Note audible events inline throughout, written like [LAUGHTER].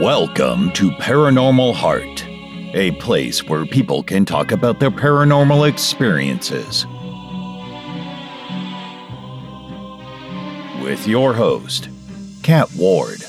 Welcome to Paranormal Heart, a place where people can talk about their paranormal experiences. With your host, Kat Ward.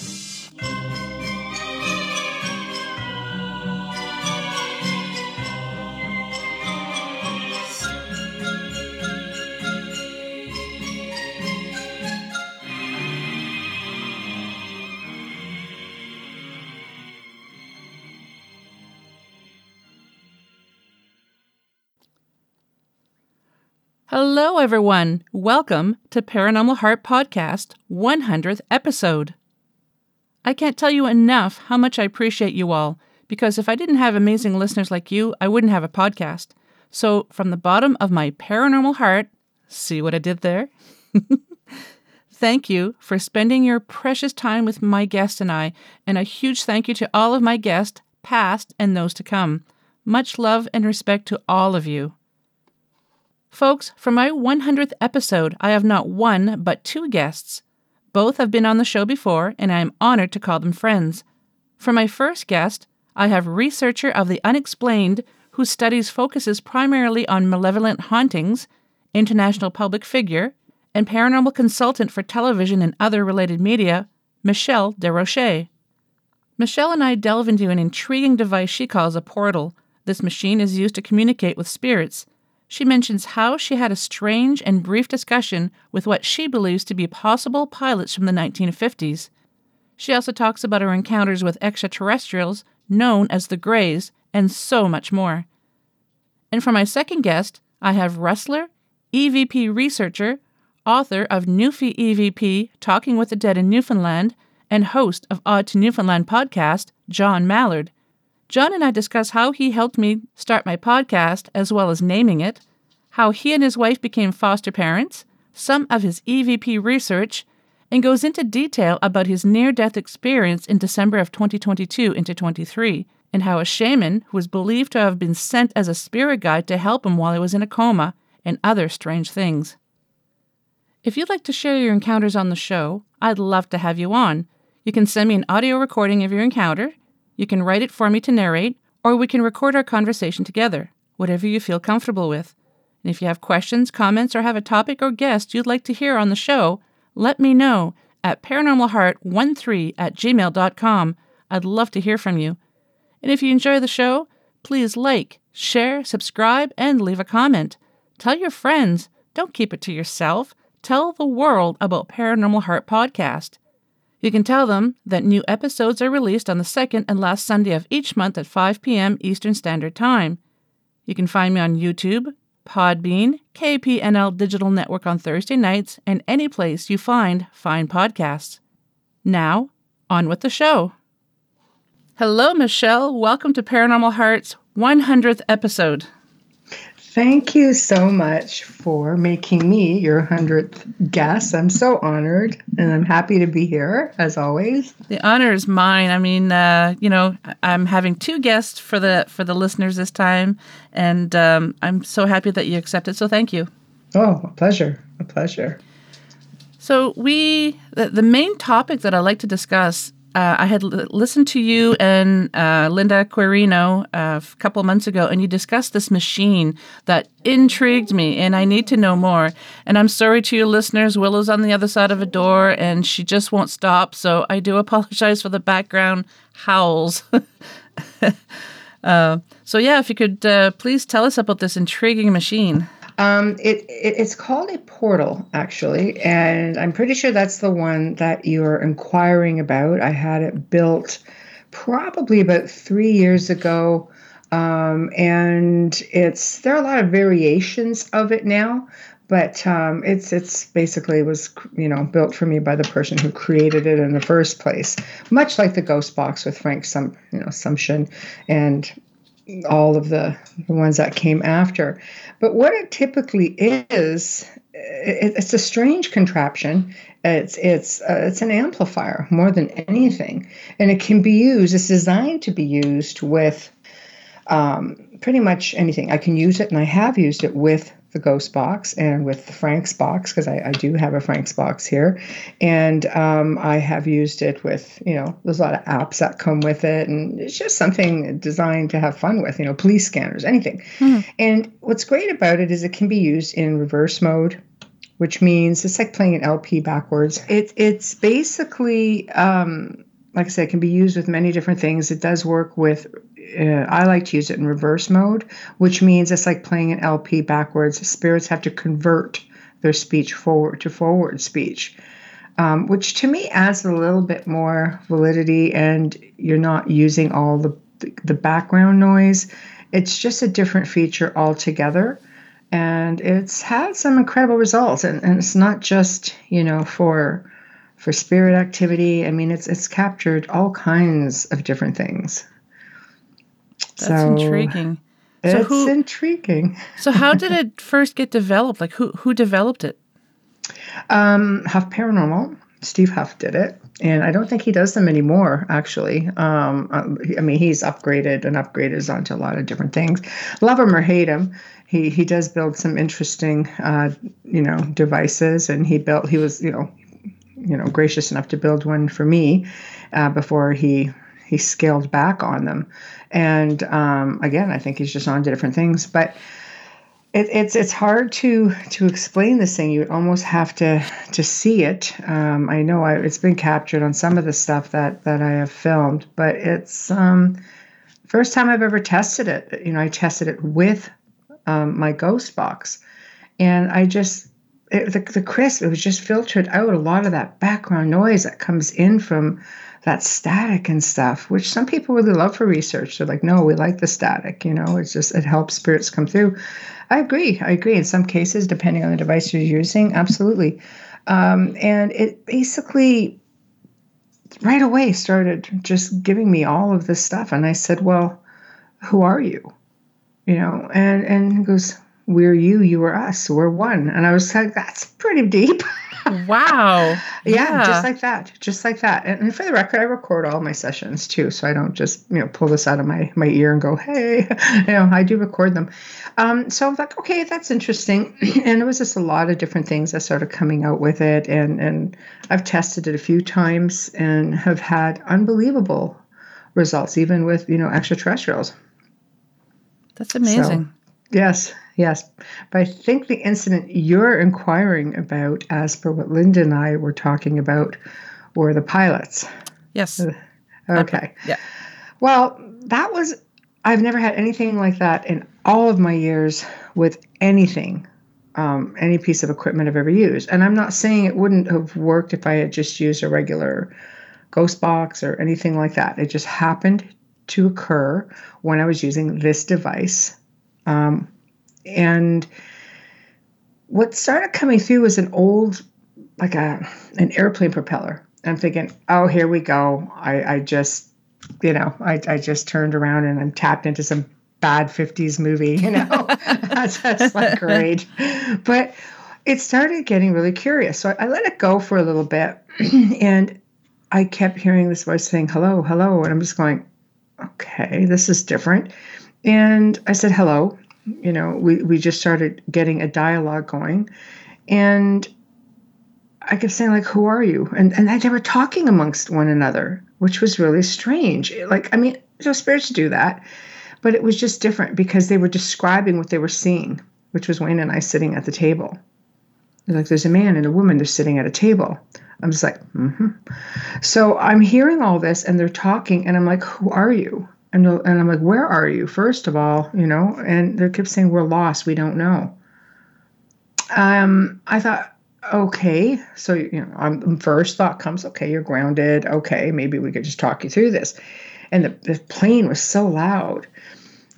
Everyone. Welcome to Paranormal Heart Podcast 100th episode. I can't tell you enough how much I appreciate you all, because if I didn't have amazing listeners like you, I wouldn't have a podcast. So, from the bottom of my paranormal heart, see what I did there? [LAUGHS] thank you for spending your precious time with my guest and I, and a huge thank you to all of my guests, past and those to come. Much love and respect to all of you. Folks, for my 100th episode, I have not one but two guests. Both have been on the show before, and I am honored to call them friends. For my first guest, I have researcher of the unexplained whose studies focuses primarily on malevolent hauntings, international public figure, and paranormal consultant for television and other related media, Michelle Desrochers. Michelle and I delve into an intriguing device she calls a portal. This machine is used to communicate with spirits she mentions how she had a strange and brief discussion with what she believes to be possible pilots from the 1950s. She also talks about her encounters with extraterrestrials, known as the Greys, and so much more. And for my second guest, I have wrestler, EVP researcher, author of Newfie EVP Talking with the Dead in Newfoundland, and host of Odd to Newfoundland podcast, Jon Mallard. Jon and I discuss how he helped me start my podcast as well as naming it, how he and his wife became foster parents, some of his EVP research, and goes into detail about his near death experience in December of 2022 into 23, and how a shaman who was believed to have been sent as a spirit guide to help him while he was in a coma, and other strange things. If you'd like to share your encounters on the show, I'd love to have you on. You can send me an audio recording of your encounter you can write it for me to narrate, or we can record our conversation together, whatever you feel comfortable with. And if you have questions, comments, or have a topic or guest you'd like to hear on the show, let me know at paranormalheart13 at gmail.com. I'd love to hear from you. And if you enjoy the show, please like, share, subscribe, and leave a comment. Tell your friends. Don't keep it to yourself. Tell the world about Paranormal Heart Podcast. You can tell them that new episodes are released on the second and last Sunday of each month at 5 p.m. Eastern Standard Time. You can find me on YouTube, Podbean, KPNL Digital Network on Thursday nights, and any place you find fine podcasts. Now, on with the show. Hello, Michelle. Welcome to Paranormal Heart's 100th episode. Thank you so much for making me your 100th guest. I'm so honored and I'm happy to be here as always. The honor is mine. I mean, uh, you know, I'm having two guests for the for the listeners this time and um, I'm so happy that you accepted. So thank you. Oh, a pleasure. A pleasure. So we the, the main topic that I like to discuss uh, I had l- listened to you and uh, Linda Quirino uh, a couple months ago, and you discussed this machine that intrigued me, and I need to know more. And I'm sorry to your listeners, Willow's on the other side of a door, and she just won't stop. So I do [LAUGHS] apologize for the background howls. [LAUGHS] Uh, so yeah, if you could uh, please tell us about this intriguing machine. Um, it, it, it's called a portal actually, and I'm pretty sure that's the one that you're inquiring about. I had it built probably about three years ago, um, and it's there are a lot of variations of it now, but um, it's it's basically was you know built for me by the person who created it in the first place, much like the Ghost Box with Frank Sum you know Sumption and all of the, the ones that came after. But what it typically is, it, it's a strange contraption. It's it's uh, it's an amplifier more than anything, and it can be used. It's designed to be used with um, pretty much anything. I can use it, and I have used it with the Ghost box and with the Frank's box because I, I, do have a Frank's box here, and um, I have used it with you know there's a lot of apps that come with it, and it's just something designed to have fun with. You know, police scanners, anything. Mm-hmm. And what's great about it is it can be used in reverse mode which means it's like playing an LP backwards. It, it's basically, um, like I said, it can be used with many different things. It does work with, uh, I like to use it in reverse mode, which means it's like playing an LP backwards. Spirits have to convert their speech forward to forward speech. Um, which to me adds a little bit more validity, and you're not using all the the background noise. It's just a different feature altogether and it's had some incredible results and, and it's not just you know for for spirit activity i mean it's it's captured all kinds of different things that's so intriguing so it's who, intriguing so how did it first get developed like who who developed it um huff paranormal steve huff did it and I don't think he does them anymore. Actually, um, I mean, he's upgraded and upgraded onto a lot of different things. Love him or hate him, he he does build some interesting, uh, you know, devices. And he built. He was, you know, you know, gracious enough to build one for me uh, before he he scaled back on them. And um, again, I think he's just on to different things, but it, it's it's hard to to explain this thing. You almost have to to see it. Um, I know I, it's been captured on some of the stuff that that I have filmed, but it's um, first time I've ever tested it. You know, I tested it with um, my ghost box, and I just it, the the crisp. It was just filtered out a lot of that background noise that comes in from that static and stuff, which some people really love for research. They're like, no, we like the static. You know, it's just it helps spirits come through. I agree. I agree. In some cases, depending on the device you're using, absolutely. Um, and it basically right away started just giving me all of this stuff, and I said, well, who are you? You know, and and he goes, we're you, you are us, we're one. And I was like, that's pretty deep. [LAUGHS] wow. yeah, [LAUGHS] yeah, just like that. Just like that. And, and, for the record, I record all my sessions too. So I don't just, you know, pull this out of my, my ear and go, hey, [LAUGHS] you know, I do record them. Um, so I'm like, okay, that's interesting. [CLEARS THROAT] and it was just a lot of different things that started coming out with it. And, and I've tested it a few times and have had unbelievable results, even with, you know, extraterrestrials. That's amazing. So, yes, Yes, but I think the incident you're inquiring about, as per what Linda and I were talking about, were the pilots. Yes. Uh, okay. Yeah. Well, that was, I've never had anything like that in all of my years with anything, um, any piece of equipment I've ever used. And I'm not saying it wouldn't have worked if I had just used a regular ghost box or anything like that. It just happened to occur when I was using this device. Um, and what started coming through was an old, like a an airplane propeller. I'm thinking, oh, here we go. I, I just, you know, I, I just turned around and I'm tapped into some bad 50s movie, you know. [LAUGHS] [LAUGHS] that's, that's like great. But it started getting really curious. So I, I let it go for a little bit. [CLEARS THROAT] and I kept hearing this voice saying, hello, hello. And I'm just going, okay, this is different. And I said, hello you know we, we just started getting a dialogue going. And i kept saying like who are you? And and they were talking amongst one another which was really strange. Like i mean so spirits do that but it was just different because they were describing what they were seeing which was wayne and i sitting at the table. Like there's a man and a woman they're sitting at a table. I'm just like mm-hmm. So i'm hearing all this and they're talking and i'm like who are you and, and I'm like, where are you? First of all, you know, and they kept saying, we're lost. We don't know. Um, I thought, okay. So, you know, um, first thought comes, okay, you're grounded. Okay, maybe we could just talk you through this. And the, the plane was so loud.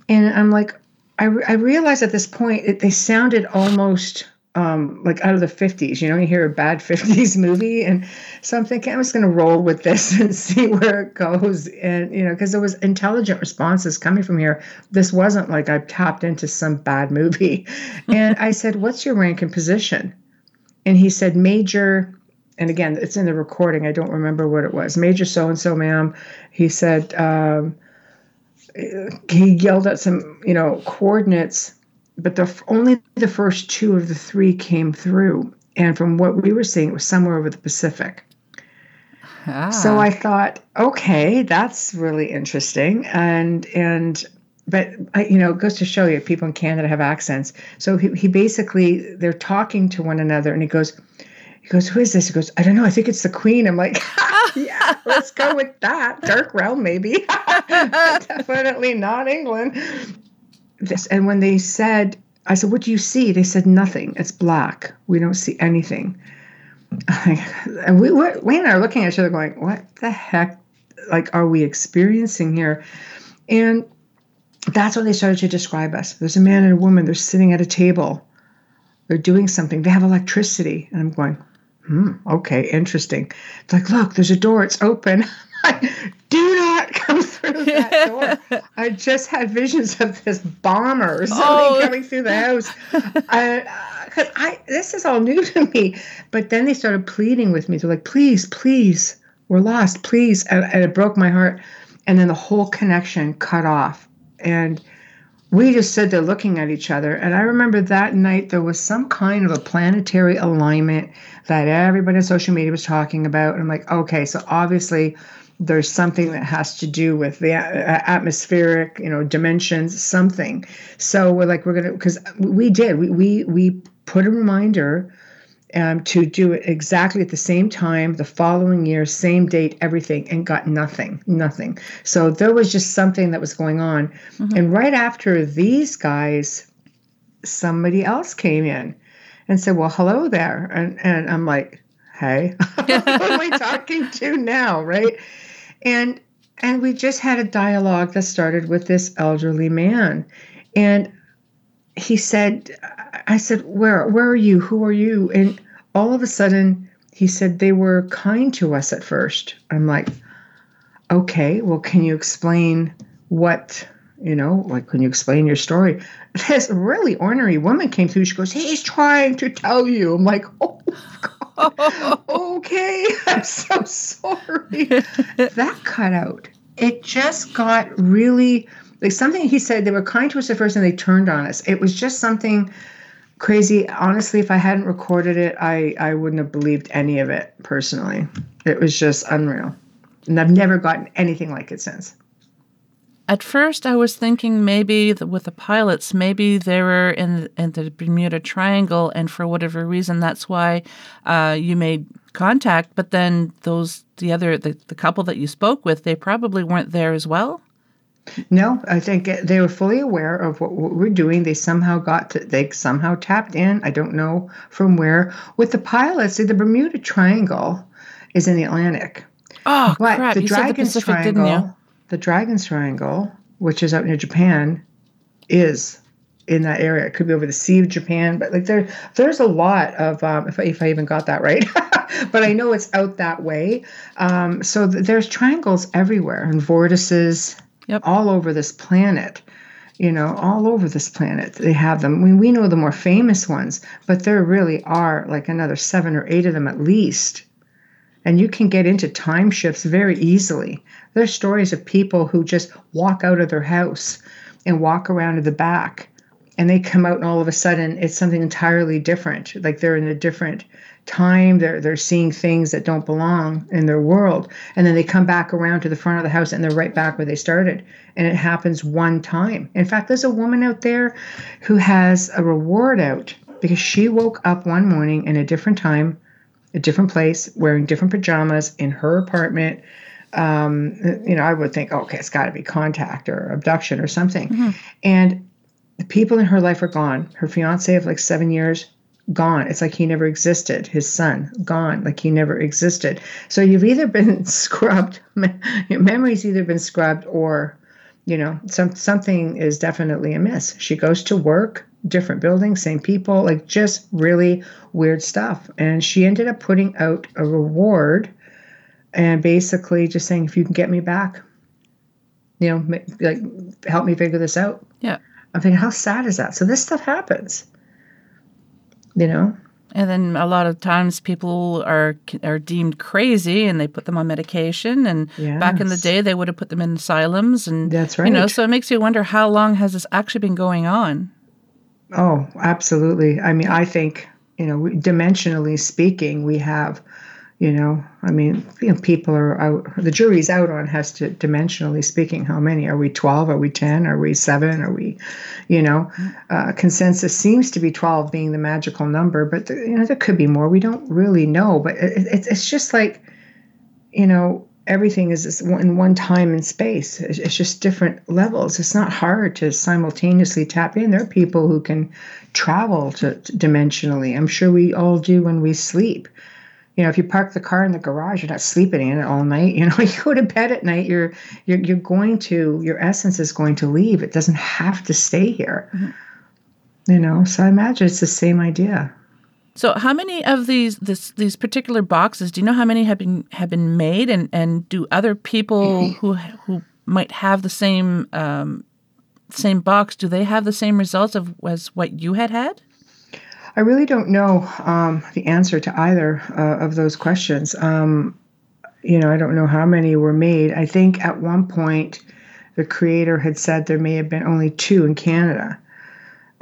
And I'm like, I, I realized at this point, it, they sounded almost um, like out of the 50s. You know, you hear a bad [LAUGHS] 50s movie. And so I'm thinking, I'm just going to roll with this [LAUGHS] and see where it goes. And, you know, because there was intelligent responses coming from here. This wasn't like I tapped into some bad movie. [LAUGHS] and I said, What's your rank and position? And he said, Major. And again, it's in the recording. I don't remember what it was. Major so and so, ma'am. He said, um, he yelled at some, you know, coordinates but the only the first two of the three came through. And from what we were seeing, it was somewhere over the Pacific. Ah. So I thought, okay, that's really interesting. And and but I, you know, it goes to show you people in Canada have accents. So he, he basically they're talking to one another, and he goes, he goes, who is this? He goes, I don't know. I think it's the Queen. I'm like, [LAUGHS] yeah, let's go with that. Dark realm, maybe. [LAUGHS] Definitely not England. This, and when they said, I said, what do you see? They said nothing. It's black. We don't see anything. [LAUGHS] and we were, Wayne and I are looking at each other, going, what the heck? Like, are we experiencing here? And that's when they started to describe us. There's a man and a woman. They're sitting at a table. They're doing something. They have electricity. And I'm going, hmm, okay, interesting. It's like, look, there's a door. It's open. [LAUGHS] [LAUGHS] Do not come through that door. [LAUGHS] I just had visions of this bomber or something Oh. coming through the house. I, uh, because I this is all new to me. But then they started pleading with me. They're like, please, please, we're lost, please. And, and it broke my heart. And then the whole connection cut off. And we just stood there looking at each other. And I remember that night there was some kind of a planetary alignment that everybody on social media was talking about. And I'm like, okay, so obviously there's something that has to do with the atmospheric, you know, dimensions, something. So we're like, we're gonna, because we did, we we we put a reminder um, to do it exactly at the same time, the following year, same date, everything, and got nothing, nothing. So there was just something that was going on. And right after these guys, somebody else came in and said, Well, hello there. And, and I'm like, Hey, [LAUGHS] who am I talking to now? Right. And and we just had a dialogue that started with this elderly man. And he said, I said, Where where are you? Who are you? And all of a sudden he said they were kind to us at first. I'm like, okay, well, can you explain what, you know, like, can you explain your story? [LAUGHS] This really ornery woman came through. She goes, he's trying to tell you. I'm like, [LAUGHS] oh, God. [LAUGHS] okay, [LAUGHS] I'm so sorry. that cut out. It just got really like something he said. They were kind to us at first and they turned on us. It was just something crazy. Honestly, if I hadn't recorded it, I, I wouldn't have believed any of it personally. It was just unreal. And I've never gotten anything like it since. At first, I was thinking maybe the, with the pilots, maybe they were in in the Bermuda Triangle, and for whatever reason, that's why uh, you made contact. But then those the other the, the couple that you spoke with, they probably weren't there as well. No, I think they were fully aware of what, what we're doing. They somehow got to, they somehow tapped in. I don't know from where. With the pilots, see, the Bermuda Triangle is in the Atlantic. Oh But crap! the you said the Dragon's Pacific, Triangle, didn't you? The Dragon's Triangle, which is out near Japan, is in that area. It could be over the Sea of Japan, but like there, there's a lot of um, if I, if I even got that right, [LAUGHS] but I know it's out that way. Um, so th- there's triangles everywhere and vortices Yep. all over this planet. You know, all over this planet, they have them. We, we know the more famous ones, but there really are like another seven or eight of them at least and you can get into time shifts very easily. There's stories of people who just walk out of their house and walk around to the back and they come out and all of a sudden it's something entirely different. Like they're in a different time, they're they're seeing things that don't belong in their world. And then they come back around to the front of the house and they're right back where they started. And it happens one time. In fact, there's a woman out there who has a reward out because she woke up one morning in a different time a different place, wearing different pajamas in her apartment. Um, you know, I would think, okay, it's got to be contact or abduction or something. And the people in her life are gone. Her fiance of like seven years, gone. It's like he never existed. His son, gone, like he never existed. So you've either been [LAUGHS] scrubbed, your memory's either been scrubbed or you know some something is definitely amiss she goes to work different building same people like just really weird stuff and she ended up putting out a reward and basically just saying if you can get me back you know like help me figure this out Yeah. i'm thinking how sad is that so this stuff happens you know And then a lot of times people are are deemed crazy and they put them on medication. And back in the day, they would have put them in asylums. And That's right. You know, so it makes you wonder how long has this actually been going on? Oh, absolutely. I mean, I think, you know, dimensionally speaking, we have, you know, I mean, you know, people are out, the jury's out on has to, dimensionally speaking, how many? Are we 12? Are we 10? Are we 7? Are we, you know, uh, consensus seems to be 12 being the magical number, but, the, you know, there could be more. We don't really know. But it, it, it's just like, you know, everything is in one time and space. It's just different levels. It's not hard to simultaneously tap in. There are people who can travel to, to dimensionally. I'm sure we all do when we sleep. You know, if you park the car in the garage, you're not sleeping in it all night. [LAUGHS] You know, you go to bed at night, you're you're you're going to your essence is going to leave. It doesn't have to stay here. Mm-hmm. You know, so I imagine it's the same idea. So, how many of these this, these particular boxes? Do you know how many have been have been made, and and do other people who who might have the same um, same box do they have the same results of as what you had had? I really don't know um, the answer to either uh, of those questions. Um, you know, I don't know how many were made. I think at one point the creator had said there may have been only two in Canada.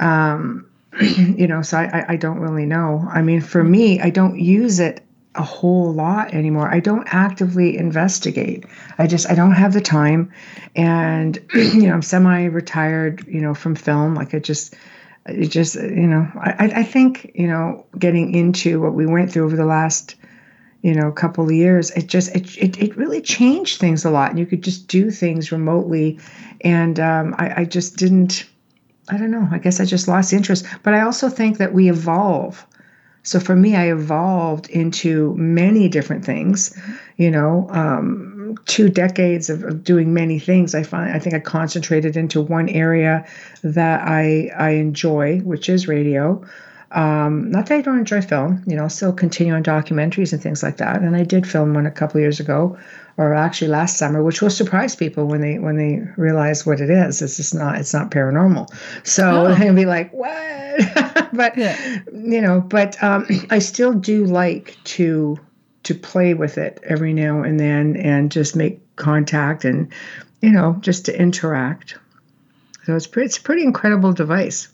Um, [CLEARS THROAT] you know, so I, I don't really know. I mean, for me, I don't use it a whole lot anymore. I don't actively investigate. I just I don't have the time, and [CLEARS THROAT] you know I'm semi-retired. You know from film. Like I just it just you know I I think you know getting into what we went through over the last you know couple of years it just it, it, it really changed things a lot and you could just do things remotely and um, I, I just didn't I don't know. I guess I just lost interest. But I also think that we evolve. So for me, I evolved into many different things. You know, um, two decades of, of, doing many things. I find I think I concentrated into one area that I I enjoy, which is radio. Um, not that I don't enjoy film, you know, still continue on documentaries and things like that. And I did film one a couple years ago, or actually last summer, which will surprise people when they when they realize what it is. It's just not it's not paranormal. So oh. [LAUGHS] they'll be like, what? [LAUGHS] but yeah. you know, but um, [CLEARS THROAT] I still do like to to play with it every now and then and just make contact and you know just to interact. So it's pretty, it's a pretty incredible device.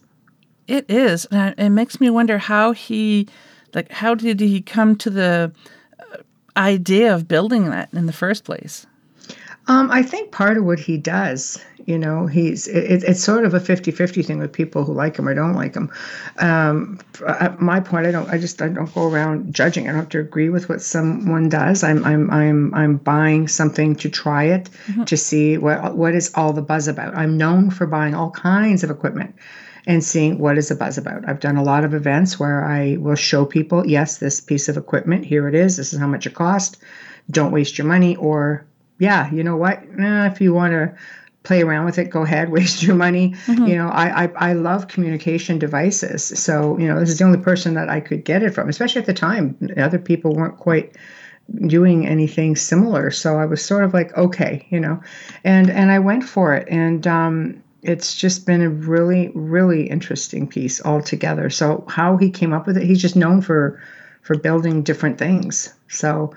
It is. And it makes me wonder how he, like, how did he come to the uh, idea of building that in the first place? Um, I think part of what he does, you know, he's it, it's sort of a 50-50 thing with people who like him or don't like him. Um, at my point, I don't. I just I don't go around judging. I don't have to agree with what someone does. I'm I'm I'm I'm buying something to try it mm-hmm. to see what what is all the buzz about. I'm known for buying all kinds of equipment and seeing what is the buzz about. I've done a lot of events where I will show people, yes, this piece of equipment, here it is, this is how much it cost. Don't waste your money. Or, yeah, you know what? Eh, if you want to play around with it, go ahead, [LAUGHS] waste your money. Mm-hmm. You know, I, I I love communication devices. So, you know, this is the only person that I could get it from, especially at the time. Other people weren't quite doing anything similar so i was sort of like okay you know and and i went for it and um it's just been a really really interesting piece altogether so how he came up with it he's just known for for building different things so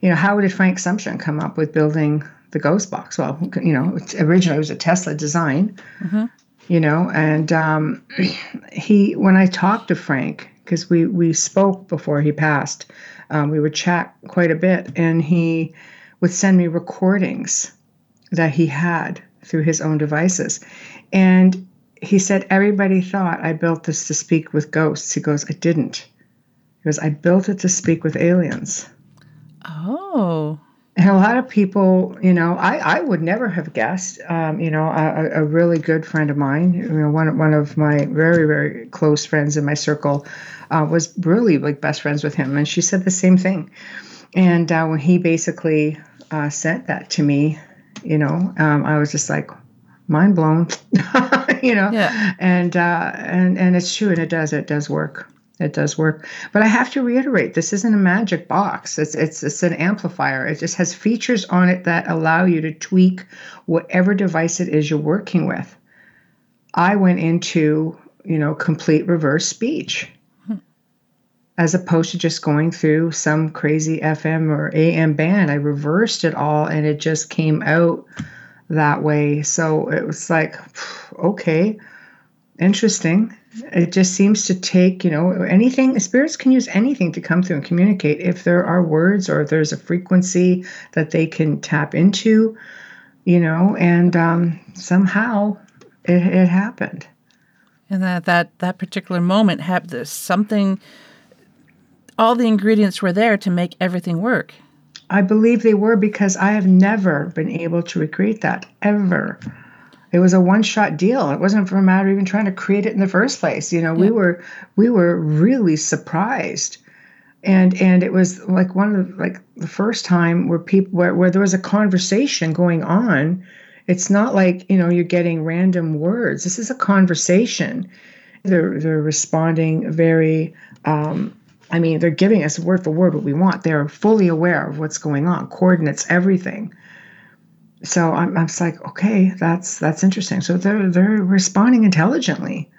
you know how did frank sumption come up with building the ghost box well you know originally it was a tesla design mm-hmm. you know and um, [CLEARS THROAT] he when i talked to frank because we we spoke before he passed um, we would chat quite a bit and he would send me recordings that he had through his own devices. And he said, Everybody thought I built this to speak with ghosts. He goes, I didn't. He goes, I built it to speak with aliens. Oh. And a lot of people, you know, I, I would never have guessed. Um, you know, a, a, really good friend of mine, you know, one, one of my very, very close friends in my circle, uh, was really like best friends with him. And she said the same thing. And uh, when he basically uh, sent that to me, you know um, i was just like mind blown [LAUGHS] you know yeah. and uh, and and it's true and it does it does work it does work but i have to reiterate this isn't a magic box it's it's it's an amplifier it just has features on it that allow you to tweak whatever device it is you're working with i went into you know complete reverse speech hmm. as opposed to just going through some crazy FM or AM band. I reversed it all and it just came out that way. So it was like, okay. Interesting. It just seems to take, you know, anything, spirits can use anything to come through and communicate. If there are words or if there's a frequency that they can tap into, you know, and um, somehow it, it happened. And that, that, that particular moment had this something, all the ingredients were there to make everything work. I believe they were because I have never been able to recreate that ever it was a one shot deal. It wasn't for a matter of even trying to create it in the first place. You know, yeah. we were we were really surprised. And and it was like one of the, like the first time where people where, where there was a conversation going on. It's not like, you know, you're getting random words. This is a conversation. They're they're responding very um, I mean, they're giving us word for word what we want. They're fully aware of what's going on, coordinates, everything so I'm, I'm just like, okay, that's that's interesting. So they're they're responding intelligently.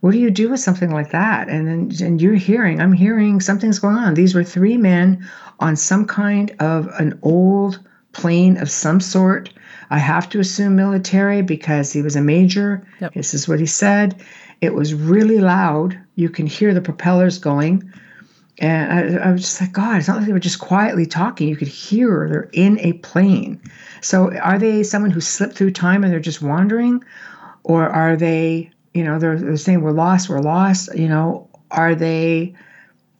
What do you do with something like that? And then and you're hearing, I'm hearing something's going on. These were three men on some kind of an old plane of some sort. I have to assume military because he was a major. Yep. This is what he said. It was really loud. You can hear the propellers going. And I, I was just like, God, it's not like they were just quietly talking. You could hear they're in a plane. So are they someone who slipped through time and they're just wandering? Or are they, you know, they're, they're saying we're lost, we're lost, you know, are they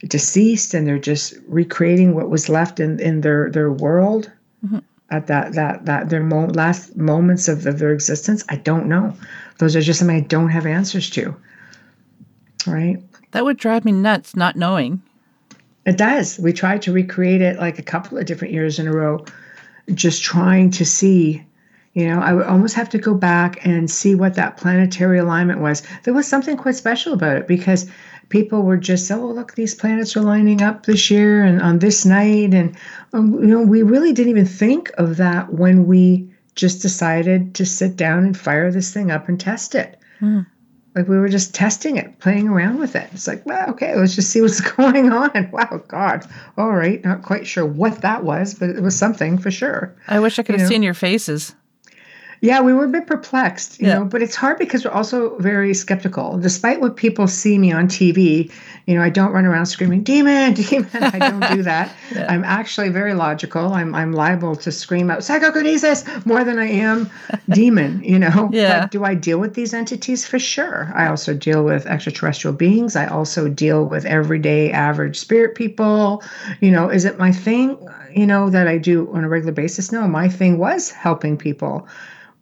deceased and they're just recreating what was left in, in their, their world mm-hmm. at that, that, that their mo- last moments of, of their existence? I don't know. Those are just something I don't have answers to. Right. That would drive me nuts not knowing. It does. We tried to recreate it like a couple of different years in a row just trying to see you know, I would almost have to go back and see what that planetary alignment was. There was something quite special about it because people were just, oh, look, these planets are lining up this year and on this night. And, um, you know, we really didn't even think of that when we just decided to sit down and fire this thing up and test it. Mm. Like we were just testing it, playing around with it. It's like, well, okay, let's just see what's [LAUGHS] going on. Wow, God. All right. Not quite sure what that was, but it was something for sure. I wish I could you have know? seen your faces. Yeah, we were a bit perplexed, you yeah. know, but it's hard because we're also very skeptical. Despite what people see me on TV, you know, I don't run around screaming, demon, [LAUGHS] demon. I don't do that. [LAUGHS] yeah. I'm actually very logical. I'm, I'm liable to scream out psychokinesis more than I am demon, you know. [LAUGHS] Yeah. But do I deal with these entities? For sure. I also deal with extraterrestrial beings. I also deal with everyday average spirit people. You know, is it my thing, you know, that I do on a regular basis? No, my thing was helping people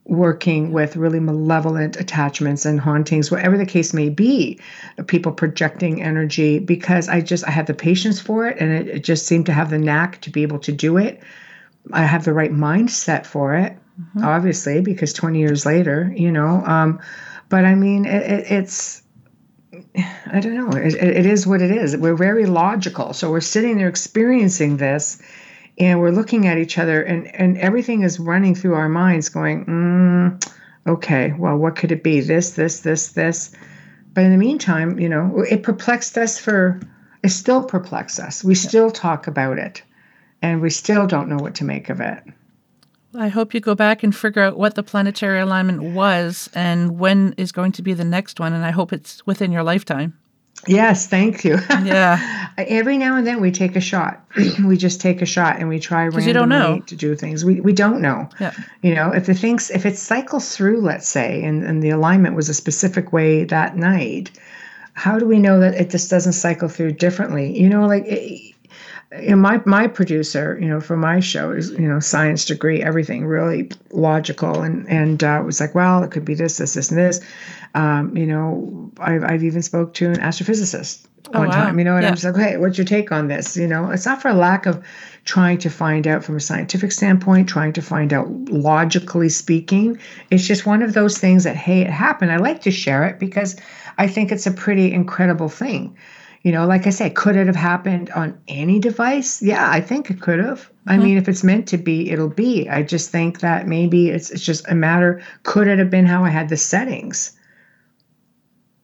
working with really malevolent attachments and hauntings whatever the case may be people projecting energy because i just i had the patience for it and it, it, just seemed to have the knack to be able to do it. I have the right mindset for it mm-hmm. obviously because 20 years later you know um, but i mean it, it, it's i don't know it is what it is. We're very logical so we're sitting there experiencing this and we're looking at each other and and everything is running through our minds going mm, okay well what could it be this this this this but in the meantime you know it perplexed us for it still perplexes us we still talk about it and we still don't know what to make of it I hope you go back and figure out what the planetary alignment was and when is going to be the next one. And I hope it's within your lifetime. Yes, thank you. Yeah. [LAUGHS] Every now and then we take a shot. [CLEARS THROAT] we just take a shot and we try randomly you don't know. to do things. We we don't know. Yeah. You know, if the things if it cycles through, let's say, and, and the alignment was a specific way that night, how do we know that it just doesn't cycle through differently? You know, like it, you know, my my producer, you know, for my show is you know science degree, everything really logical, and and uh, was like, well, it could be this, this, this, and this. Um, you know, I've I've even spoke to an astrophysicist oh, one wow. time, you know, and yeah. I'm just like, hey, what's your take on this? You know, it's not for a lack of trying to find out from a scientific standpoint, trying to find out logically speaking. It's just one of those things that hey, it happened. I like to share it because I think it's a pretty incredible thing. You know, like I said, could it have happened on any device? Yeah, I think it could have. Mm-hmm. I mean, if it's meant to be, it'll be. I just think that maybe it's, it's just a matter could it have been how I had the settings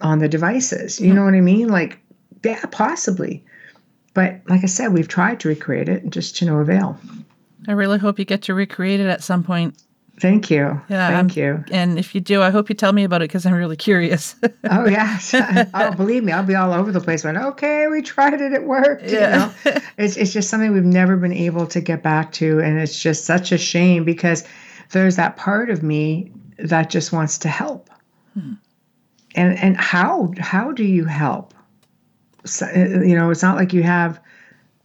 on the devices? You mm-hmm. know what I mean? Like, yeah, possibly. But like I said, we've tried to recreate it just to no avail. I really hope you get to recreate it at some point. Thank you. Yeah, Thank I'm- you. And if you do, I hope you tell me about it because I'm really curious. [LAUGHS] Oh yes. [LAUGHS] oh, believe me, I'll be all over the place. When okay, we tried it, it worked. Yeah. You know? it's it's just something we've never been able to get back to, and it's just such a shame because there's that part of me that just wants to help. And and how how do you help? So, uh, you know, it's not like you have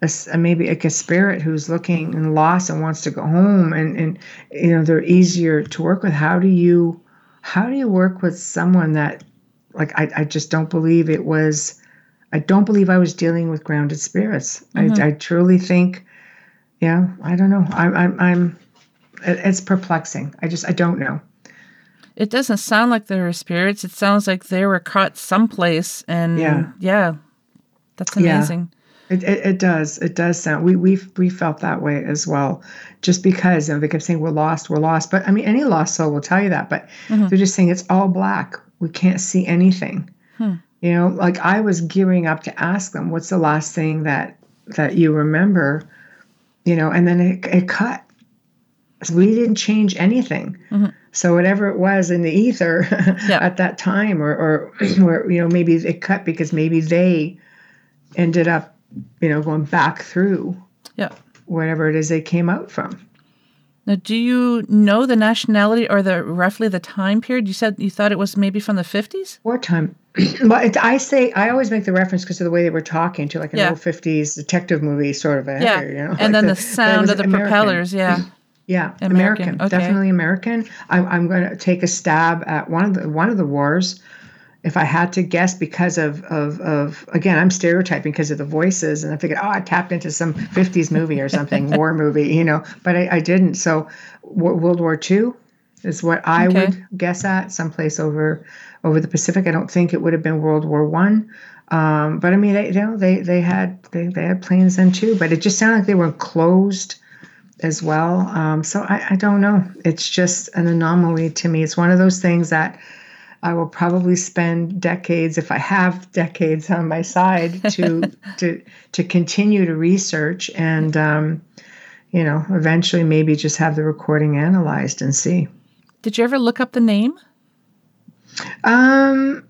a, a- maybe like a spirit who's looking and lost and wants to go home, and and you know they're easier to work with. How do you how do you work with someone that like I, I just don't believe it was I don't believe I was dealing with grounded spirits. I, I truly think, yeah, I don't know. I'm I'm I'm it's perplexing. I just I don't know. It doesn't sound like they were spirits. It sounds like they were caught someplace. And Yeah. yeah, that's Yeah. amazing. It, it, it does. It does sound. We we we felt that way as well, just because you know, they kept saying we're lost, we're lost. But I mean, any lost soul will tell you that. But mm-hmm. they're just saying it's all black. We can't see anything. Hmm. You know, like I was gearing up to ask them, "What's the last thing that that you remember?" You know, and then it it cut. We didn't change anything. Mm-hmm. So whatever it was in the ether [LAUGHS] Yeah. at that time, or or [CLEARS THROAT] where you know maybe it cut because maybe they ended up, you know, going back through Yeah. whatever it is they came out from. Now, do you know the nationality or the roughly the time period? You said you thought it was maybe from the 50s? Wartime. [CLEARS THROAT] it, I say I always make the reference because of the way they were talking to like an Yeah. old fifties detective movie sort of. A, Yeah. You know, and like then the, it sound of the American. propellers. Yeah. [CLEARS THROAT] Yeah, American, American, okay. definitely American. I'm, I'm going to take a stab at one of the one of the wars. If I had to guess, because of of of again, I'm stereotyping because of the voices, and I figured, oh, I tapped into some '50s movie or something, war [LAUGHS] movie, you know, but I, I didn't. So, Wo- World War II is what I Okay. would guess at, someplace over over the Pacific. I don't think it would have been World War One. Um, but I mean, they, you know, they they had they, they had planes then too, but it just sounded like they were closed as well. Um, so I, I don't know. It's just an anomaly to me. It's one of those things that I will probably spend decades, if I have decades on my side, to [LAUGHS] to to continue to research and um, you know eventually maybe just have the recording analyzed and see. Did you ever look up the name? Um,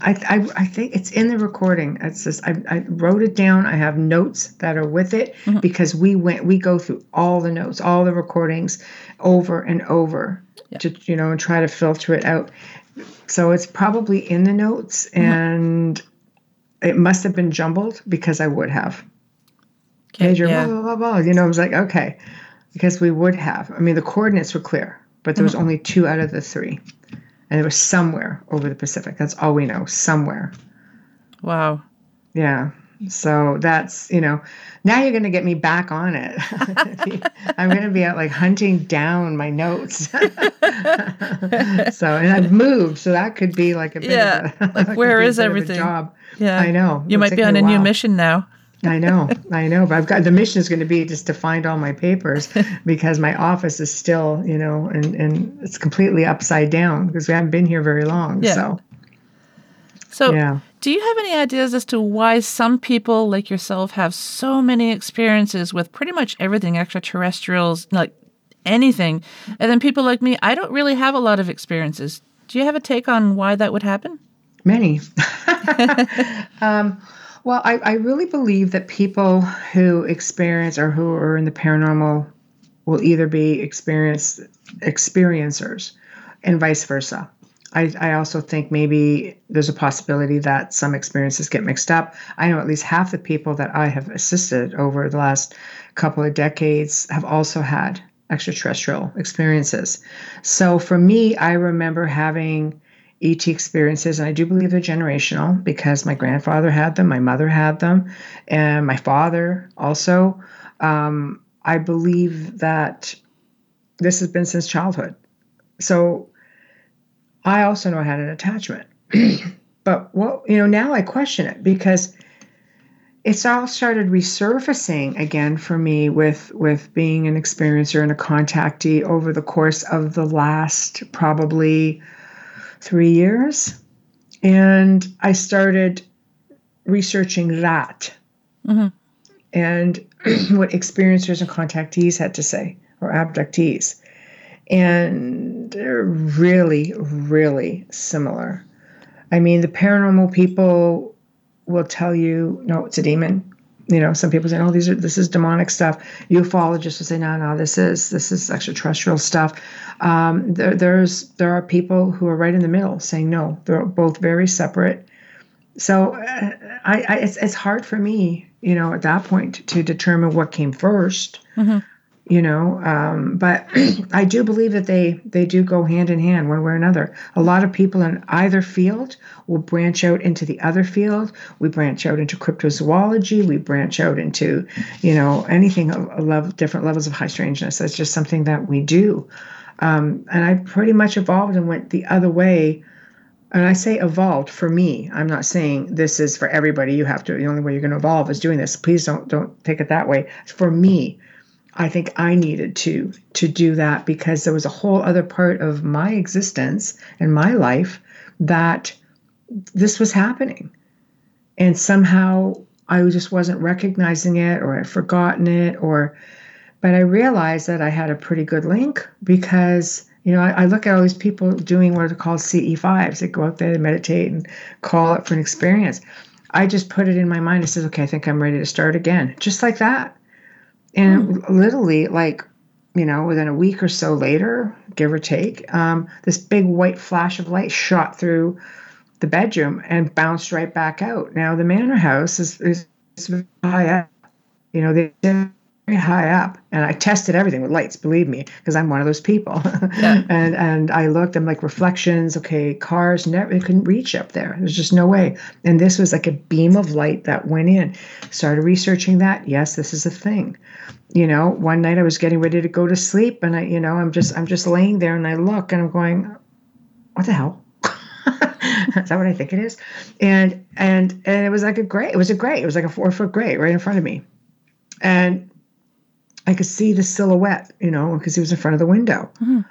I, I, I think it's in the recording. It's just I, I wrote it down. I have notes that are with it mm-hmm. because we went we go through all the notes, all the recordings, over and over to you know and try to filter it out. So it's probably in the notes, mm-hmm. and it must have been jumbled because I would have Okay, major yeah. blah blah blah. blah. You know, I was like okay, because we would have. I mean, the coordinates were clear, but there was mm-hmm. only two out of the three and it was somewhere over the Pacific. That's all we know, somewhere. Wow. Yeah. So that's, you know, now you're going to get me back on it. [LAUGHS] I'm going to be out like hunting down my notes. [LAUGHS] so, and I've moved, so that could be like a bit Yeah, a, [LAUGHS] like, where a is a everything? job. Yeah. I know. You might be on a new mission now. I know, I know, but I've got the mission is going to be just to find all my papers [LAUGHS] because my office is still, you know, and and it's completely upside down because we haven't been here very long. Yeah. So So, yeah. do you have any ideas as to why some people like yourself have so many experiences with pretty much everything extraterrestrials, like anything, and then people like me, I don't really have a lot of experiences. Do you have a take on why that would happen? Many. [LAUGHS] [LAUGHS] um, well, I, I really believe that people who experience or who are in the paranormal will either be experienced experiencers and vice versa. I, I also think maybe there's a possibility that some experiences get mixed up. I know at least half the people that I have assisted over the last couple of decades have also had extraterrestrial experiences. So for me, I remember having ET experiences, and I do believe they're generational because my grandfather had them, my mother had them, and my father also. Um, I believe that this has been since childhood. So I also know I had an attachment. [CLEARS THROAT] but what, you know, now I question it because it's all started resurfacing again for me with with being an experiencer and a contactee over the course of the last probably three years. And I started researching that Mhm. and [CLEARS THROAT] what experiencers and contactees had to say, or abductees. And they're really, really similar. I mean, the paranormal people will tell you, no, it's a demon. You know, some people say, "Oh, these are this is demonic stuff." Ufologists will say, "No, no, this is this is extraterrestrial stuff." Um, there, there's there are people who are right in the middle saying, "No, they're both very separate." So, uh, I, I it's it's hard for me, you know, at that point to determine what came 1st Mm-hmm. You know um, but [CLEARS THROAT] i do believe that they they do go hand in hand one way or another a lot of people in either field will branch out into the other field we branch out into cryptozoology we branch out into you know anything of different levels of high strangeness that's just something that we do um, and i pretty much evolved and went the other way and I say evolved for me. I'm not saying this is for everybody. You have to. The only way you're going to evolve is doing this. Please don't don't take it that way. For me, I think I needed to to do that because there was a whole other part of my existence and my life that this was happening. And somehow I just wasn't recognizing it or I'd forgotten it or but I realized that I had a pretty good link because you know, I, I look at all these people doing what are called CE5s. They go out there, and meditate, and call it for an experience. I just put it in my mind. I says, okay, I think I'm ready to start again, just like that. And literally, like, you know, within a week or so later, give or take, um, this big white flash of light shot through the bedroom and bounced right back out. Now, the manor house is, is, is high up. You know, they very high up, and I tested everything with lights. Believe me, because I'm one of those people. Yeah. [LAUGHS] and and I looked. I'm like reflections. Okay, cars never it couldn't reach up there. There's just no way. And this was like a beam of light that went in. Started researching that. Yes, this is a thing. You know, one night I was getting ready to go to sleep, and I, you know, I'm just I'm just laying there, and I look, and I'm going, what the hell? [LAUGHS] is that what I think it is? And and and it was like a gray. It was a gray. It was like a four foot gray right in front of me, and I could see the silhouette, you know, because he was in front of the window. Mhm.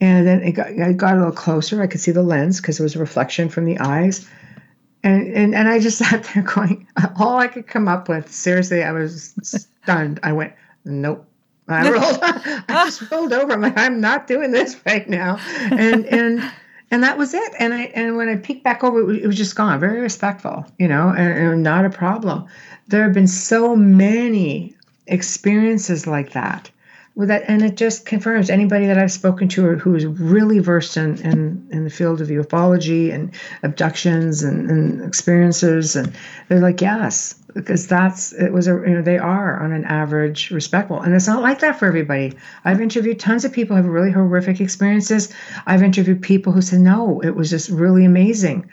And then it got, I got a little closer. I could see the lens because it was a reflection from the eyes. And, and and I just [LAUGHS] sat there going, all I could come up with, seriously, I was stunned. I went, nope. I [LAUGHS] rolled, [LAUGHS] I just rolled over. I'm like, I'm not doing this right now. And and and that was it. And I and when I peeked back over, it was, it was just gone. Very respectful, you know, and, and not a problem. There have been so many experiences like that. With that and it just confirms anybody that i've spoken to or who is really versed in, in, in the field of ufology and abductions and, and experiences and they're like yes because that's it was a you know they are on an average respectful and it's not like that for everybody. I've interviewed tons of people who have really horrific experiences. I've interviewed people who said no it was just really amazing.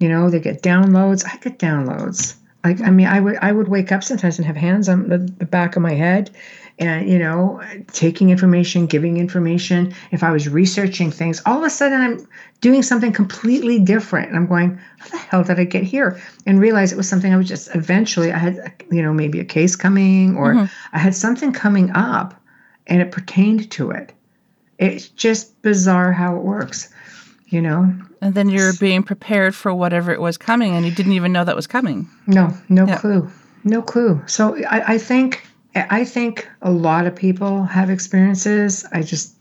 You know they get downloads. I get downloads like I mean, I would I would wake up sometimes and have hands on the, the back of my head, and you know, taking information, giving information. If I was researching things, all of a sudden I'm doing something completely different, and I'm going, how the hell did I get here? And realize it was something I was just eventually I had you know maybe a case coming or mm-hmm. I had something coming up, and it pertained to it. It's just bizarre how it works, you know. And then you're being prepared for whatever it was coming, and you didn't even know that was coming. No, no Yeah. clue, no clue. So I, I think I think a lot of people have experiences. I just,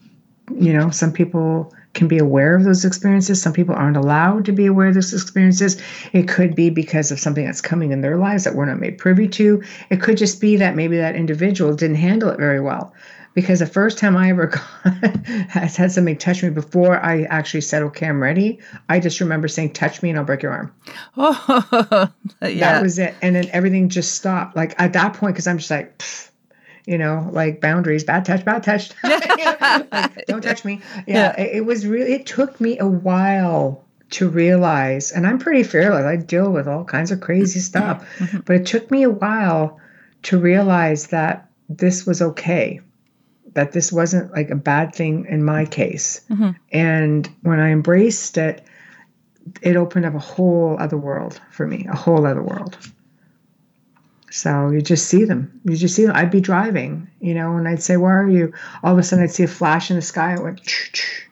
you know, some people can be aware of those experiences. Some people aren't allowed to be aware of those experiences. It could be because of something that's coming in their lives that we're not made privy to. It could just be that maybe that individual didn't handle it very well. Because the first time I ever [LAUGHS] got, has had something touch me before I actually said, "Okay, I'm ready," I just remember saying, "Touch me and I'll break your arm." Oh, [LAUGHS] yeah. that was it. And then everything just stopped. Like at that point because i'm just like pfft, you know like boundaries bad touch bad touch. [LAUGHS] Like, don't touch me. Yeah, It, it was really it took me a while to realize and i'm pretty fearless. I deal with all kinds of crazy [CLEARS THROAT] stuff. Mm-hmm. But it took me a while to realize that this was okay that this wasn't like a bad thing in my case Mhm. and when i embraced it it opened up a whole other world for me, a whole other world. So you just see them. You just see them. I'd be driving, you know, and I'd say, Where are you? All of a sudden I'd see a flash in the sky. I went, "Ch-ch."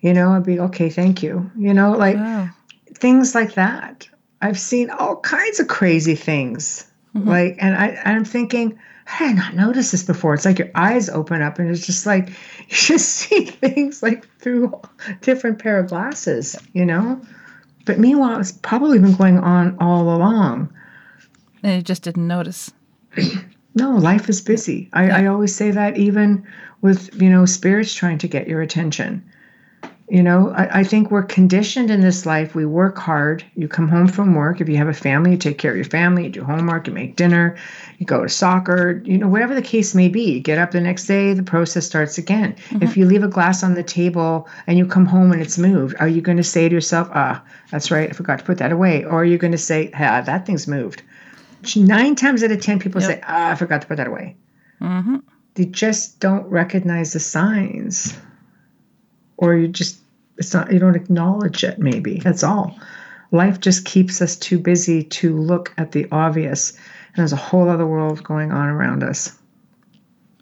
you know, I'd be, Okay, thank you. You know, like Wow. things like that. I've seen all kinds of crazy things Like, and I, I'm thinking, how did I not notice this before? It's like your eyes open up and it's just like [LAUGHS] you just see things like through a different pair of glasses, you know? But meanwhile, it's probably been going on all along. And you just didn't notice. [CLEARS THROAT] No, life is busy. I, I always say that even with, you know, spirits trying to get your attention. You know, I, I think we're conditioned in this life. We work hard. You come home from work. If you have a family, you take care of your family, you do homework, you make dinner, you go to soccer, you know, whatever the case may be. You get up the next day, the process starts again. If you leave a glass on the table and you come home and it's moved, are you going to say to yourself, ah, that's right, I forgot to put that away? Or are you going to say, ah, that thing's moved? Nine times out of 10, people Yep. say, ah, I forgot to put that away. hmm They just don't recognize the signs. Or you just, it's not, you don't acknowledge it, maybe. That's all. Life just keeps us too busy to look at the obvious. And there's a whole other world going on around us.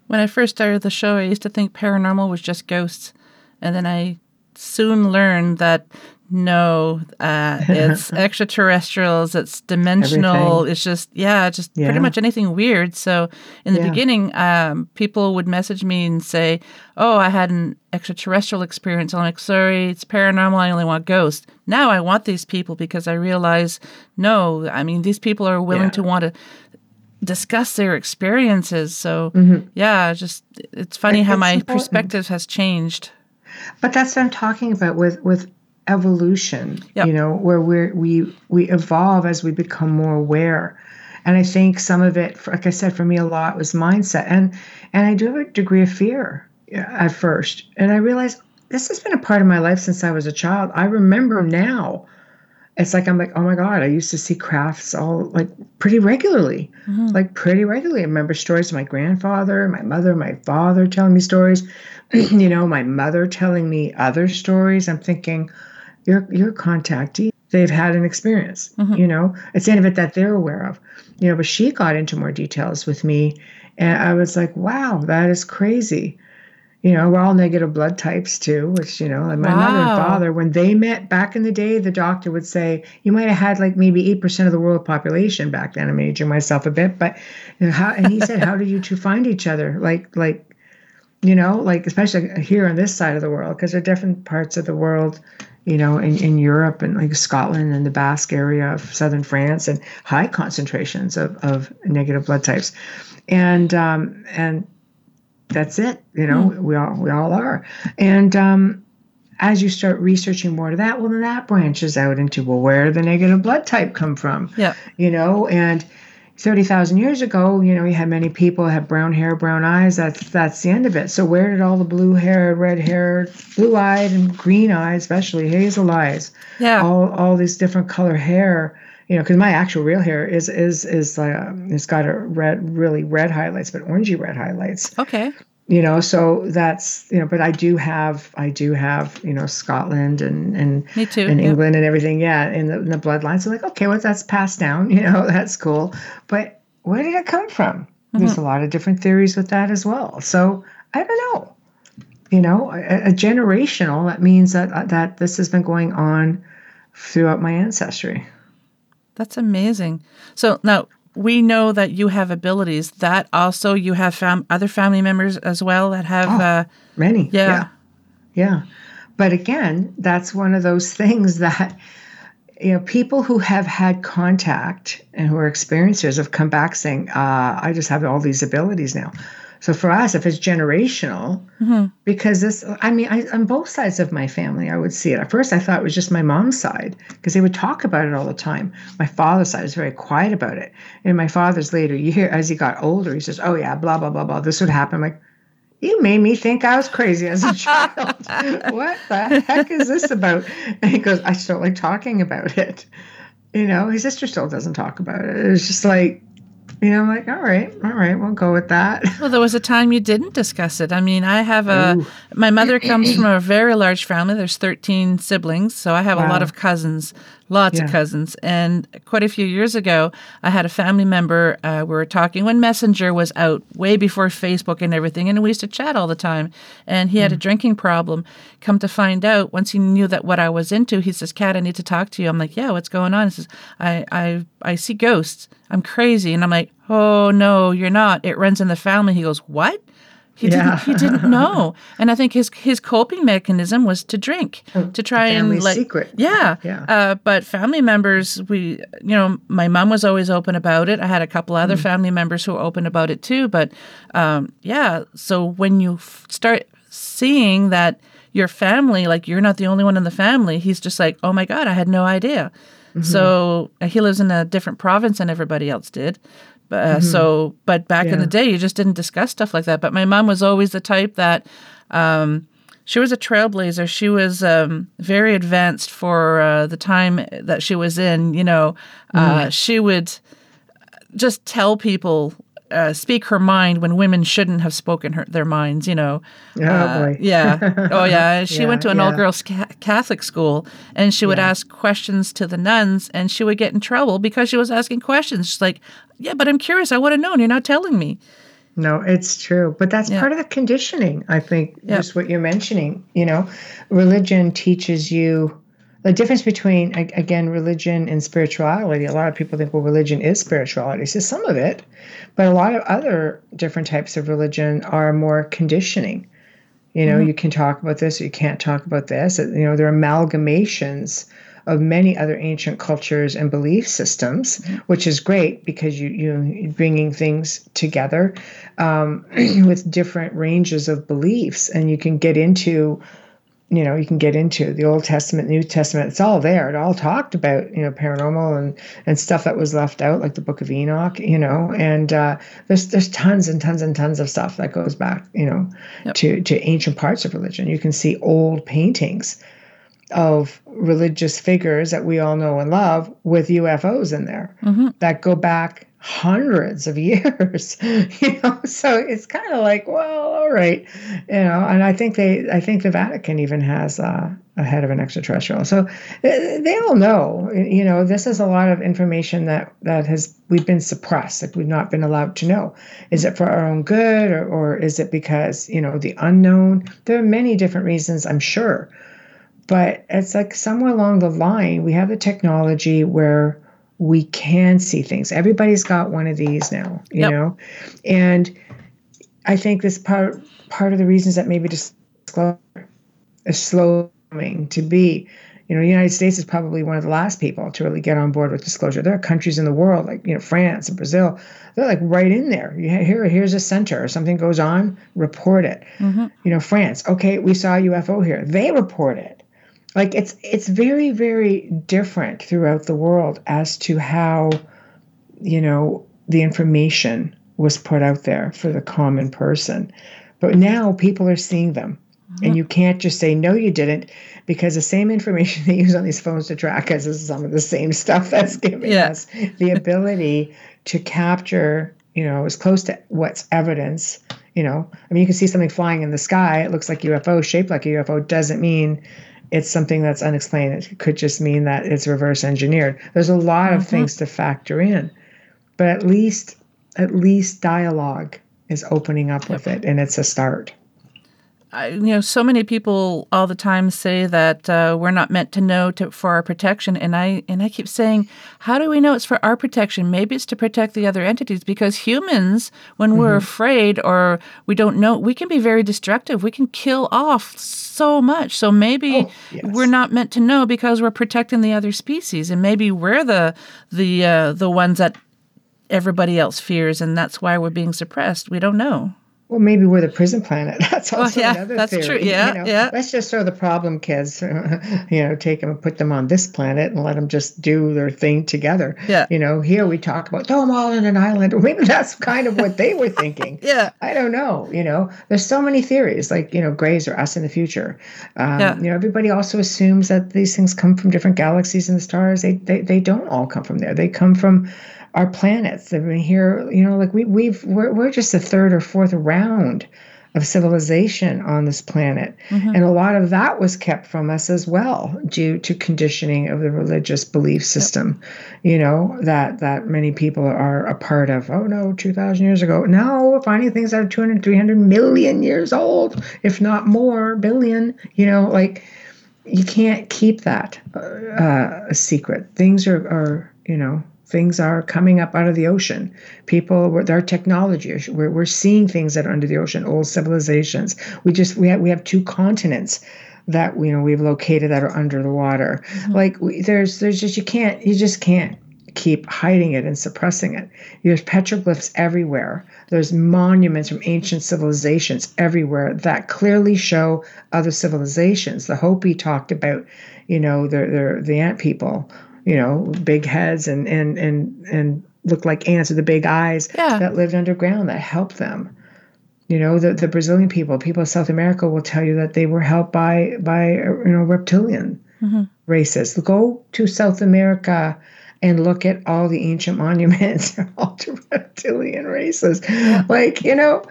When I first started the show, I used to think paranormal was just ghosts. And then I soon learned that no, uh, [LAUGHS] it's extraterrestrials, it's dimensional, Everything. it's just, yeah, just pretty much anything weird. So in the Yeah. beginning, um, people would message me and say, Oh, I had an extraterrestrial experience. I'm like, Sorry, it's paranormal. I only want ghosts. Now I want these people because I realize, no, I mean, these people are willing Yeah. to want to discuss their experiences. So Mm-hmm. yeah, just it's funny how It's my important. perspective has changed. But that's what I'm talking about with with evolution. Yep. You know, where we we we evolve as we become more aware. And I think some of it, like I said, for me a lot was mindset, and and I do have a degree of fear at first, and I realized this has been a part of my life since I was a child. I remember now. It's like I'm like, oh my god! I used to see crafts all like pretty regularly, mm-hmm. like pretty regularly. I remember stories of my grandfather, my mother, my father telling me stories. [CLEARS THROAT] you know, my mother telling me other stories. I'm thinking, your your contactee, they've had an experience. Mm-hmm. You know, it's the end of it that they're aware of. You know, but she got into more details with me, and I was like, wow, that is crazy. You know, we're all negative blood types too, which, you know, like my mother and father, when they met back in the day, the doctor would say, you might have had like maybe 8% of the world population back then. I'm aging myself a bit, but you know, how, and he said, how did you two find each other? Like, like, you know, like, especially here on this side of the world, because there are different parts of the world, you know, in, in Europe and like Scotland and the Basque area of southern France and high concentrations of, of negative blood types. And, um, and, that's it you know we all we all are and um as you start researching more to that well then that branches out into well where did the negative blood type come from Yeah. you know and 30,000 years ago you know you had many people have brown hair brown eyes that's that's the end of it so where did all the blue hair red hair blue eyed and green eyes especially hazel eyes Yeah. all all these different color hair you know because my actual real hair is is is uh, it's got a red really red highlights but orangey red highlights Okay. You know so that's you know but i do have i do have you know scotland and and Me too. and yeah. england and everything yeah in the, in the bloodline so like okay well that's passed down [LAUGHS] you know that's cool but where did it come from mm-hmm. there's a lot of different theories with that as well so i don't know you know a, a generational that means that uh, that this has been going on throughout my ancestry That's amazing. So now we know that you have abilities. That also you have fam- other family members as well that have. Oh. Uh, many yeah. yeah Yeah. But again, that's one of those [LAUGHS] things that, you know, people who have had contact and who are experiencers have come back saying, uh, I just have all these abilities now. So for us, if it's generational, mm-hmm. because this, I mean, I, on both sides of my family, I would see it. At first, I thought it was just my mom's side because they would talk about it all the time. My father's side was very quiet about it. And my father's later year, as he got older, he says, Oh, yeah, blah, blah, blah, blah. This would happen. I'm like, you made me think I was crazy as a [LAUGHS] child. what the heck is this about? And he goes, I still like talking about it. You know, his sister still doesn't talk about it. It's just like, you know, I'm like, all right, all right, we'll go with that. [LAUGHS] well, there was a time you didn't discuss it. I mean, I have a. Ooh. My mother comes from [CLEARS THROAT] a very large family. There's 13 siblings, so I have a lot of cousins. Lots Yeah. of cousins. And quite a few years ago, I had a family member. Uh, we were talking when Messenger was out, way before Facebook and everything. And we used to chat all the time. And he had a drinking problem. Come to find out, once he knew that what I was into, he says, "Cat, I need to talk to you. I'm like, yeah, what's going on? He says, I, I, I see ghosts. I'm crazy. And I'm like, oh, no, you're not. It runs in the family. He goes, what? He Yeah. didn't. He [LAUGHS] didn't know, and I think his his coping mechanism was to drink, to try and like secret. yeah, Yeah. Uh, but family members, we, you know, my mom was always open about it. I had a couple Mm. other family members who were open about it too. But um, yeah, so when you f- start seeing that your family, like you're not the only one in the family, he's just like, oh my god, I had no idea. Mm-hmm. So uh, he lives in a different province than everybody else did. Uh, So, but back in Mm-hmm. The day, you just didn't discuss stuff like that. But my mom was always the type that um, she was a trailblazer. She was um, very advanced for uh, the time that she was in. You know, uh, she would just tell people. Uh, speak her mind when women shouldn't have spoken her their minds, you know. Oh, Uh, boy. yeah. Oh, yeah. [LAUGHS] She Yeah, went to an yeah. all girls ca- Catholic school and she would Yeah. ask questions to the nuns and she would get in trouble because she was asking questions. She's like, Yeah, but I'm curious. I would have known. you're not telling me. No, it's true. But that's part of the conditioning, I think, just what you're mentioning. You know, religion teaches you the difference between, again, religion and spirituality. A lot of people think, well, religion is spirituality. So some of it, but a lot of other different types of religion are more conditioning. You know, mm-hmm. you can talk about this, or you can't talk about this. Uh, you know, they're amalgamations of many other ancient cultures and belief systems, mm-hmm. which is great because you you you're bringing things together um, [CLEARS THROAT] with different ranges of beliefs, and you can get into you know you can get into the old testament new testament it's all there. It all talked about you know paranormal and and stuff that was left out like the book of enoch you know and uh, there's there's tons and tons and tons of stuff that goes back you know to to ancient parts of religion. You can see old paintings of religious figures that we all know and love with UFOs in there that go back hundreds of [LAUGHS] years you know? So it's kind of like well all right you know? And i think they i think the vatican even has uh, a head of an extraterrestrial. So they, they all know you know this is a lot of information that that has we've been suppressed like we've not been allowed to know. Is it for our own good or, or is it because you know the unknown? There are many different reasons i'm sure. But it's like somewhere along the line we have the technology where we can see things. Everybody's got one of these now you Yep. know? And i think this part part of the reasons that maybe disclosure is slowing to be you know the united states is probably one of the last people to really get on board with disclosure. There are countries in the world like you know france and brazil they're like right in there. You here here's a center something goes on report it. Mm-hmm. You know france okay we saw a ufo here. They report it like it's it's very very different throughout the world as to how you know the information was put out there for the common person. But now people are seeing them. And uh-huh. you can't just say no you didn't because the same information [LAUGHS] they use on these phones to track us is some of the same stuff that's giving Yeah. us the ability to capture you know as close to what's evidence you know. I mean you can see something flying in the sky. It looks like ufo shaped like a ufo doesn't mean it's something that's unexplained. It could just mean that it's reverse engineered. There's a lot of uh-huh. things to factor in but at least at least dialogue is opening up with it and it's a start I, you know, so many people all the time say that uh, we're not meant to know to, for our protection, and I and I keep saying, how do we know it's for our protection? Maybe it's to protect the other entities because humans, when we're afraid or we don't know, we can be very destructive. We can kill off so much. So maybe Oh, yes. we're not meant to know because we're protecting the other species, and maybe we're the the uh, the ones that everybody else fears, and that's why we're being suppressed. We don't know. Well, maybe we're the prison planet. [LAUGHS] That's also yeah, another that's theory. true. Yeah, you know? yeah. Let's just throw the problem kids, [LAUGHS] you know, take them and put them on this planet and let them just do their thing together. Yeah. You know, here we talk about throw them all in an island. [LAUGHS] Maybe that's kind of what they were thinking. Yeah. I don't know. You know, there's so many theories, like you know, Greys or us in the future. Um, Yeah. You know, everybody also assumes that these things come from different galaxies and the stars. They they they don't all come from there. They come from our planets. I mean, here, you know, like we we've we're we're just the third or fourth round of civilization on this planet. And a lot of that was kept from us as well due to conditioning of the religious belief system, you know, that that many people are a part of. Oh no, 2000 years ago. No, we're finding things that are 200 300 million years old, if not more, billion, you know, like you can't keep that uh, a secret. Things are are, you know, things are coming up out of the ocean. People, our technology, we're, we're seeing things that are under the ocean, old civilizations. We just we have we have two continents that you know we've located that are under the water. Mm-hmm. Like we, there's there's just you can't you just can't keep hiding it and suppressing it. There's petroglyphs everywhere. There's monuments from ancient civilizations everywhere that clearly show other civilizations. The Hopi talked about, you know, the the the ant people you know, big heads and and and and looked like ants with the big eyes Yeah. that lived underground that helped them. You know, the, the Brazilian people, people of South America will tell you that they were helped by by you know reptilian mm-hmm. races. Go to South America and look at all the ancient monuments. They're [LAUGHS] all to reptilian races. Like, you know,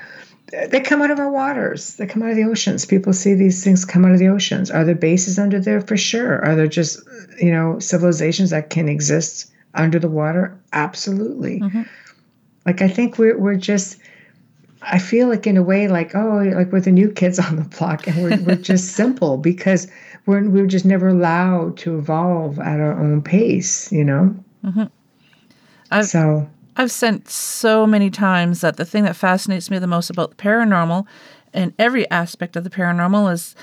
they come out of our waters. They come out of the oceans. People see these things come out of the oceans. Are there bases under there? For sure. Are there just, you know, civilizations that can exist under the water? Absolutely. Mm-hmm. Like I think we're we're just I feel like in a way like, oh, like we're the new kids on the block and we're we're just [LAUGHS] simple because we're we're just never allowed to evolve at our own pace, you know? Mm-hmm. I've- so I've sent so many times that the thing that fascinates me the most about the paranormal and every aspect of the paranormal is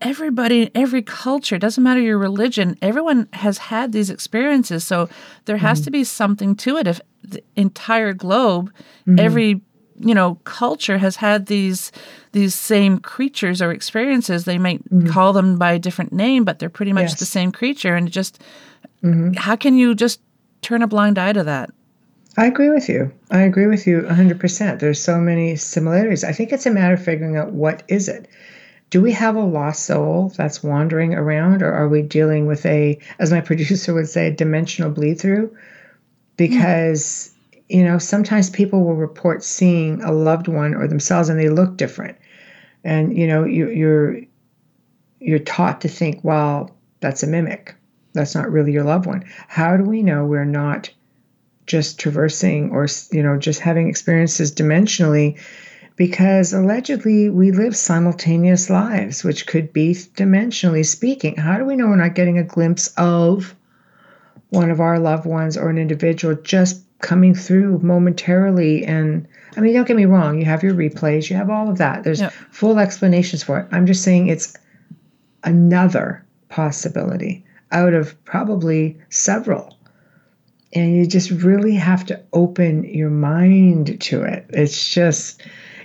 everybody, in every culture, doesn't matter your religion, everyone has had these experiences. So there has mm-hmm. to be something to it. If the entire globe, mm-hmm. every you know culture has had these these same creatures or experiences they might mm-hmm. call them by a different name but they're pretty much the same creature and just how can you just turn a blind eye to that I agree with you. I agree with you 100%. There's so many similarities. I think it's a matter of figuring out what is it. Do we have a lost soul that's wandering around or are we dealing with a as my [LAUGHS] producer would say a dimensional bleed through? Because you know, sometimes people will report seeing a loved one or themselves and they look different. And you know, you, you're you're taught to think, well, that's a mimic. That's not really your loved one. How do we know we're not just traversing or you know just having experiences dimensionally because allegedly we live simultaneous lives which could be dimensionally speaking. How do we know we're not getting a glimpse of one of our loved ones or an individual just coming through momentarily? And i mean don't get me wrong you have your replays you have all of that. There's Yep. full explanations for it. I'm just saying it's another possibility out of probably several. And you just really have to open your mind to it. It's just,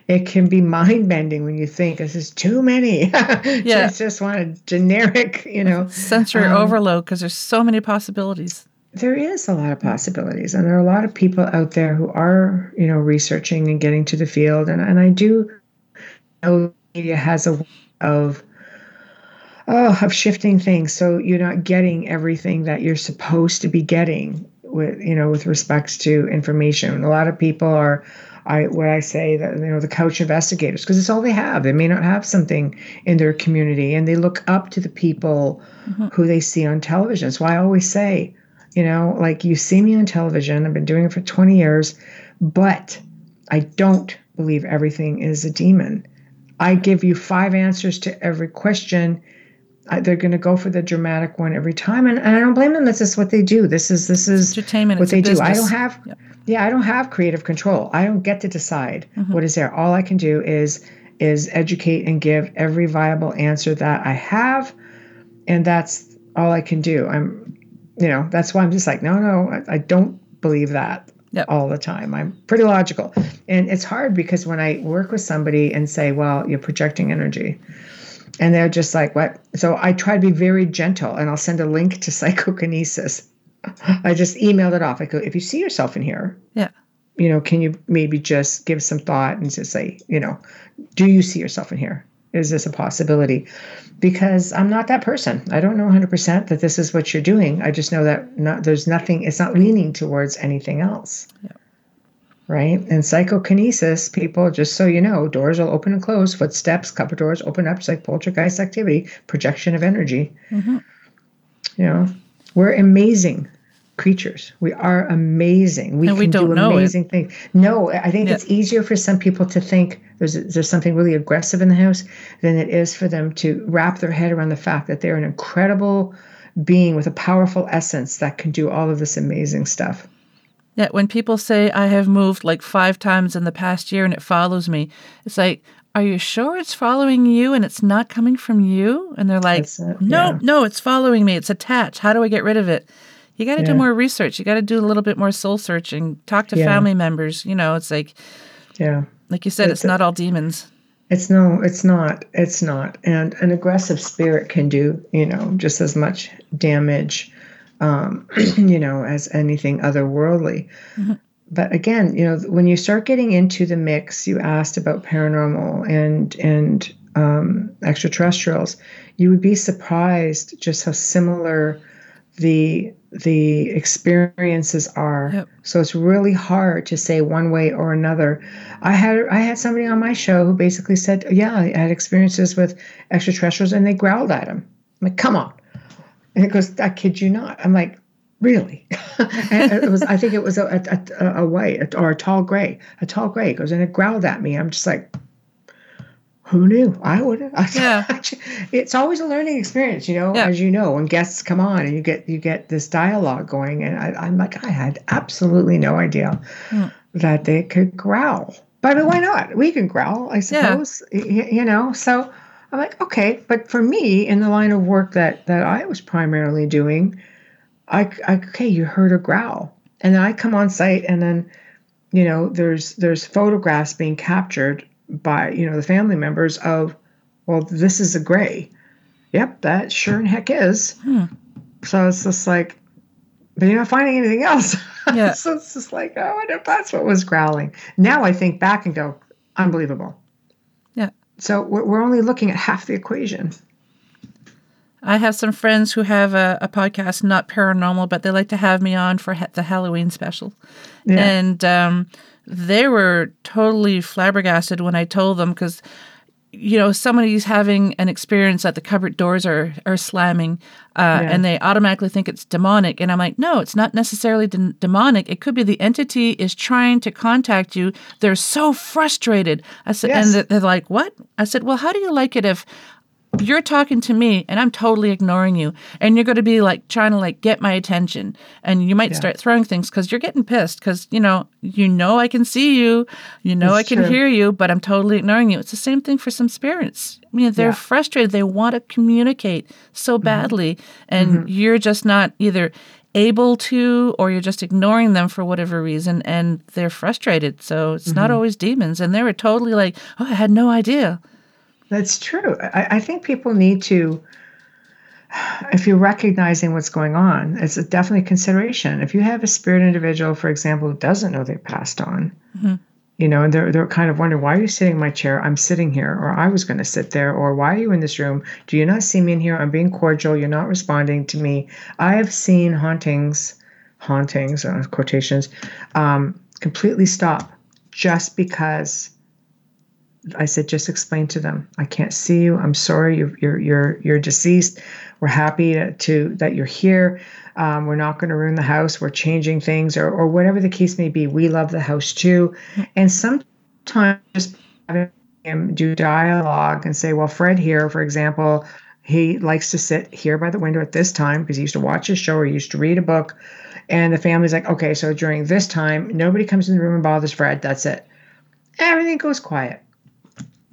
it can be mind bending when you think this is too many. [LAUGHS] Yeah. just, just want a generic, you know. sensory Um, overload because there's so many possibilities There is a lot of possibilities, and there are a lot of people out there who are, you know, researching and getting to the field. And and I do know media has a way of oh of shifting things so you're not getting everything that you're supposed to be getting with you know with respects to information. A lot of people are. I what I say that you know the couch investigators because it's all they have. They may not have something in their community, and they look up to the people mm-hmm. who they see on television. That's why I always say, you know, like you see me on television. I've been doing it for 20 years, but I don't believe everything is a demon. I give you five answers to every question. I, they're going to go for the dramatic one every time, and, and I don't blame them. This is what they do. This is this is entertainment what they do. I don't have, Yep. yeah, I don't have creative control. I don't get to decide Mm-hmm. what is there. All I can do is is educate and give every viable answer that I have, and that's all I can do. I'm, you know, that's why I'm just like, no, no, I, I don't believe that Yep. all the time. I'm pretty logical, and it's hard because when I work with somebody and say, well, you're projecting energy. And they're just like, what? So I try to be very gentle and I'll send a link to [LAUGHS] psychokinesis. I just emailed it off. I go, if you see yourself in here, yeah you know, can you maybe just give some thought and just say, you know, do you see yourself in here? Is this a possibility? Because I'm not that person. I don't know 100% that this is what you're doing. I just know that not, there's nothing, it's not leaning towards anything else. Right? And psychokinesis, people, just so you know, doors will open and close, footsteps, cupboard doors open up. It's like poltergeist activity, projection of energy. Mm-hmm. You know, we're amazing creatures. We are amazing. We And can we don't do know it. amazing things. No, I think Yeah. it's easier for some people to think there's there's something really aggressive in the house than it is for them to wrap their head around the fact that they're an incredible being with a powerful essence that can do all of this amazing stuff. Yeah, when people say I have moved like five times in the past year and it follows me, it's like, are you sure it's following you and it's not coming from you? And they're like, no, yeah. no, it's following me. It's attached. How do I get rid of it? You got to do more research. You got to do a little bit more soul searching. Talk to Yeah. family members. You know, it's like, Yeah. like you said, it's That's it. not all demons. It's no, it's not. It's not. And an aggressive spirit can do, you know, just as much damage, um, [CLEARS THROAT] you know, as anything otherworldly. But again, you know, when you start getting into the mix, you asked about paranormal and and um, extraterrestrials. You would be surprised just how similar the the experiences are. Yep. So it's really hard to say one way or another. I had I had somebody on my show who basically said, "Yeah, I had experiences with extraterrestrials, and they growled at him." I'm like, "Come on!" And it goes, "I kid you not." I'm like, "Really?" [LAUGHS] it was. I think it was a a, a, a white or a tall gray, a tall gray. Goes and it growled at me. I'm just like, "Who knew? I would have." [LAUGHS] Yeah. [LAUGHS] it's always a learning experience, you know. Yeah. As you know, when guests come on and you get you get this dialogue going, and I, I'm like, I had absolutely no idea Hmm. that they could growl. But why not? We can growl, I suppose. y- You know, so I'm like, okay. But for me, in the line of work that that I was primarily doing, I, I okay, you heard a growl, and then I come on site, and then you know, there's there's photographs being captured by you know the family members of, well, this is a gray. Yep, that sure and heck is. Hmm. So it's just like, but you're not finding anything else. Yeah. [LAUGHS] so it's just like, oh, I wonder if that's what was growling. Now I think back and go, unbelievable. So we're, we're only looking at half the equation. I have some friends who have a, a podcast, not paranormal, but they like to have me on for ha- the Halloween special. Yeah. And um, they were totally flabbergasted when I told them because, you know, somebody's having an experience that the cupboard doors are, are slamming uh, Yeah. and they automatically think it's demonic. And I'm like, no, it's not necessarily de- demonic. It could be the entity is trying to contact you. They're so frustrated. I said, Yes. and they're- they're like, what? I said, well, how do you like it if you're talking to me and I'm totally ignoring you and you're going to be like trying to like get my attention and you might Yeah. start throwing things cuz you're getting pissed cuz you know you know I can see you you know It's I can true. hear you but I'm totally ignoring you. It's the same thing for some spirits. I mean they're Yeah. frustrated. They want to communicate so mm-hmm. badly and mm-hmm. you're just not either able to or you're just ignoring them for whatever reason and they're frustrated. So it's not mm-hmm. always demons and they were totally like oh I had no idea That's true. I, I think people need to, if you're recognizing what's going on, it's a definitely consideration. If you have a spirit individual, for example, who doesn't know they passed on, you know, and they're they're kind of wondering why are you sitting in my chair? I'm sitting here, or I was going to sit there, or why are you in this room? Do you not see me in here? I'm being cordial. You're not responding to me. I have seen hauntings, hauntings, uh, quotations, um, completely stop just because I said, just explain to them. I can't see you. I'm sorry. You're you're you're, you're deceased. We're happy to, to that you're here. Um, we're not going to ruin the house. We're changing things, or or whatever the case may be. We love the house too. And sometimes just having him do dialogue and say, well, Fred here, for example, he likes to sit here by the window at this time because he used to watch his show or he used to read a book. And the family's like, okay, so during this time, nobody comes in the room and bothers Fred. That's it. Everything goes quiet.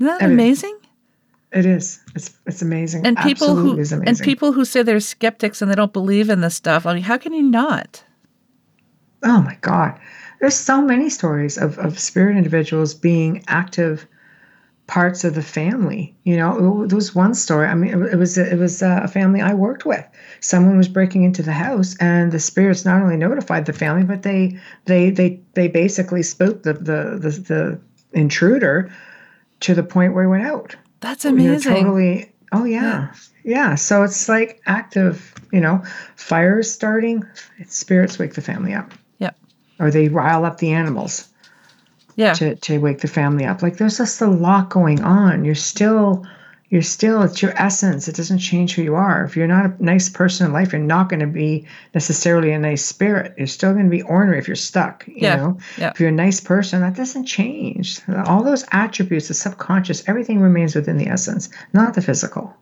Isn't that amazing It is. It's it's amazing. and people Absolutely who is amazing. and people who say they're skeptics and they don't believe in this stuff. I mean, how can you not? oh my God, there's so many stories of of spirit individuals being active parts of the family. You know, there was one story. I mean, it was it was uh, a family I worked with. Someone was breaking into the house, and the spirits not only notified the family, but they they they they basically spooked the the the, the intruder to the point where he went out. That's you know, amazing. totally. Oh yeah. yeah, So it's like active. You know, fires starting. Spirits wake the family up, Yep. or they rile up the animals. Yeah. to, to wake the family up. Like there's just a lot going on. You're still you're still it's your essence. It doesn't change who you are. If you're not a nice person in life, you're not going to be necessarily a nice spirit. You're still going to be ornery if you're stuck. You Yeah, know, yeah. if you're a nice person, that doesn't change. All those attributes, the subconscious, everything remains within the essence, not the physical.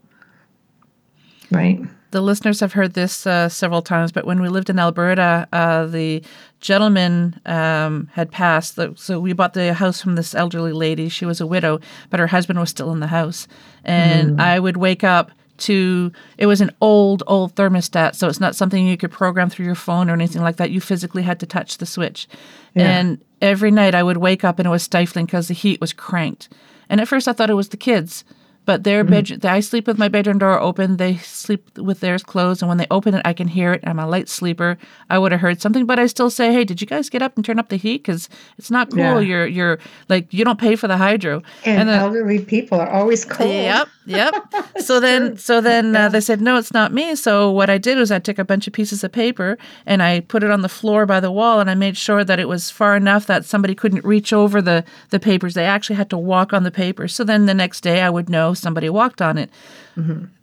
Right. The listeners have heard this uh, several times, but when we lived in Alberta, uh, the gentleman um, had passed. So we bought the house from this elderly lady. She was a widow, but her husband was still in the house. And I would wake up to it was an old, old thermostat. So it's not something you could program through your phone or anything like that. You physically had to touch the switch. And every night I would wake up and it was stifling because the heat was cranked. And at first I thought it was the kids. But their bedroom, I sleep with my bedroom door open. They sleep with theirs closed, and when they open it, I can hear it. I'm a light sleeper. I would have heard something, but I still say, "Hey, did you guys get up and turn up the heat? Because it's not cool. Yeah. You're you're like you don't pay for the hydro." And, the- elderly people are always cold. Yep, yep. [LAUGHS] So then, so then uh, they said, no, it's not me. So what I did was I took a bunch of pieces of paper and I put it on the floor by the wall, and I made sure that it was far enough that somebody couldn't reach over the the papers. They actually had to walk on the papers. So then the next day, I would know somebody walked on it.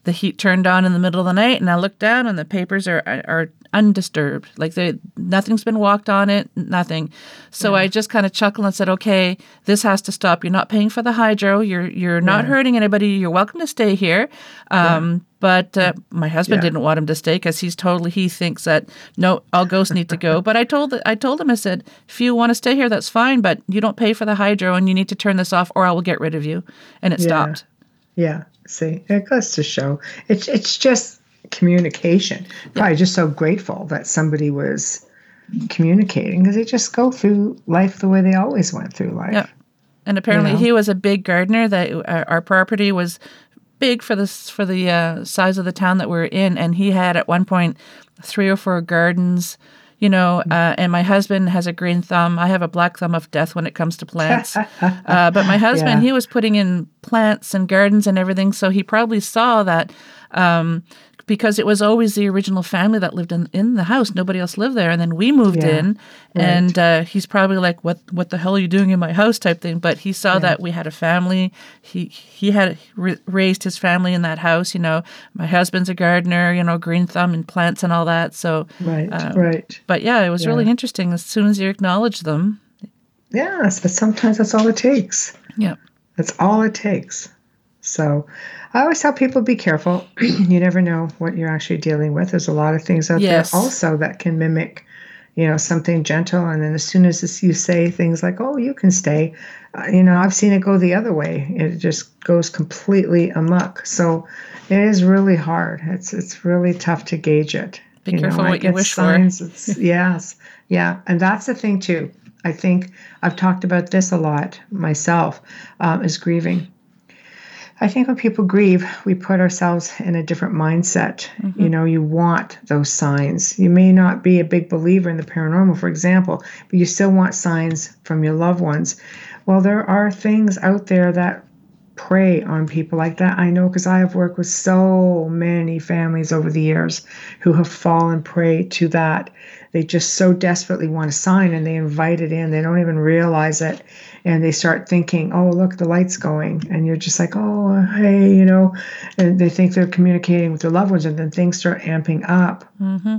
The heat turned on in the middle of the night, and I looked down, and the papers are are undisturbed. Like they, nothing's been walked on it, nothing. So I just kind of chuckled and said, "Okay, this has to stop. You're not paying for the hydro. You're you're not hurting anybody. You're welcome to stay here." Um, But uh, my husband Yeah. didn't want him to stay because he's totally he thinks that no, all ghosts need to go. [LAUGHS] But I told I told him I said, if you want to stay here, that's fine. But you don't pay for the hydro, and you need to turn this off, or I will get rid of you. And it Yeah. stopped. Yeah. See, it goes to show it's it's just communication. Probably just so grateful that somebody was communicating because they just go through life the way they always went through life. Yeah. And apparently, know? he was a big gardener. That uh, our property was big for this for the uh, size of the town that we are in, and he had at one point three or four gardens. You know, uh, and my husband has a green thumb. I have a black thumb of death when it comes to plants. [LAUGHS] uh, but my husband, Yeah. he was putting in plants and gardens and everything, so he probably saw that. Um, because it was always the original family that lived in, in the house. Nobody else lived there. And then we moved Yeah, in, and uh, he's probably like, "What what the hell are you doing in my house?" type thing. But he saw that we had a family. He he had ra- raised his family in that house. You know, my husband's a gardener. You know, green thumb and plants and all that. So, Right. um, right. But yeah, it was really interesting. As soon as you acknowledge them, Yes, but sometimes that's all it takes. yeah, That's all it takes. So I always tell people be careful. [CLEARS THROAT] you never know what you're actually dealing with. There's a lot of things out Yes. there also that can mimic, you know, something gentle. And then as soon as this, you say things like, oh, you can stay, uh, you know, I've seen it go the other way. It just goes completely amok. So it is really hard. It's, it's really tough to gauge it. Be careful I what you wish for. signs, [LAUGHS] It's, yes. Yeah. And that's the thing, too. I think I've talked about this a lot myself, um, is grieving. I think when people grieve, we put ourselves in a different mindset. Mm-hmm. You know, you want those signs. You may not be a big believer in the paranormal, for example, but you still want signs from your loved ones. Well, there are things out there that prey on people like that. I know because I have worked with so many families over the years who have fallen prey to that. They just so desperately want a sign and they invite it in. They don't even realize it. And they start thinking, oh, look, the light's going. And you're just like, oh, hey, you know, and they think they're communicating with their loved ones. And then things start amping up. hmm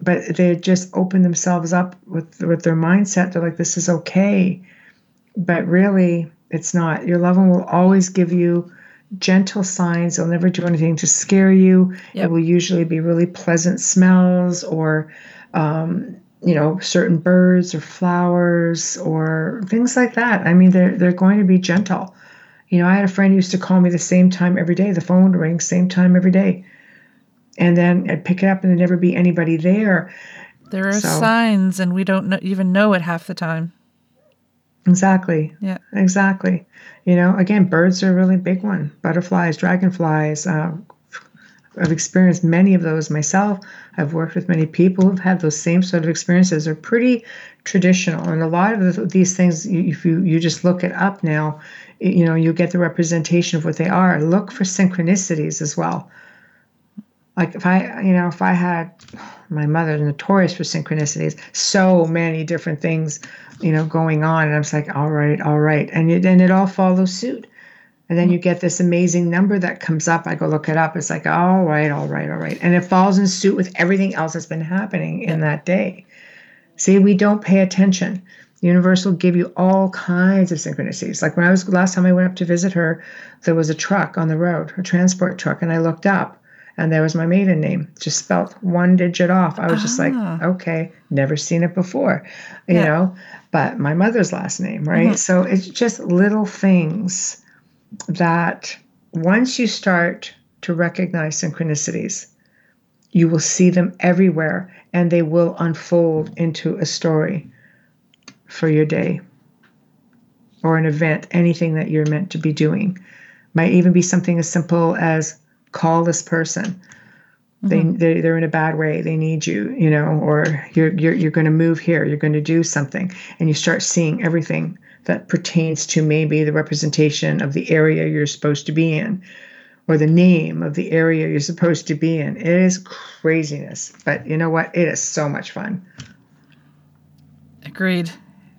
But they just open themselves up with, with their mindset. They're like, this is okay. But really, it's not. Your loved one will always give you gentle signs. They'll never do anything to scare you. Yep. It will usually be really pleasant smells or, um, you know, certain birds or flowers or things like that. I mean, they're they're going to be gentle. You know, I had a friend who used to call me the same time every day. The phone would ring same time every day, and then I'd pick it up and there'd never be anybody there. there are So- signs, and we don't know, even know it half the time. Exactly. Yeah. Exactly. You know, again, birds are a really big one. Butterflies, dragonflies. Uh, I've experienced many of those myself. I've worked with many people who've had those same sort of experiences. They're pretty traditional, and a lot of these things, you- if you you just look it up now, you know, you get the representation of what they are. Look for synchronicities as well. Like if I, you know, if I had my mother notorious for synchronicities, so many different things, you know, going on, and I'm just like, all right, all right, and it, and it all follows suit. And then you get this amazing number that comes up. I go look it up. It's like, all right, all right, all right. And it falls in suit with everything else that's been happening in that day. See, we don't pay attention. The universe will give you all kinds of synchronicities. Like when I was last time I went up to visit her, there was a truck on the road, a transport truck, and I looked up and there was my maiden name, just spelt one digit off. I was just like, Ah. okay, never seen it before, you Yeah. know, but my mother's last name, right? Mhm. So it's just little things that once you start to recognize synchronicities, you will see them everywhere and they will unfold into a story for your day or an event, anything that you're meant to be doing. Might even be something as simple as call this person. They, mm-hmm. they they're in a bad way. They need you, you know, or you're you're you're going to move here. You're going to do something, and you start seeing everything that pertains to maybe the representation of the area you're supposed to be in, or the name of the area you're supposed to be in. It is craziness, but you know what? It is so much fun. Agreed.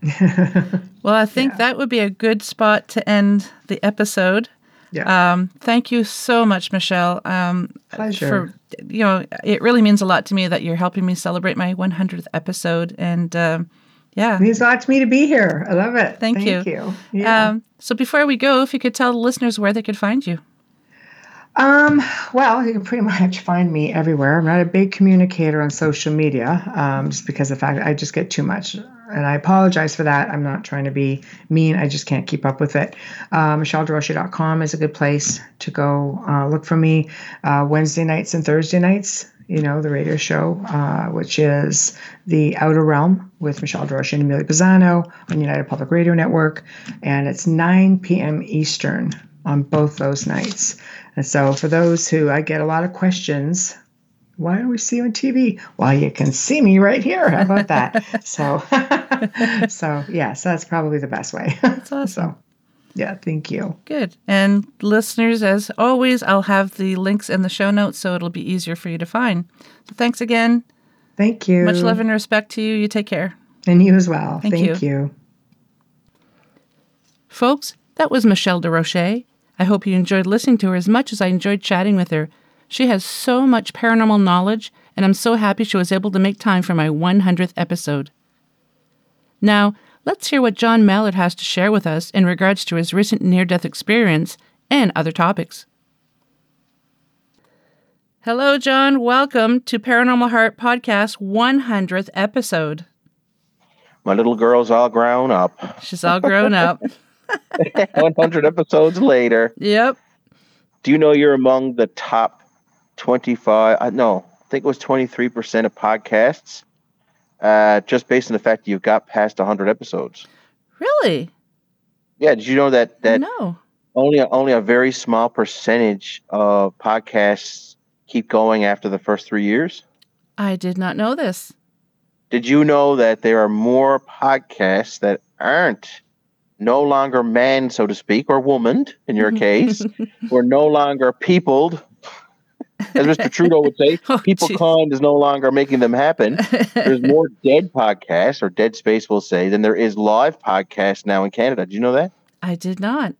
[LAUGHS] Well, I think that would be a good spot to end the episode. Yeah, Um, thank you so much, Michelle. Um, Pleasure. For you know, it really means a lot to me that you're helping me celebrate my 100th episode, and um, yeah. it means a lot to me to be here. I love it. Thank you. you. Yeah. Um, so before we go, if you could tell the listeners where they could find you. Um, well, you can pretty [LAUGHS] much find me everywhere. I'm not a big communicator on social media, um, just because of the fact I just get too much. And I apologize for that. I'm not trying to be mean. I just can't keep up with it. Uh, MichelleDesrochers.com is a good place to go uh, look for me. Uh, Wednesday nights and Thursday nights, you know, the radio show, uh, which is The Outer Realm with Michelle Desrochers and Amelia Pisano on United Public Radio Network. And it's 9 p.m. Eastern on both those nights. And so, for those who I get a lot of questions, why don't we see you on TV? Well, you can see me right here. How about that? [LAUGHS] so, [LAUGHS] so yeah, so that's probably the best way. That's [LAUGHS] awesome. so, yeah, thank you. Good. And listeners, as always, I'll have the links in the show notes so it'll be easier for you to find. So thanks again. Thank you. Much love and respect to you. You take care. and you as well. Thank Thank, you. you. Folks, that was Michelle Desrochers. I hope you enjoyed listening to her as much as I enjoyed chatting with her. She has so much paranormal knowledge, and I'm so happy she was able to make time for my 100th episode. Now, let's hear what Jon Mallard has to share with us in regards to his recent near death experience and other topics. Hello, Jon. Welcome to Paranormal Heart Podcast 100th episode. My little girl's all grown up. [LAUGHS] She's all grown up. [LAUGHS] 100 episodes later. Yep. Do you know you're among the top 25? Uh, no, I think it was 23% of podcasts, uh, just based on the fact that you've got past 100 episodes. Really? Yeah, did you know that that no. only only a very small percentage of podcasts keep going after the first three years? I did not know this. Did you know that there are more podcasts that aren't no longer man, so to speak, or woman in your [LAUGHS] case, or no longer peopled, as Mr. Trudeau would say, [LAUGHS] Oh, people geez. kind is no longer making them happen. There's more [LAUGHS] dead podcasts, or Dead Space we'll say, than there is live podcasts now in Canada. Do you know that? I did not. So-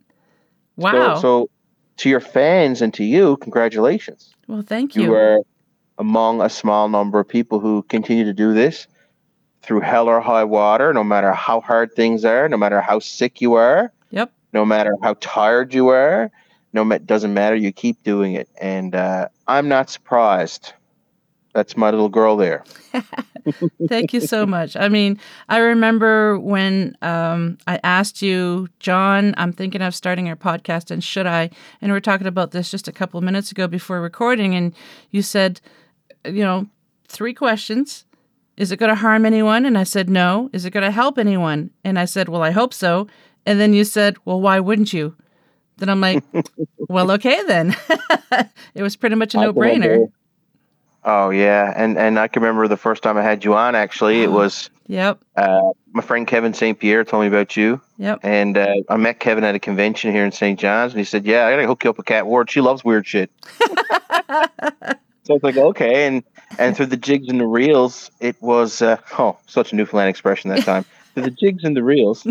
Wow. So, to your fans and to you, congratulations. well, thank You you. are among a small number of people who continue to do this through hell or high water, no matter how hard things are, no matter how sick you are, Yep. no matter how tired you are, no doesn't matter. You keep doing it, and uh, I'm not surprised. That's my little girl there. [LAUGHS] Thank you so much. I mean, I remember when um, I asked you, Jon, I'm thinking of starting our podcast, and should I? And we are talking about this just a couple of minutes ago before recording, and you said, you know, three questions. Is it going to harm anyone? And I said, no. Is it going to help anyone? And I said, well, I hope so. And then you said, well, why wouldn't you? Then I'm like, [LAUGHS] well, okay, then. [LAUGHS] it was pretty much a no brainer. Oh yeah, and and I can remember the first time I had you on. Actually, it [GASPS] was Yep. uh, my friend Kevin St. Pierre told me about you. Yep. And uh, I met Kevin at a convention here in St. John's, and he said, "Yeah, I gotta hook you up with Kat Ward. She loves weird shit." [LAUGHS] So it's like okay, and and through the jigs and the reels, it was uh, oh such a Newfoundland expression that time. through the jigs and the reels,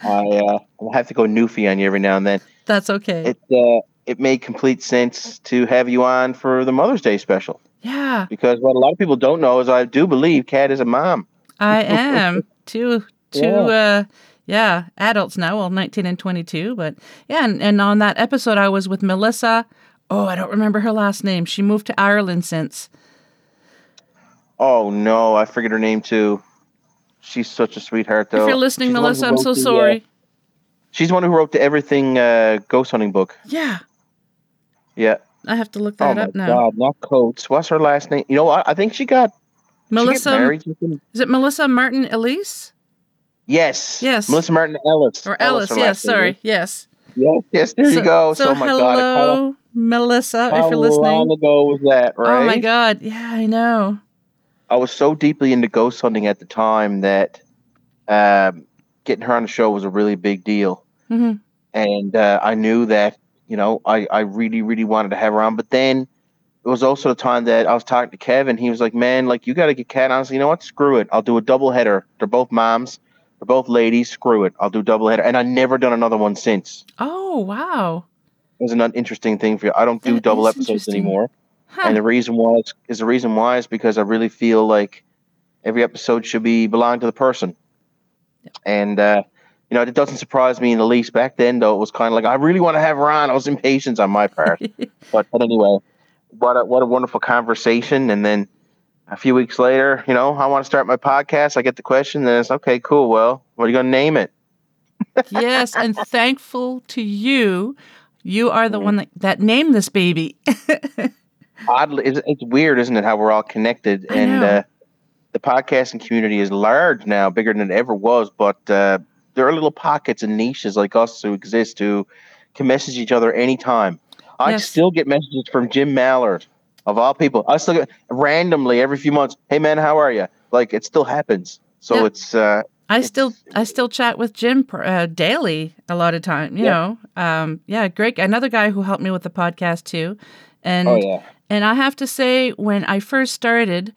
I uh, I have to go Newfie on you every now and then. That's okay. It uh, it made complete sense to have you on for the Mother's Day special yeah, because what a lot of people don't know is I do believe Kat is a mom. I [LAUGHS] am. two, two, Yeah. uh, yeah, adults now, well, 19 and 22. But yeah, and, and on that episode, I was with Melissa. Oh, I don't remember her last name. She moved to Ireland since. Oh no, I forget her name too. She's such a sweetheart, though. if you're listening, She's Melissa, I'm so uh, sorry. She's the one who wrote the Everything uh, Ghost Hunting book. yeah, Yeah. I have to look Oh that my up now. God, not Coates. What's her last name? You know what? I think she got she Melissa, married. is it Melissa Martin Ellis? Yes. Yes. Melissa Martin Ellis. Or Ellis, her yes, last name sorry, yes. Yes. Yes. There so, you go. So, So, my hello, God, Melissa, how if you're listening. How long ago was that? Right. Oh my God, yeah, I know. I was so deeply into ghost hunting at the time that um, getting her on the show was a really big deal. Hmm and uh, I knew that you know I, I really really wanted to have her on. But then it was also the time that I was talking to Kevin. He was like, "Man, like you got to get Kat on." I was like, "You know what? Screw it. I'll do a double header. They're both moms. They're both ladies. Screw it. I'll do double header." And I never done another one since. Oh, wow. It was an interesting thing for you. I don't do That double episodes anymore. Huh. And the reason why is, is the reason why is because I really feel like every episode should be belong to the person. And uh, you know, it doesn't surprise me in the least. Back then, though, it was kind of like I really want to have her on. I was impatient on my part, [LAUGHS] but but anyway, what a, what a wonderful conversation. And then a few weeks later, you know, I want to start my podcast. I get the question, and it's okay, cool. Well, what are you going to name it? [LAUGHS] yes, and thankful to you. You are Mm-hmm. the one that, that named this baby. [LAUGHS] oddly it's, it's weird isn't it how we're all connected and uh, the podcasting community is large now bigger than it ever was but uh, there are little pockets and niches like us who exist who can message each other anytime i Yes. still get messages from jim mallard of all people i still get randomly every few months hey man how are you like it still happens so Yeah. it's uh I It's- still I still chat with Jim uh, daily a lot of time. You Yeah. know, um, yeah, great. Another guy who helped me with the podcast too, and oh yeah and I have to say, when I first started,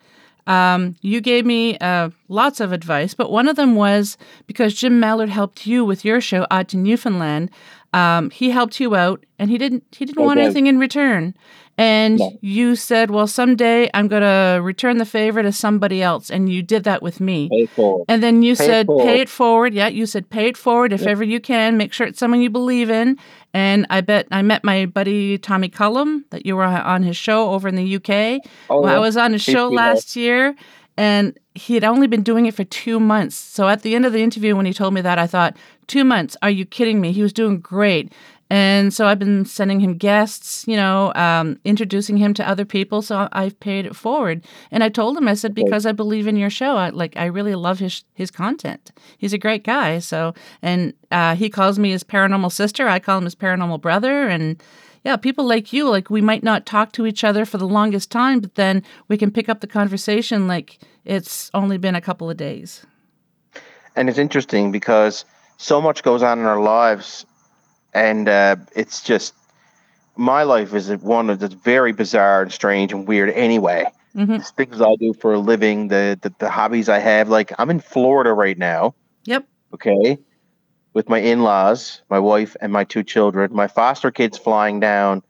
um, you gave me uh, lots of advice, but one of them was because Jim Mallard helped you with your show, Odd to Newfoundland. Um, he helped you out, and he didn't. He didn't want anything in return. And No. you said, "Well, someday I'm going to return the favor to somebody else," and you did that with me. pay forward And then you Pay said, forward. pay it forward. Yeah, you said, pay it forward if Yep. ever you can. Make sure it's someone you believe in. And I bet I met my buddy Tommy Cullum that you were on his show over in the UK. oh, Well, I was on his show last year, and he had only been doing it for two months. So at the end of the interview, when he told me that, I thought, two months? Are you kidding me? He was doing great. And so I've been sending him guests, you know, um, introducing him to other people. So I've paid it forward. And I told him, I said, because I believe in your show, I like, I really love his his content. He's a great guy. So, and uh, he calls me his paranormal sister. I call him his paranormal brother. And yeah, people like you, like we might not talk to each other for the longest time, but then we can pick up the conversation like it's only been a couple of days. and it's interesting because so much goes on in our lives and uh, it's just my life is one of that's very bizarre and strange and weird anyway. Hmm the things i do for a living the, the the hobbies i have. Like i'm in florida right now. Yep. okay. With my in-laws my wife and my two children. My foster kids flying down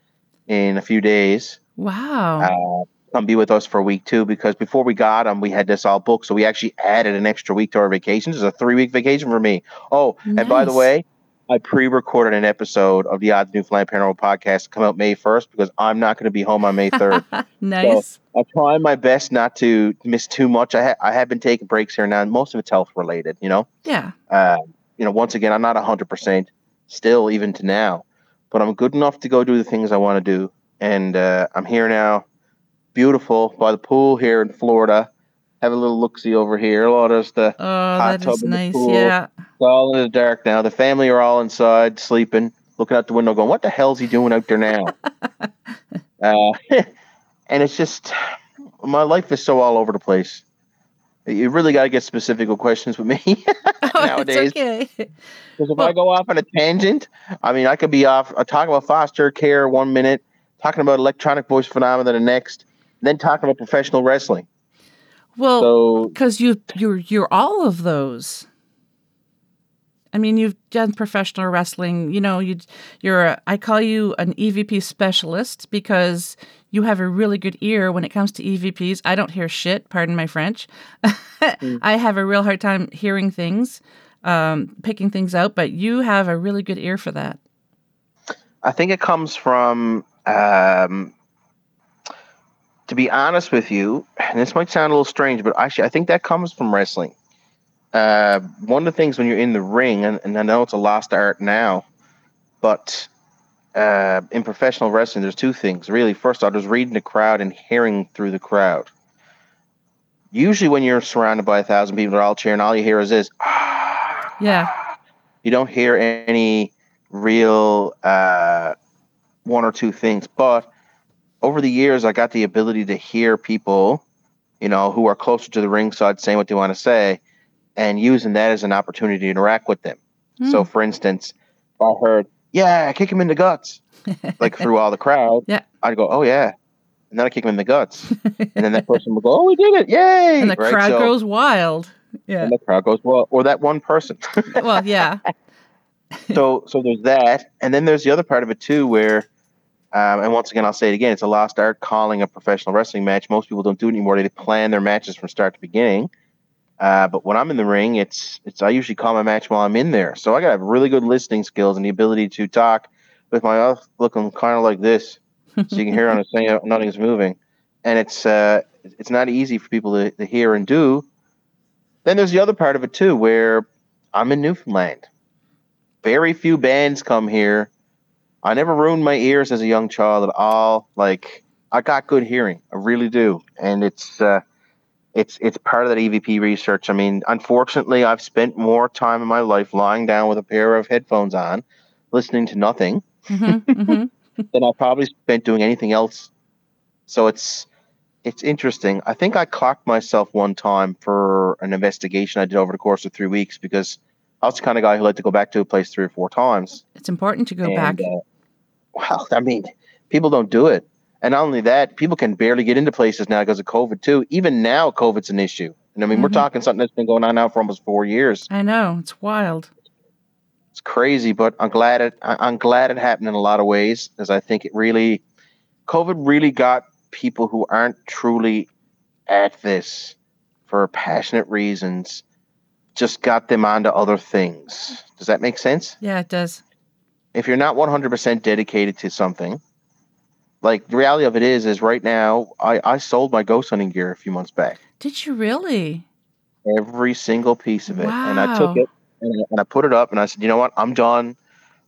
in a few days. Wow. uh, come be with us for a week too because before we got them we had this all booked. So we actually added an extra week to our vacation it's a three week vacation for me. Oh and by the way i pre-recorded an episode of the odd newfoundland paranormal podcast to come out may 1st because i'm not going to be home on may 3rd [LAUGHS] nice. i'm trying my best not to miss too much i, ha- I have been taking breaks here now and most of it's health related you know yeah. uh, you know once again i'm not 100% still even to now but i'm good enough to go do the things i want to do and uh, i'm here now beautiful by the pool here in florida have a little look-see over here a lot of the Oh, hot tub is in the nice. pool. Yeah. it's all in the dark now the family are all inside sleeping looking out the window going what the hell's he doing out there now [LAUGHS] uh, [LAUGHS] and it's just my life is so all over the place you really got to get specific with questions with me [LAUGHS] Oh, nowadays it's okay. because if Well- I go off on a tangent, I mean, I could be off uh, talking about foster care one minute, talking about electronic voice phenomena the next. then talking about professional wrestling. Well, So because you you're you're all of those. I mean, you've done professional wrestling. You know, you you're a, I call you an EVP specialist because you have a really good ear when it comes to EVPs. I don't hear shit. Pardon my French. [LAUGHS] I have a real hard time hearing things, um, picking things out. But you have a really good ear for that. I think it comes from, um, to be honest with you, and this might sound a little strange, but actually, I think that comes from wrestling. Uh, one of the things when you're in the ring, and, and I know it's a lost art now, but uh, in professional wrestling, there's two things really. First off, there's reading the crowd and hearing through the crowd. Usually, when you're surrounded by a thousand people, they're all cheering. All you hear is this. Yeah. you don't hear any real uh, one or two things. But over the years, I got the ability to hear people, you know, who are closer to the ringside saying what they want to say, and using that as an opportunity to interact with them. So, hmm. for instance, if I heard, "Yeah, kick him in the guts," [LAUGHS] like through all the crowd, Yeah. I'd go, "Oh yeah," and then I kick him in the guts, [LAUGHS] and then that person would go, "Oh, we did it! Yay!" and the Right? crowd So- goes wild. Yeah. and the crowd goes, "Well," or that one person. well, yeah. [LAUGHS] so so there's that and then there's the other part of it too where um, and once again i'll say it again it's a lost art calling a professional wrestling match. Most people don't do it anymore. They plan their matches from start to beginning. Uh, but when i'm in the ring it's it's i usually call my match while i'm in there. So i got to have really good listening skills and the ability to talk with my mouth looking kind of like this so you can hear on the saying [LAUGHS] nothing's moving. And it's uh, it's not easy for people to, to hear and do. Then there's the other part of it too where i'm in newfoundland. Very few bands come here. I never ruined my ears as a young child at all. Like I got good hearing, I really do, and it's uh, it's it's part of that EVP research. I mean, unfortunately, I've spent more time in my life lying down with a pair of headphones on, listening to nothing, hmm hmm [LAUGHS] [LAUGHS] than I probably spent doing anything else. So it's it's interesting. I think I clocked myself one time for an investigation I did over the course of three weeks because I was the kind of guy who liked to go back to a place three or four times. It's important to go And, back. uh, well, I mean, people don't do it. And not only that, people can barely get into places now because of COVID, too. Even now, COVID's an issue. And I mean, we're Mhm. talking something that's been going on now for almost four years. I know it's wild. It's crazy, but I'm glad it. I'm glad it happened in a lot of ways, as I think it really, COVID really got people who aren't truly at this for passionate reasons, just got them onto other things. Does that make sense? Yeah, it does. if you're not 100% dedicated to something like the reality of it is is right now i i sold my ghost hunting gear a few months back. Did you really? every single piece of it. And i took it and I, and I put it up and i said you know what? I'm done.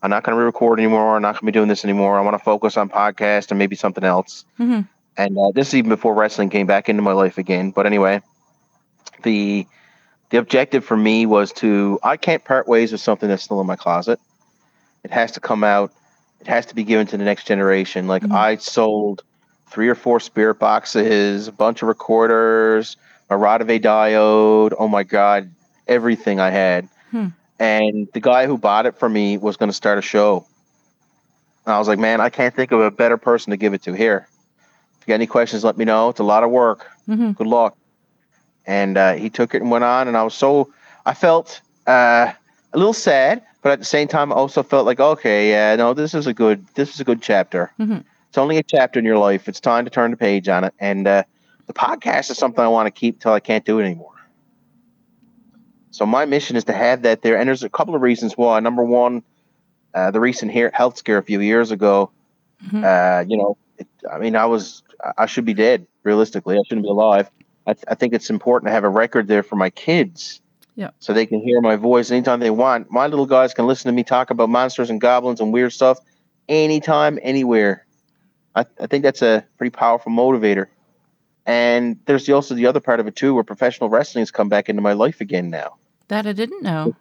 I'm not going to re-record anymore. I'm not going to be doing this anymore. I want to focus on podcast and maybe something else. Hmm and uh, this is even before wrestling came back into my life again. But anyway the the objective for me was to i can't part ways with something that's still in my closet. It has to come out. It has to be given to the next generation. Like Mhm. i sold three or four spirit boxes a bunch of recorders a Rodave diode oh my god everything i had. Hmm. and the guy who bought it for me was going to start a show. And i was like man i can't think of a better person to give it to. Here if you got any questions let me know. It's a lot of work. Hmm good luck. And uh, he took it and went on, and I was so I felt uh, a little sad, but at the same time, I also felt like okay, yeah, no, this is a good this is a good chapter. Mhm. It's only a chapter in your life. It's time to turn the page on it. And uh, the podcast is something I want to keep till I can't do it anymore. So my mission is to have that there, and there's a couple of reasons why. Number one, uh, the recent health scare a few years ago. Mhm. Uh, you know, it, I mean, I was I should be dead realistically. I shouldn't be alive. I, th- I think it's important to have a record there for my kids. Yeah. So they can hear my voice anytime they want. My little guys can listen to me talk about monsters and goblins and weird stuff anytime, anywhere. I, I think that's a pretty powerful motivator. And there's the, also the other part of it too, where professional wrestling has come back into my life again now. That I didn't know.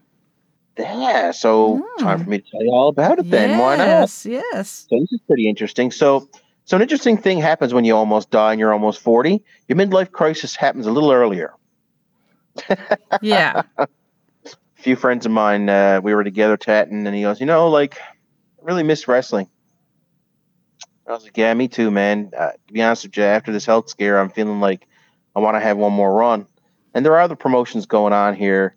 Yeah, so time Hmm. for me to tell you all about it then. Why not? Yes, yes. So this is pretty interesting. So, so an interesting thing happens when you almost die and you're almost forty. Your midlife crisis happens a little earlier. [LAUGHS] Yeah. A few friends of mine, uh, we were together chatting, and he goes, "You know, like, I really miss wrestling." I was like, yeah, me too, man. Uh, to be honest with you, after this health scare, I'm feeling like I want to have one more run. And there are other promotions going on here,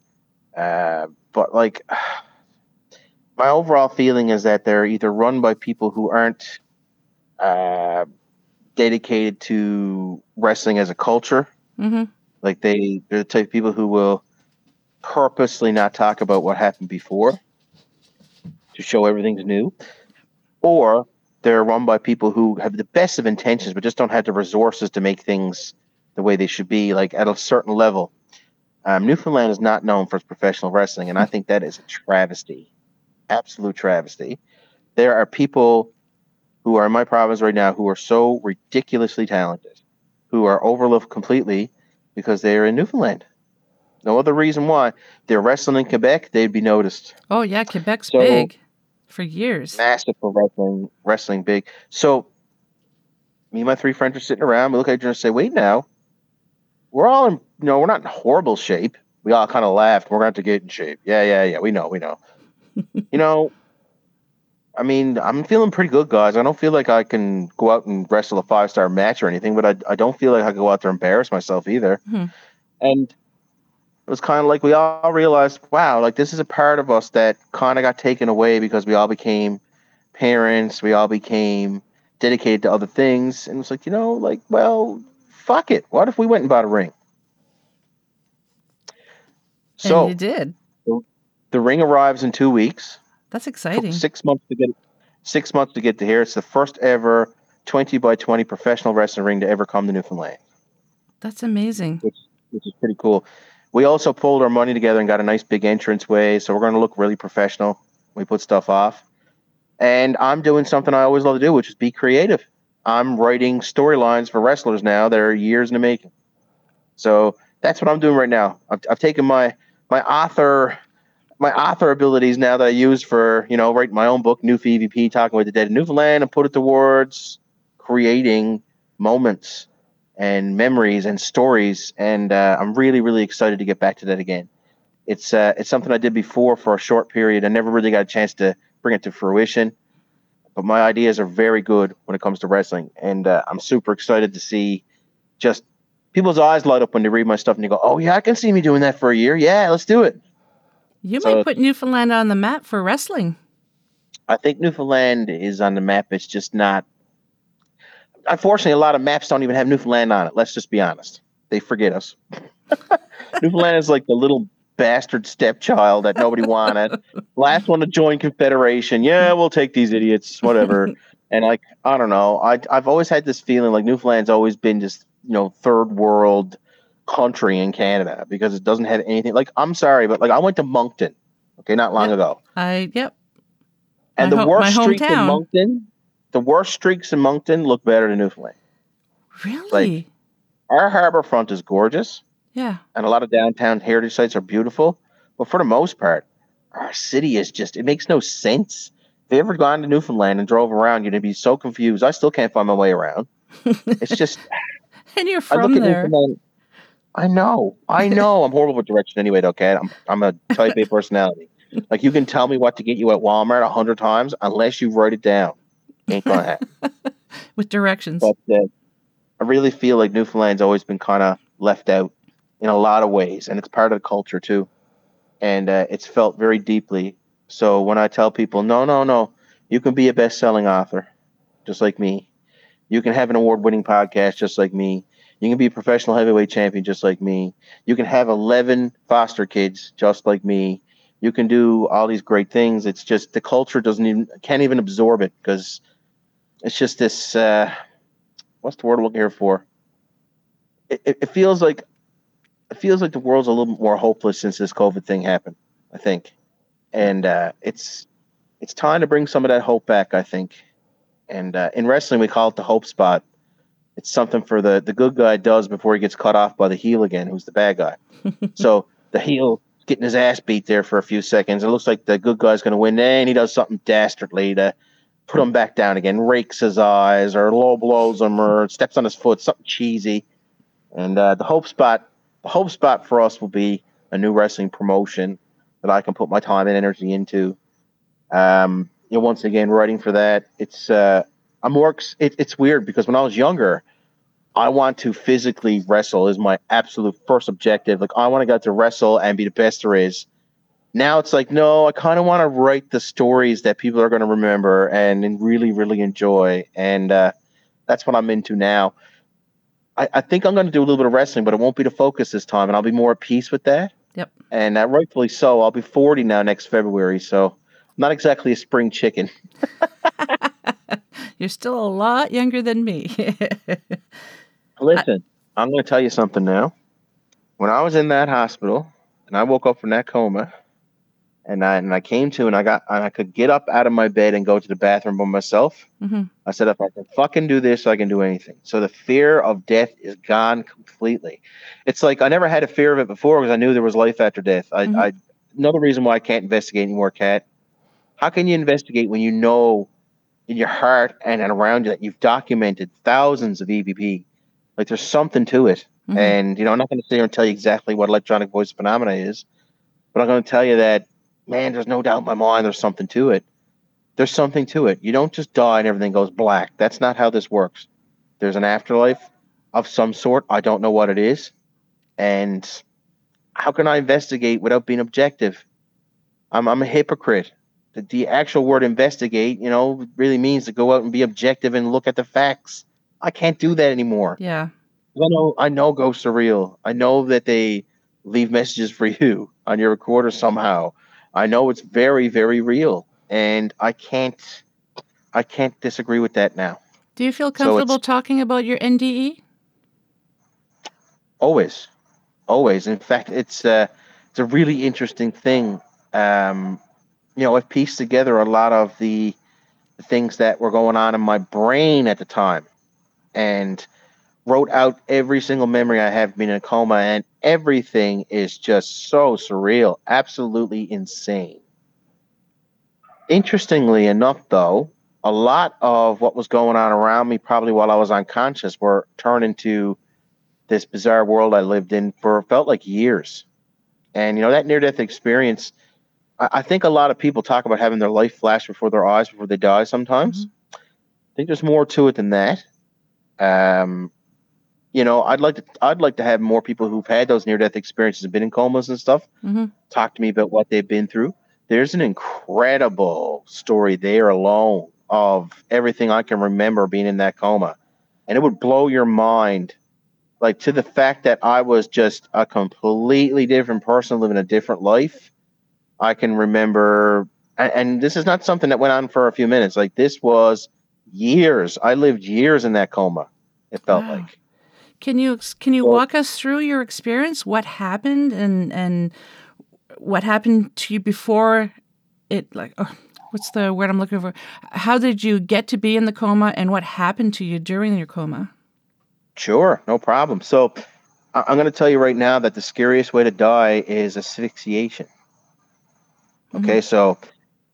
uh, but like [SIGHS] my overall feeling is that they're either run by people who aren't uh, dedicated to wrestling as a culture. Mm-hmm. Like they, they're the type of people who will purposely not talk about what happened before to show everything's new, or they're run by people who have the best of intentions but just don't have the resources to make things the way they should be, like at a certain level. Um, Newfoundland is not known for its professional wrestling, and I think that is a travesty, absolute travesty. There are people who are in my province right now who are so ridiculously talented, who are overlooked completely because they are in Newfoundland. No other reason why. They're wrestling in Quebec, they'd be noticed. Oh yeah, Quebec's So- big for years. Massive for wrestling, wrestling big. So me and my three friends are sitting around. We look at each other and say, "Wait now, we're all in. You know, we're not in horrible shape." We all kind of laughed. We're going to have to get in shape. Yeah, yeah, yeah. We know, we know. [LAUGHS] you know, I mean, I'm feeling pretty good, guys. I don't feel like I can go out and wrestle a five star match or anything, but I, I don't feel like I go out there and embarrass myself either. Hmm. And it was kind of like we all realized, wow, like this is a part of us that kind of got taken away because we all became parents, we all became dedicated to other things, and it's like, you know, like, well, fuck it. What if we went and bought a ring? So and you did. the ring arrives in two weeks. That's exciting. six months to get six months to get to here. It's the first ever twenty by twenty professional wrestling ring to ever come to Newfoundland. That's amazing. which is pretty cool. We also pulled our money together and got a nice big entrance way, so we're going to look really professional. We put stuff off, and I'm doing something I always love to do, which is be creative. I'm writing storylines for wrestlers now that are years in the making. So that's what I'm doing right now. I've, I've taken my my author my author abilities now that I use for you know writing my own book, NewfiEVP, talking with the dead in Newfoundland, and put it towards creating moments and memories and stories. And uh, I'm really, really excited to get back to that again. It's uh, it's something I did before for a short period. I never really got a chance to bring it to fruition. But my ideas are very good when it comes to wrestling, and uh, I'm super excited to see just people's eyes light up when they read my stuff and they go, "Oh yeah, I can see me doing that for a year. Yeah, let's do it." You So- might put Newfoundland on the map for wrestling. I think Newfoundland is on the map. It's just not. Unfortunately, a lot of maps don't even have Newfoundland on it. Let's just be honest. They forget us. [LAUGHS] Newfoundland is like the little bastard stepchild that nobody wanted. [LAUGHS] Last one to join Confederation. Yeah, we'll take these idiots, whatever. [LAUGHS] and like, I don't know. I I've always had this feeling like Newfoundland's always been just you know third world country in Canada because it doesn't have anything. Like, I'm sorry, but like I went to Moncton, okay, not long Yep. ago. I yep. And the ho- worst streaks in. Moncton, the worst streaks in Moncton look better than Newfoundland. Really? Our harbor front is gorgeous, yeah. and a lot of downtown heritage sites are beautiful. But for the most part, our city is just, it makes no sense. If you ever gone to Newfoundland and drove around, you'd be so confused. I still can't find my way around. [LAUGHS] It's just, And you're I from look at there. Newfoundland. I know, I [LAUGHS] know. I'm horrible with direction anyway, Okay, I'm, I'm a type A personality. Like, you can tell me what to get you at Walmart a hundred times, unless you write it down. Ain't gonna happen. [LAUGHS] with directions. but uh, I really feel like Newfoundland's always been kind of left out in a lot of ways, and it's part of the culture too, and uh, it's felt very deeply. So when I tell people, no, no, no, you can be a best-selling author, just like me. You can have an award-winning podcast, just like me. You can be a professional heavyweight champion, just like me. You can have 11 foster kids, just like me. You can do all these great things. It's just the culture doesn't even can't even absorb it because it's just this. Uh, what's the word I'm looking here for? It, it, feels like it feels like the world's a little bit more hopeless since this COVID thing happened. I think, and uh, it's it's time to bring some of that hope back. I think, and uh, in wrestling we call it the hope spot. It's something for the the good guy does before he gets cut off by the heel again, who's the bad guy. [LAUGHS] so the heel getting his ass beat there for a few seconds. It looks like the good guy's going to win, and he does something dastardly to put him back down again, rakes his eyes, or low blows him, or steps on his foot, something cheesy. And uh, the hope spot, the hope spot for us will be a new wrestling promotion that I can put my time and energy into. Um, you know, once again, writing for that, it's uh, I'm more. It, it's weird because when I was younger, I want to physically wrestle is my absolute first objective. Like I want to go to wrestle and be the best there is. Now it's like no, I kind of want to write the stories that people are going to remember and, and really, really enjoy, and uh, that's what I'm into now. I, I think I'm going to do a little bit of wrestling, but it won't be the focus this time, and I'll be more at peace with that. Yep. And uh, rightfully so. I'll be 40 now next February, so I'm not exactly a spring chicken. [LAUGHS] You're still a lot younger than me. [LAUGHS] Listen, I'm going to tell you something now. When I was in that hospital and I woke up from that coma, and I and I came to and I got and I could get up out of my bed and go to the bathroom by myself. hmm I said, if I can fucking do this, I can do anything. So the fear of death is gone completely. It's like I never had a fear of it before because I knew there was life after death. I, Mhm. I another reason why I can't investigate anymore, Kat. How can you investigate when you know in your heart and around you that you've documented thousands of EVP? Like there's something to it. Mhm. And you know, I'm not going to sit here and tell you exactly what electronic voice phenomena is, but I'm going to tell you that, man, there's no doubt in my mind there's something to it. There's something to it. You don't just die and everything goes black. That's not how this works. There's an afterlife of some sort. I don't know what it is. And how can I investigate without being objective? I'm, I'm a hypocrite. The, the actual word investigate, you know, really means to go out and be objective and look at the facts. I can't do that anymore. Yeah. I know I know ghosts are real. I know that they leave messages for you on your recorder somehow. I know it's very, very real. And I can't I can't disagree with that now. Do you feel So comfortable talking about your? NDE? Always. Always. In fact, it's uh it's a really interesting thing. Um you know, I've pieced together a lot of the, the things that were going on in my brain at the time and wrote out every single memory I have been in a coma, and everything is just so surreal, absolutely insane. Interestingly enough, though, a lot of what was going on around me, probably while I was unconscious, were turned into this bizarre world I lived in for felt like years. And you know that near-death experience, I, I think a lot of people talk about having their life flash before their eyes before they die. Sometimes, mm-hmm. I think there's more to it than that. Um, you know, I'd like to I'd like to have more people who've had those near death experiences and been in comas and stuff hmm talk to me about what they've been through. There's an incredible story there alone of everything I can remember being in that coma. And it would blow your mind like to the fact that I was just a completely different person living a different life. I can remember and, and this is not something that went on for a few minutes. Like this was years. I lived years in that coma. It felt Wow. like. Can you can you Well- walk us through your experience? What happened and and what happened to you before it? Like, oh, what's the word I'm looking for? How did you get to be in the coma, and what happened to you during your coma? Sure, no problem. So I'm going to tell you right now that the scariest way to die is asphyxiation. Okay, mm-hmm. so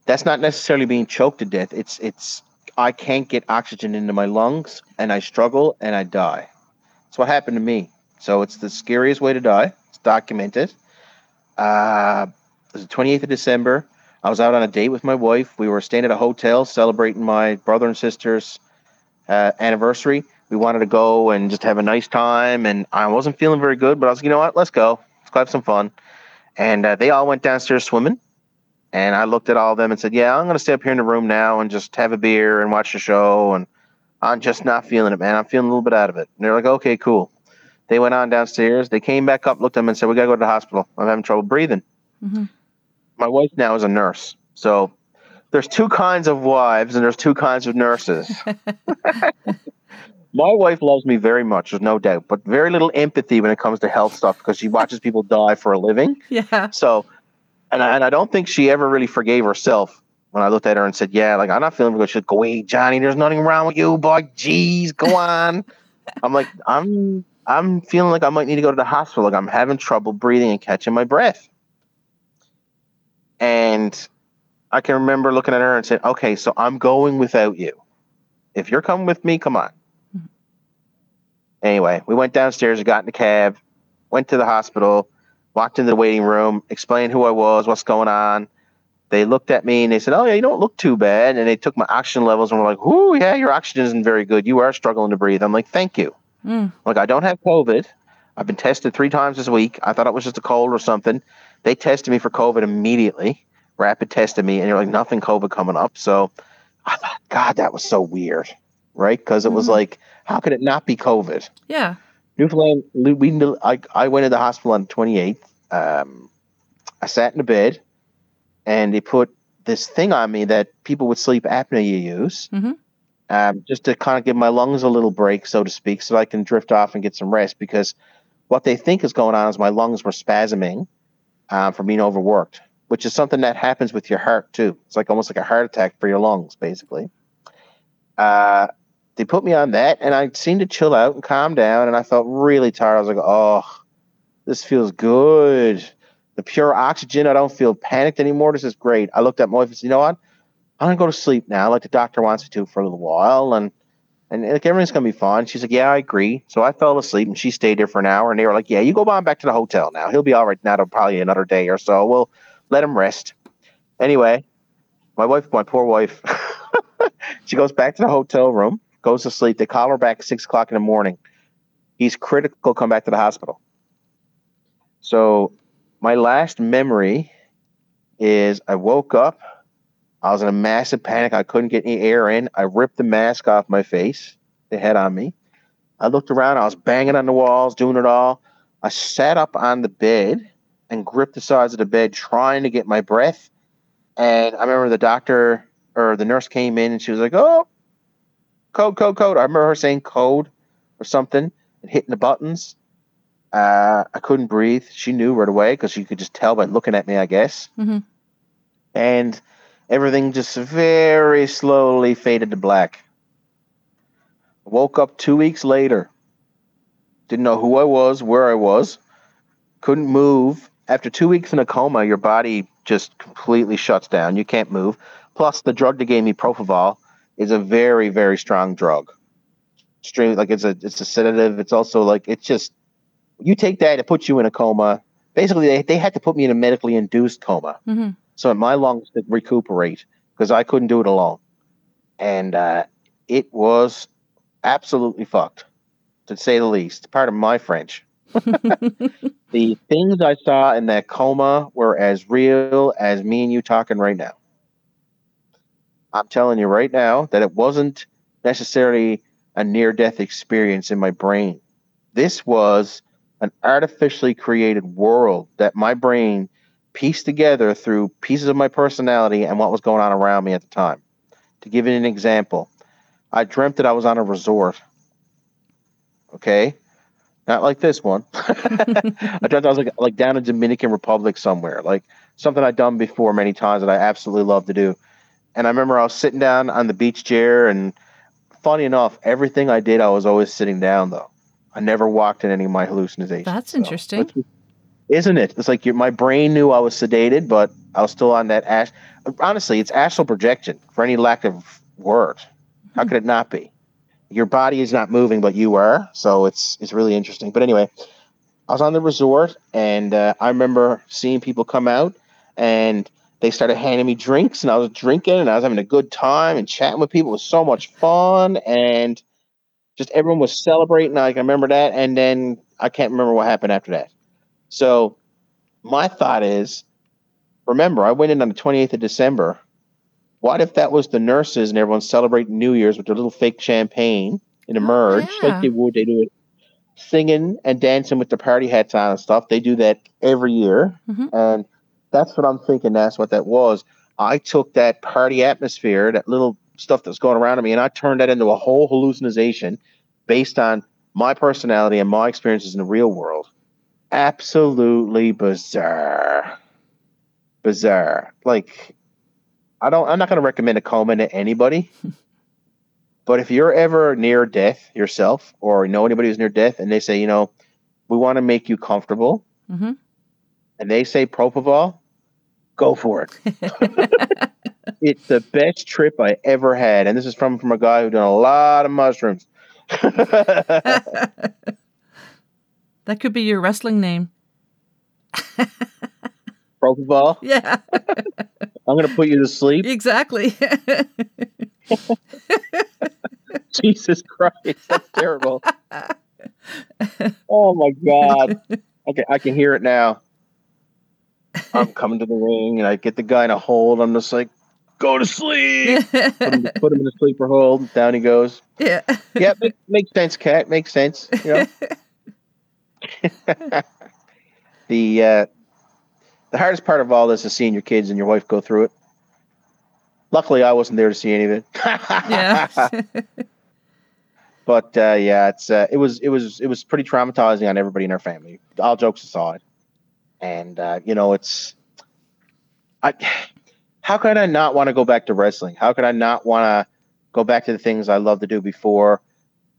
that's not necessarily being choked to death. It's it's I can't get oxygen into my lungs and I struggle and I die. That's what happened to me. So it's the scariest way to die. It's documented. Uh, it was the 28th of December. I was out on a date with my wife. We were staying at a hotel celebrating my brother and sister's uh, anniversary. We wanted to go and just have a nice time, and I wasn't feeling very good, but I was, like, you know what, let's go, let's go have some fun. And uh, they all went downstairs swimming, and I looked at all of them and said, "Yeah, I'm gonna stay up here in the room now and just have a beer and watch the show." And I'm just not feeling it, man. I'm feeling a little bit out of it. And they're like, "Okay, cool." They went on downstairs. They came back up, looked at them, and said, "We gotta go to the hospital. I'm having trouble breathing." hmm My wife now is a nurse, so there's two kinds of wives and there's two kinds of nurses. [LAUGHS] My wife loves me very much, there's no doubt, but very little empathy when it comes to health stuff because she watches people die for a living. [LAUGHS] Yeah. So, and I, and I don't think she ever really forgave herself when I looked at her and said, "Yeah, like I'm not feeling good." She'd go, away, Johnny, there's nothing wrong with you, boy. Jeez, go on." [LAUGHS] I'm like, I'm I'm feeling like I might need to go to the hospital. Like I'm having trouble breathing and catching my breath. And I can remember looking at her and saying, "Okay, so I'm going without you. If you're coming with me, come on." Mhm. Anyway, we went downstairs, got in the cab, went to the hospital, walked into the waiting room, explained who I was, what's going on. they looked at me and they said, "Oh yeah, you don't look too bad." And they took my oxygen levels and were like, "Ooh, yeah, your oxygen isn't very good. You are struggling to breathe." I'm like, "Thank you." Mm. Like I don't have COVID. I've been tested three times this week. I thought it was just a cold or something. They tested me for COVID immediately. Rapid tested me, and you're like, nothing COVID coming up. So I thought, God, that was so weird, right? Because it was Mhm. like, how could it not be COVID? Yeah. Newfoundland, we, I, I went to the hospital on the 28th. Um, I sat in a bed, and they put this thing on me that people with sleep apnea use, Mhm. um, just to kind of give my lungs a little break, so to speak, so I can drift off and get some rest. Because what they think is going on is my lungs were spasming um, from being overworked, which is something that happens with your heart too. It's like almost like a heart attack for your lungs, basically. Uh, they put me on that, and I seemed to chill out and calm down, and I felt really tired. I was like, "Oh, this feels good. The pure oxygen. I don't feel panicked anymore. This is great." I looked at my wife and said, "You know what? I'm gonna go to sleep now, like the doctor wants me to for a little while, and and like everything's gonna be fine." She's like, "Yeah, I agree." So I fell asleep, and she stayed there for an hour, and they were like, "Yeah, you go on back to the hotel now. He'll be all right now. Probably another day or so. We'll let him rest." Anyway, my wife, my poor wife, [LAUGHS] she goes back to the hotel room, goes to sleep. They call her back six o'clock in the morning. He's critical. Come back to the hospital. So my last memory is I woke up. I was in a massive panic. I couldn't get any air in. I ripped the mask off my face. They had on me. I looked around. I was banging on the walls, doing it all. I sat up on the bed and gripped the sides of the bed, trying to get my breath. And I remember the doctor or the nurse came in and she was like, "Oh, code, code, code." I remember her saying code or something and hitting the buttons. Uh, I couldn't breathe. She knew right away because she could just tell by looking at me, I guess. Mhm. And everything just very slowly faded to black. Woke up two weeks later. Didn't know who I was, where I was. Couldn't move. After two weeks in a coma, your body just completely shuts down. You can't move. Plus, the drug they gave me, propofol, is a very, very strong drug. Extremely, like it's a it's a sedative. It's also like it's just you take that, it puts you in a coma. Basically, they, they had to put me in a medically induced coma Mhm. so my lungs could recuperate because I couldn't do it alone. And uh, it was absolutely fucked, to say the least. Part of my French. [LAUGHS] the things I saw in that coma were as real as me and you talking right now. I'm telling you right now that it wasn't necessarily a near death experience in my brain. This was an artificially created world that my brain pieced together through pieces of my personality and what was going on around me at the time. To give you an example, I dreamt that I was on a resort. Okay? Not like this one. [LAUGHS] [LAUGHS] I dreamt I was like like down in Dominican Republic somewhere, like something I'd done before many times that I absolutely love to do. And I remember I was sitting down on the beach chair, and funny enough, everything I did, I was always sitting down though. I never walked in any of my hallucinations. That's so interesting. isn't it? It's like your, my brain knew I was sedated, but I was still on that ash. Honestly, it's astral projection for any lack of word. How could it not be? Your body is not moving, but you are. So it's it's really interesting. But anyway, I was on the resort, and uh, I remember seeing people come out, and they started handing me drinks, and I was drinking, and I was having a good time and chatting with people. It was so much fun, and just everyone was celebrating. Like I remember that, and then I can't remember what happened after that. So my thought is, remember, I went in on the 28th of December. What if that was the nurses and everyone celebrating New Year's with their little fake champagne in a Oh, merge, yeah. like they would? They do it singing and dancing with the party hats on and stuff. They do that every year. Mhm. And that's what I'm thinking. That's what that was. I took that party atmosphere, that little stuff that's going around me, and I turned that into a whole hallucination based on my personality and my experiences in the real world. Absolutely bizarre. Bizarre. Like, I don't, I'm not going to recommend a coma to anybody. [LAUGHS] but if you're ever near death yourself or know anybody who's near death and they say, you know, we want to make you comfortable hmm and they say propofol, go for it. [LAUGHS] it's the best trip I ever had. And this is from, from a guy who done a lot of mushrooms. [LAUGHS] that could be your wrestling name. [LAUGHS] propofol. Yeah. I'm gonna put you to sleep. Exactly. Jesus Christ, that's terrible. oh my God. Okay, I can hear it now. I'm coming to the ring and I get the guy in a hold. I'm just like, go to sleep. [LAUGHS] Put him, put him in a sleeper hold. Down he goes. yeah. Yeah, make, makes sense, Kat. Makes sense. You know. [LAUGHS] the uh, the hardest part of all this is seeing your kids and your wife go through it. Luckily, I wasn't there to see any of it. [LAUGHS] yeah. but uh, yeah, it's uh, it was it was it was pretty traumatizing on everybody in our family. All jokes aside, and uh, you know, it's I. How could I not want to go back to wrestling? How could I not want to go back to the things I loved to do before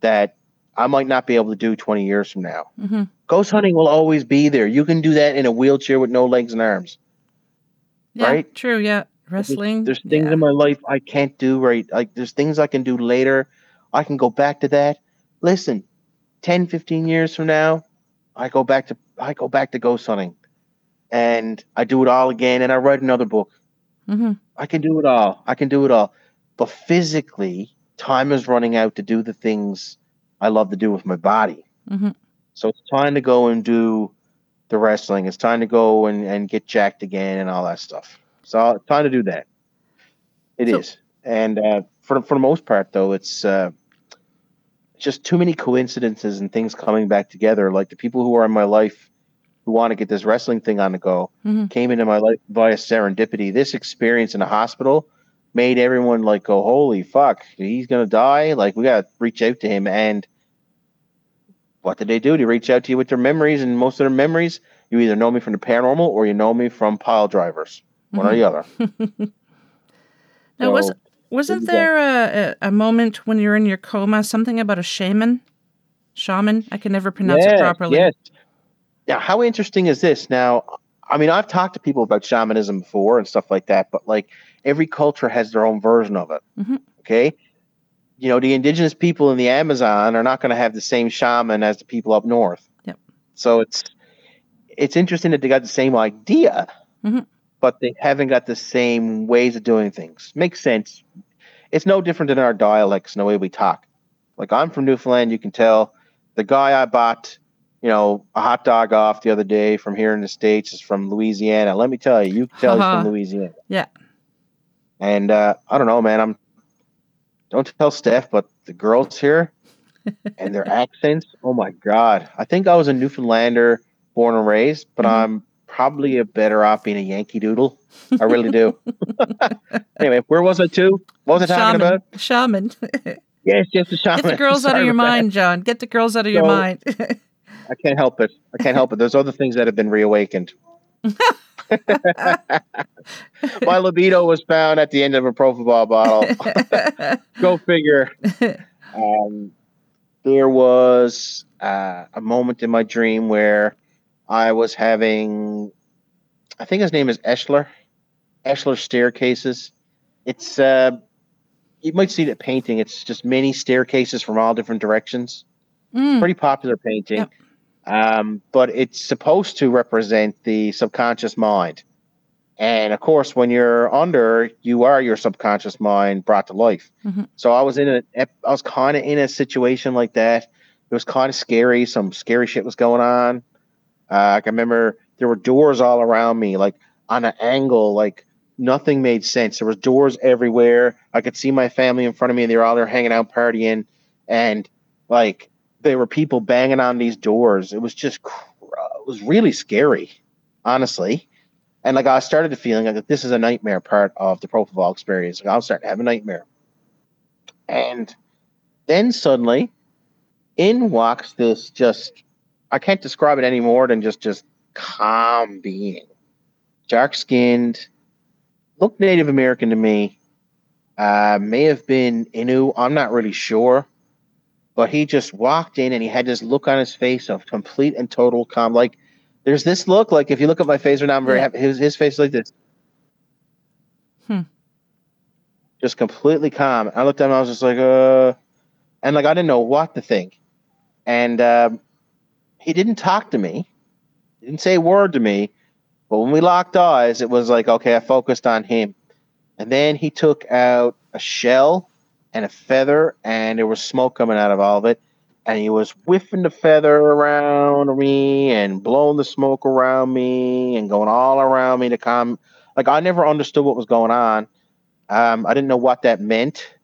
that I might not be able to do 20 years from now? hmm Ghost hunting will always be there. You can do that in a wheelchair with no legs and arms. Yeah, Right? True. Yeah. There's- Wrestling. There's, things yeah. in my life I can't do right. Like there's things I can do later. I can go back to that. Listen, 10, 15 years from now, I go back to I go back to ghost hunting. And I do it all again and I write another book. hmm I can do it all. I can do it all. But physically, time is running out to do the things I love to do with my body. hmm So it's time to go and do the wrestling. It's time to go and, and get jacked again and all that stuff. So it's time to do that. It is, So- And uh, for, the- for the most part, though, it's uh, just too many coincidences and things coming back together. Like the people who are in my life who want to get this wrestling thing on the go Mhm. came into my life via serendipity. This experience in the hospital made everyone like go, holy fuck, he's going to die. Like we got to reach out to him. And what did they do? They reach out to you with their memories, and most of their memories, you either know me from the paranormal or you know me from pile drivers, one or the other. [LAUGHS] Now, was So, wasn't there a, a, a moment when you're in your coma, something about a shaman? Shaman? I can never pronounce it properly. Yes. Now, how interesting is this? Now, I mean, I've talked to people about shamanism before and stuff like that, but like every culture has their own version of it. Mhm. Okay. You know, the indigenous people in the Amazon are not going to have the same shaman as the people up north. Yep. So it's it's interesting that they got the same idea, Mhm. but they haven't got the same ways of doing things. Makes sense. It's no different than our dialects and the way we talk. Like I'm from Newfoundland, you can tell. The guy I bought, you know, a hot dog off the other day from here in the States is from Louisiana. Let me tell you, you can tell he's from Louisiana. Yeah. And uh, I don't know, man. I'm don't tell Steph, but the girls here [LAUGHS] and their accents, oh my god. I think I was a Newfoundlander born and raised, but Mhm. I'm probably a better off being a Yankee Doodle. I really do. [LAUGHS] anyway, where was I too? What was I talking Shaman. about? Shaman. Yes, yes, the shaman. Get the girls [LAUGHS] out of your about that. mind, Jon. Get the girls out of your mind. I can't help it. I can't help it. There's other things that have been reawakened. [LAUGHS] My libido was found at the end of a Propofol bottle. [LAUGHS] Go figure. Um, there was uh, a moment in my dream where I was having, I think his name is Eschler, Eschler staircases. It's, uh, you might see that painting. It's just many staircases from all different directions Mm, pretty popular painting. Yep. Um, but it's supposed to represent the subconscious mind. And of course, when you're under, you are your subconscious mind brought to life. Mhm. So I was in a, I was kind of in a situation like that. It was kind of scary. Some scary shit was going on. Uh, I can remember there were doors all around me, like on an angle, like nothing made sense. There was doors everywhere. I could see my family in front of me, and they were all there hanging out, partying, and like there were people banging on these doors. It was just, it was really scary, honestly. And like I started feeling like this is a nightmare part of the Propofol experience. Like I was starting to have a nightmare. And then suddenly, in walks this just, I can't describe it any more than just just calm being, dark skinned, looked Native American to me. Uh, may have been Innu. I'm not really sure but he just walked in and he had this look on his face of complete and total calm. Like there's this look, like if you look at my face right now, I'm very Yeah. happy. His his face is like this. Hmm. Just completely calm. I looked at him, I was just like, uh and like I didn't know what to think. And um, he didn't talk to me. He didn't say a word to me. But when we locked eyes, it was like, okay, I focused on him. And then he took out a shell and a feather, and there was smoke coming out of all of it. And he was whiffing the feather around me and blowing the smoke around me and going all around me to calm. Like I never understood what was going on. Um, I didn't know what that meant.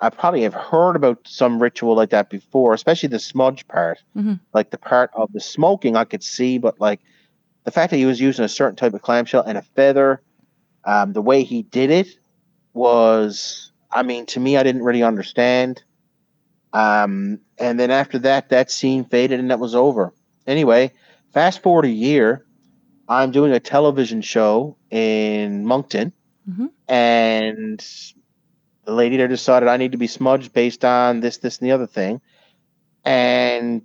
I probably have heard about some ritual like that before, especially the smudge part, Mhm. like the part of the smoking I could see, but like the fact that he was using a certain type of clamshell and a feather, um, the way he did it was, I mean, to me, I didn't really understand. Um, and then after that, that scene faded and that was over. Anyway, fast forward a year, I'm doing a television show in Moncton, Mhm. and the lady there decided I need to be smudged based on this, this, and the other thing. And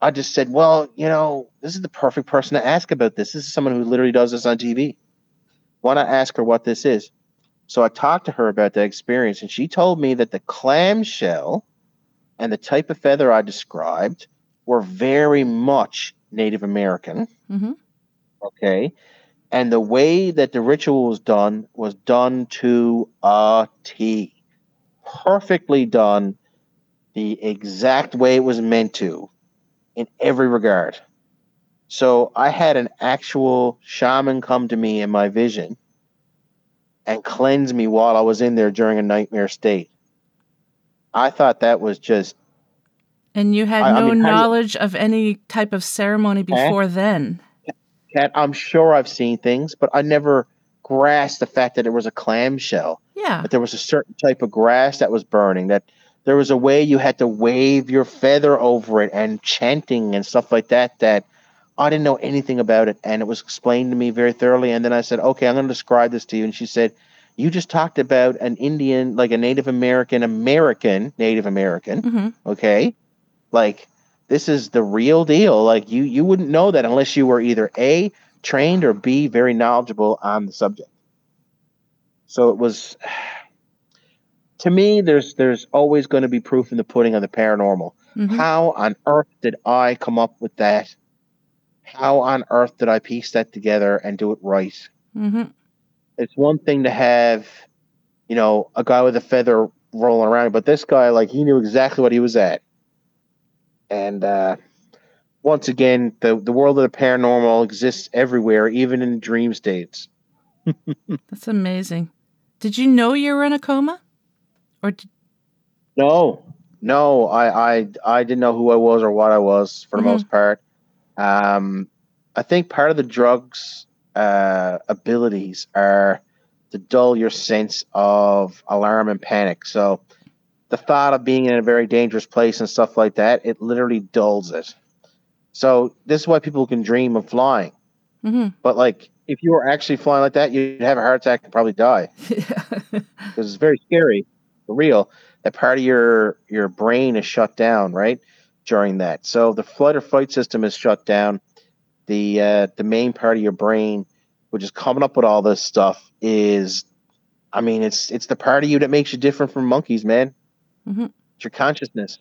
I just said, well, you know, this is the perfect person to ask about this. This is someone who literally does this on TV. Why not ask her what this is? So I talked to her about that experience, and she told me that the clamshell and the type of feather I described were very much Native American. hmm Okay. And the way that the ritual was done was done to a T. Perfectly done the exact way it was meant to in every regard. So I had an actual shaman come to me in my vision and cleanse me while I was in there during a nightmare state. I thought that was just And you had I- I no mean, do you- knowledge of any type of ceremony before then. Kat. I'm sure I've seen things, but I never grasped the fact that it was a clamshell. Yeah. that there was a certain type of grass that was burning, that there was a way you had to wave your feather over it and chanting and stuff like that that I didn't know anything about it and it was explained to me very thoroughly and then I said, "Okay, I'm going to describe this to you." And she said, "You just talked about an Indian, like a Native American American, Native American, hmm okay? Like this is the real deal. Like you you wouldn't know that unless you were either A trained or B very knowledgeable on the subject. So it was [SIGHS] to me there's there's always going to be proof in the pudding of the paranormal. hmm How on earth did I come up with that? How on earth did I piece that together and do it right? hmm It's one thing to have, you know, a guy with a feather rolling around, but this guy, like, he knew exactly what he was at. And uh, once again, the the world of the paranormal exists everywhere, even in dream states. [LAUGHS] That's amazing. Did you know you were in a coma? Or did, No, no, I I I didn't know who I was or what I was for the Mhm. most part. Um, I think part of the drugs' uh, abilities are to dull your sense of alarm and panic. So the thought of being in a very dangerous place and stuff like that, it literally dulls it. So this is why people can dream of flying. hmm But like, if you were actually flying like that, you'd have a heart attack and probably die [LAUGHS] because it's very scary for real that part of your your brain is shut down right during that so the flight or fight system is shut down the uh, the main part of your brain which is coming up with all this stuff is i mean it's it's the part of you that makes you different from monkeys man Mm-hmm. it's your consciousness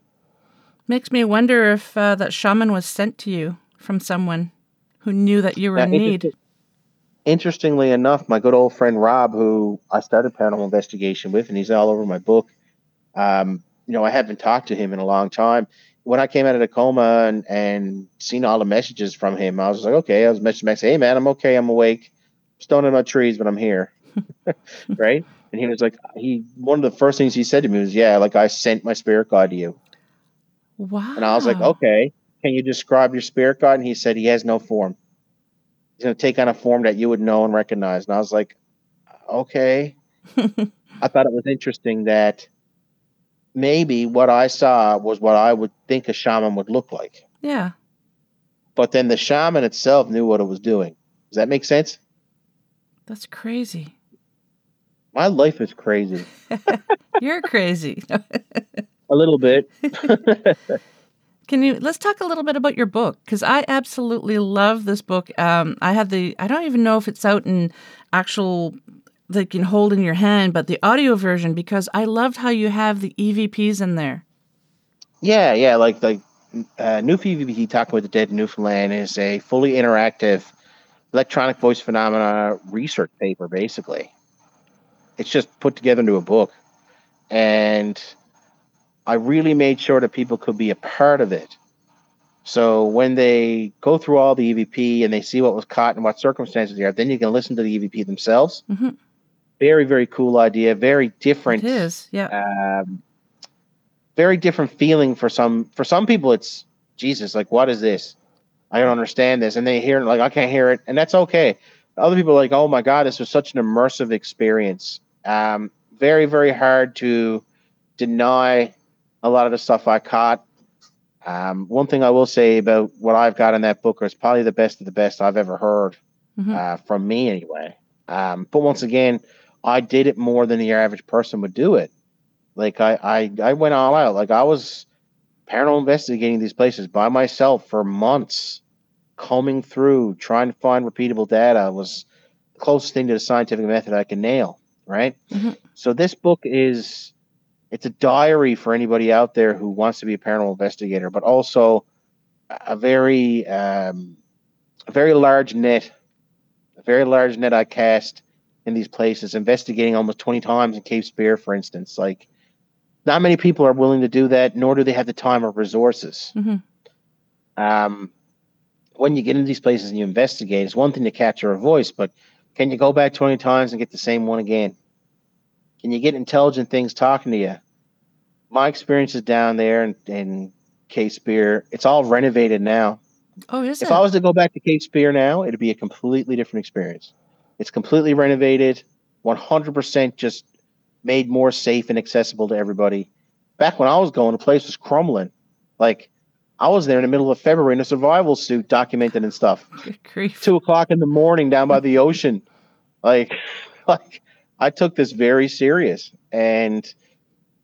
Makes me wonder if uh, that shaman was sent to you from someone who knew that you were in need. Interestingly enough, my good old friend Rob, who I started paranormal investigation with, and he's all over my book. Um, you know, I haven't talked to him in a long time. When I came out of the coma and, and seen all the messages from him, I was like, okay, I was messaging back, say, hey man, I'm okay, I'm awake, stoned in my trees, but I'm here, [LAUGHS] right? And he was like, he one of the first things he said to me was, yeah, like I sent my spirit guide to you, Wow. and I was like, okay, can you describe your spirit guide? And he said he has no form. He's going to take on a form that you would know and recognize. And I was like, okay. [LAUGHS] I thought it was interesting that maybe what I saw was what I would think a shaman would look like. yeah. But then the shaman itself knew what it was doing. Does that make sense? That's crazy. My life is crazy. [LAUGHS] You're crazy. [LAUGHS] A little bit. [LAUGHS] Can you let's talk a little bit about your book because I absolutely love this book. Um, I have the I don't even know if it's out in actual like you can hold in your hand, but the audio version because I loved how you have the EVPs in there. Yeah, yeah. Like like uh, NewfiEVP Talking with the Dead in Newfoundland is a fully interactive electronic voice phenomena research paper, basically. it's just put together into a book, and I really made sure that people could be a part of it. So when they go through all the EVP and they see what was caught and what circumstances they are, then you can listen to the EVP themselves. Mhm. Very, very cool idea. Very different. It is. Yeah. Um, very different feeling for some. For some people, it's Jesus. Like, what is this? I don't understand this, and they hear it like I can't hear it, and that's okay. Other people are like, oh my god, this was such an immersive experience. Um, very, very hard to deny a lot of the stuff I caught. Um, one thing I will say about what I've got in that book is probably the best of the best I've ever heard Mhm. uh, from me, anyway. Um, but once again, I did it more than the average person would do it. Like I, I, I went all out. Like I was paranormal investigating these places by myself for months, combing through, trying to find repeatable data was the closest thing to the scientific method I can nail. Right. Mhm. So this book is it's a diary for anybody out there who wants to be a paranormal investigator, but also a very um, a very large net, a very large net I cast in these places, investigating almost twenty times in Cape Spear, for instance. Like, not many people are willing to do that, nor do they have the time or resources. Mhm. Um, when you get into these places and you investigate, it's one thing to capture a voice, but can you go back twenty times and get the same one again? Can you get intelligent things talking to you? My experiences down there in, in Cape Spear, it's all renovated now. Oh, is If it? I was to go back to Cape Spear now, it'd be a completely different experience. It's completely renovated, 100% just made more safe and accessible to everybody. Back when I was going, the place was crumbling. Like, I was there in the middle of February in a survival suit, documented and stuff. [LAUGHS] Two o'clock in the morning down by the ocean. Like, [LAUGHS] like I took this very serious, and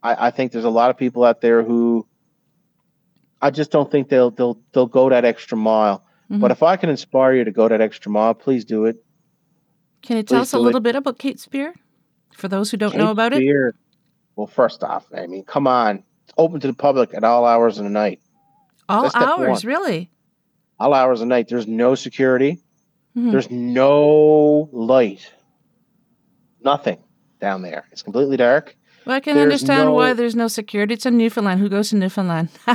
I, I think there's a lot of people out there who I just don't think they'll they'll they'll go that extra mile. Mhm. But if I can inspire you to go that extra mile, please do it. Can you tell please us a it. little bit about Cape Spear for those who don't know Cape about it? Well, first off, I mean, come on, it's open to the public at all hours of the night. All That's hours, really? All hours of the night. There's no security. Mhm. There's no light. Nothing down there. It's completely dark. Well, I can There's understand why there's no security. It's in Newfoundland. Who goes to Newfoundland? [LAUGHS]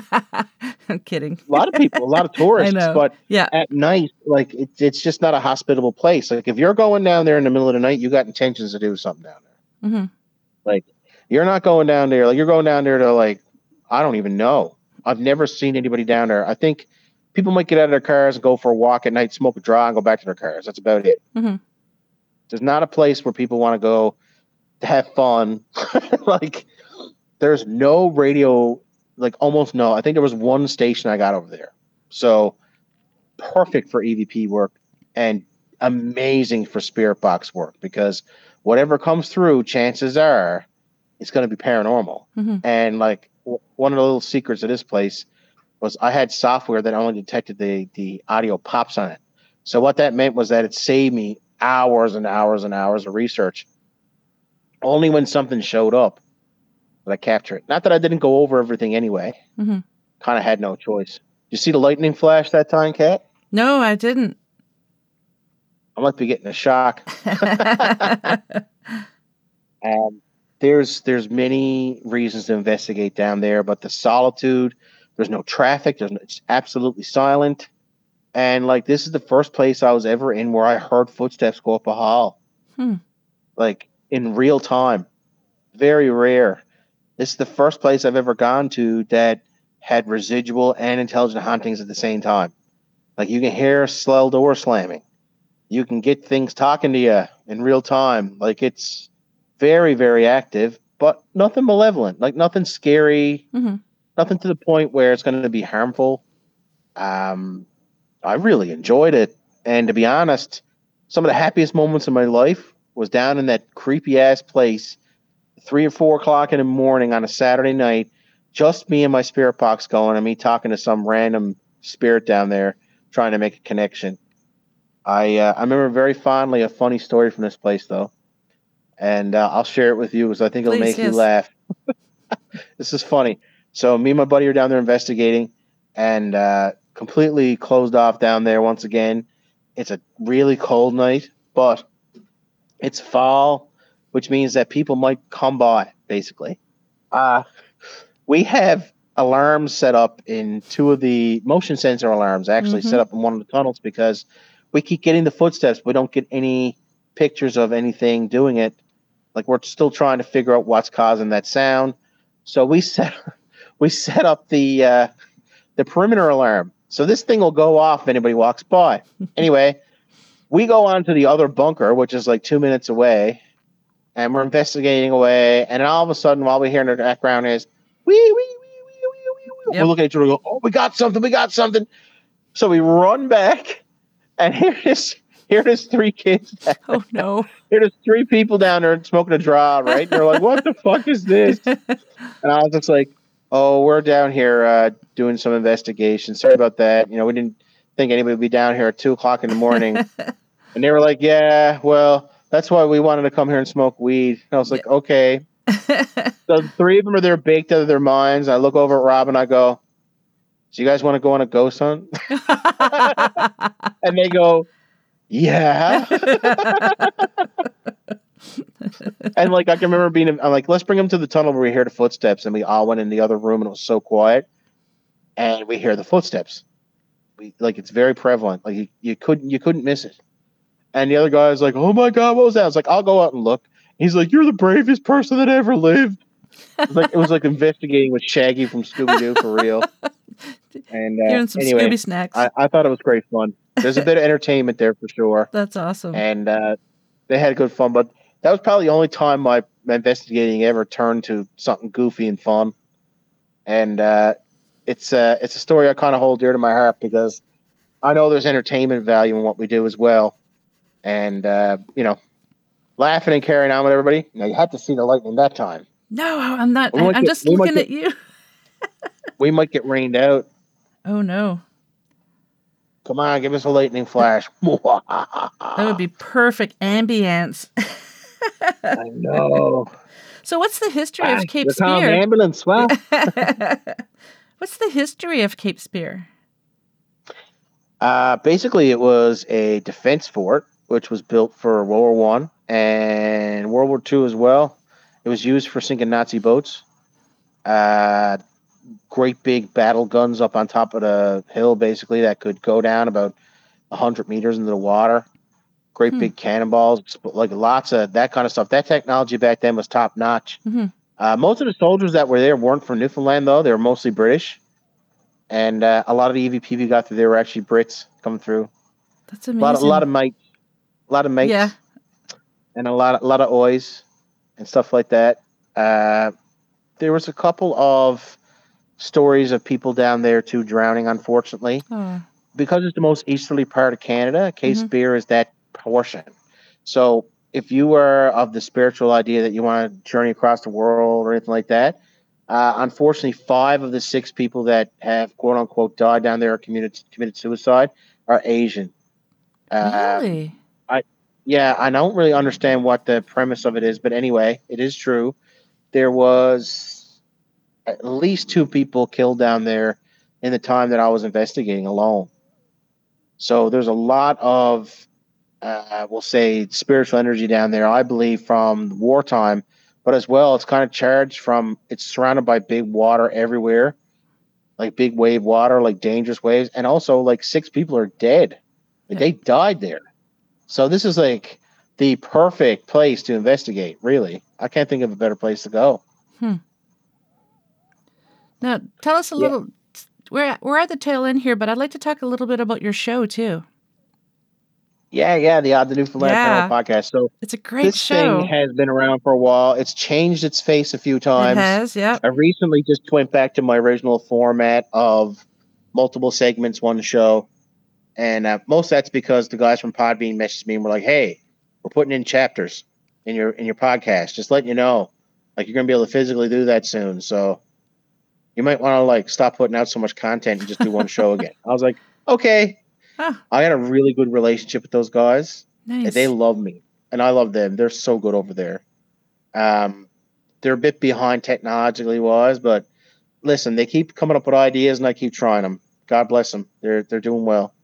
I'm kidding. A lot of people, a lot of [LAUGHS] tourists, but Yeah. at night, like it's it's just not a hospitable place. Like if you're going down there in the middle of the night, you got intentions to do something down there. hmm Like you're not going down there. Like you're going down there to like I don't even know. I've never seen anybody down there. I think people might get out of their cars and go for a walk at night, smoke a draw, and go back to their cars. That's about it. Mhm. There's not a place where people want to go have fun. [LAUGHS] like there's no radio, like almost no. I think there was one station I got over there. So perfect for EVP work and amazing for spirit box work because whatever comes through, chances are it's going to be paranormal. Mhm. And like w- one of the little secrets of this place was I had software that only detected the the audio pops on it. So what that meant was that it saved me hours and hours and hours of research. Only when something showed up would I capture it. Not that I didn't go over everything anyway. Mhm. Kind of had no choice. You see the lightning flash that time, Kat? No, I didn't. I might be getting a shock. [LAUGHS] Um, there's there's many reasons to investigate down there, but the solitude, there's no traffic, there's no, it's absolutely silent, and like this is the first place I was ever in where I heard footsteps go up a hall, Hmm. like in real time. Very rare. This is the first place I've ever gone to that had residual and intelligent hauntings at the same time. Like you can hear a slow door slamming, you can get things talking to you in real time. Like it's very very active but nothing malevolent like nothing scary Mhm. nothing to the point where it's going to be harmful um i really enjoyed it and to be honest some of the happiest moments of my life was down in that creepy ass place three or four o'clock in the morning on a saturday night just me and my spirit box going and me talking to some random spirit down there trying to make a connection i uh, i remember very fondly a funny story from this place though and uh, I'll share it with you because I think it'll Please, make you laugh. [LAUGHS] this is funny. So me and my buddy are down there investigating, and uh, completely closed off down there once again. It's a really cold night, but it's fall. which means that people might come by. Basically, uh, we have alarms set up in two of the motion sensor alarms. Actually, Mhm. set up in one of the tunnels because we keep getting the footsteps. We don't get any pictures of anything doing it. Like we're still trying to figure out what's causing that sound. So we [LAUGHS] set we set up the uh, the perimeter alarm. So this thing will go off if anybody walks by. [LAUGHS] anyway, we go on to the other bunker, which is like two minutes away, and we're investigating away. And all of a sudden, while we hear in the background is wee wee wee wee wee wee. wee. Yep. We're looking at each other and go, "Oh, we got something! We got something!" So we run back, and [LAUGHS] here is here is three kids. [LAUGHS] Oh no. Here there's three people down there smoking a draw, right? And they're like, "What the [LAUGHS] fuck is this?" And I was just like, "Oh, we're down here uh, doing some investigation. Sorry about that. You know, we didn't think anybody would be down here at two o'clock in the morning." [LAUGHS] and they were like, "Yeah, well, that's why we wanted to come here and smoke weed." And I was like, "Okay." [LAUGHS] So the three of them are there baked out of their minds. I look over at Rob and I go, do you guys want to go on a ghost hunt?" [LAUGHS] and they go, "Yeah." and like I can remember being, I'm like, let's bring them to the tunnel where we hear the footsteps, and we all went in the other room, and it was so quiet, and we hear the footsteps. We like it's very prevalent. Like you, you couldn't you couldn't miss it. And the other guy was like, "Oh my god, what was that?" I was like, "I'll go out and look." He's like, "You're the bravest person that ever lived." It was like it was like [LAUGHS] investigating with Shaggy from Scooby Doo for real. [LAUGHS] And uh, some anyway, Scooby snacks. I, I thought it was great fun. There's a bit of [LAUGHS] entertainment there for sure That's awesome. and uh, they had good fun. But that was probably the only time my, my investigating ever turned to something goofy and fun. And uh, it's uh, it's a story I kind of hold dear to my heart because I know there's entertainment value in what we do as well, and uh, you know, laughing and carrying on with everybody. Now you had to see the lightning that time. No, I'm not. I, might I'm get- just looking get- at you. [LAUGHS] We might get rained out. Oh no, Come on, give us a lightning flash. [LAUGHS] that would be perfect ambience. [LAUGHS] I know. so, what's the history Ah, of Cape we're the Spear? ambulance. Well, what's the history of Cape Spear? Uh, basically, it was a defense fort, which was built for World War One and World War Two as well. It was used for sinking Nazi boats. Uh, great big battle guns up on top of the hill, basically that could go down about hundred meters into the water. Great Hmm. big cannonballs, like lots of that kind of stuff. That technology back then was top notch. Mhm. Uh, most of the soldiers that were there weren't from Newfoundland, though. They were mostly British. And uh, a lot of the EVP we got through there were actually Brits coming through. That's A amazing. lot, of, a lot of mates, a lot of mates, Yeah. and a lot, a lot of oys and stuff like that. Uh, there was a couple of stories of people down there too drowning, unfortunately, Oh, because it's the most easterly part of Canada. Cape Mhm. Spear is that portion. So if you were of the spiritual idea that you want to journey across the world or anything like that, uh, unfortunately, five of the six people that have quote unquote died down there or committed committed suicide are Asian. Uh, really? yeah, I don't really understand what the premise of it is, but anyway, it is true. There was at least two people killed down there in the time that I was investigating alone. So there's a lot of, uh, we'll say, spiritual energy down there. I believe from wartime, but as well, it's kind of charged from. It's surrounded by big water everywhere, like big wave water, like dangerous waves, and also like six people are dead. Like, They died there. So this is like the perfect place to investigate. Really, I can't think of a better place to go. Hmm. Now, tell us a Yeah. little. We're we're at the tail end here, but I'd like to talk a little bit about your show too. Yeah, yeah, the Odd to Newfoundland Yeah. Podcast. So It's a great this show. thing has been around for a while. It's changed its face a few it times. has, yep. I recently just went back to my original format of multiple segments, one show, and uh, most of that's because the guys from Podbean messaged me and were like, "Hey, we're putting in chapters in your in your podcast. Just letting you know, like you're gonna be able to physically do that soon. So you might want to like stop putting out so much content and just do one show [LAUGHS] again." I was like, "Okay." I had a really good relationship with those guys. Nice. And they love me, and I love them. They're so good over there. Um, they're a bit behind technologically wise, but listen, they keep coming up with ideas, and I keep trying them. God bless them. They're they're doing well.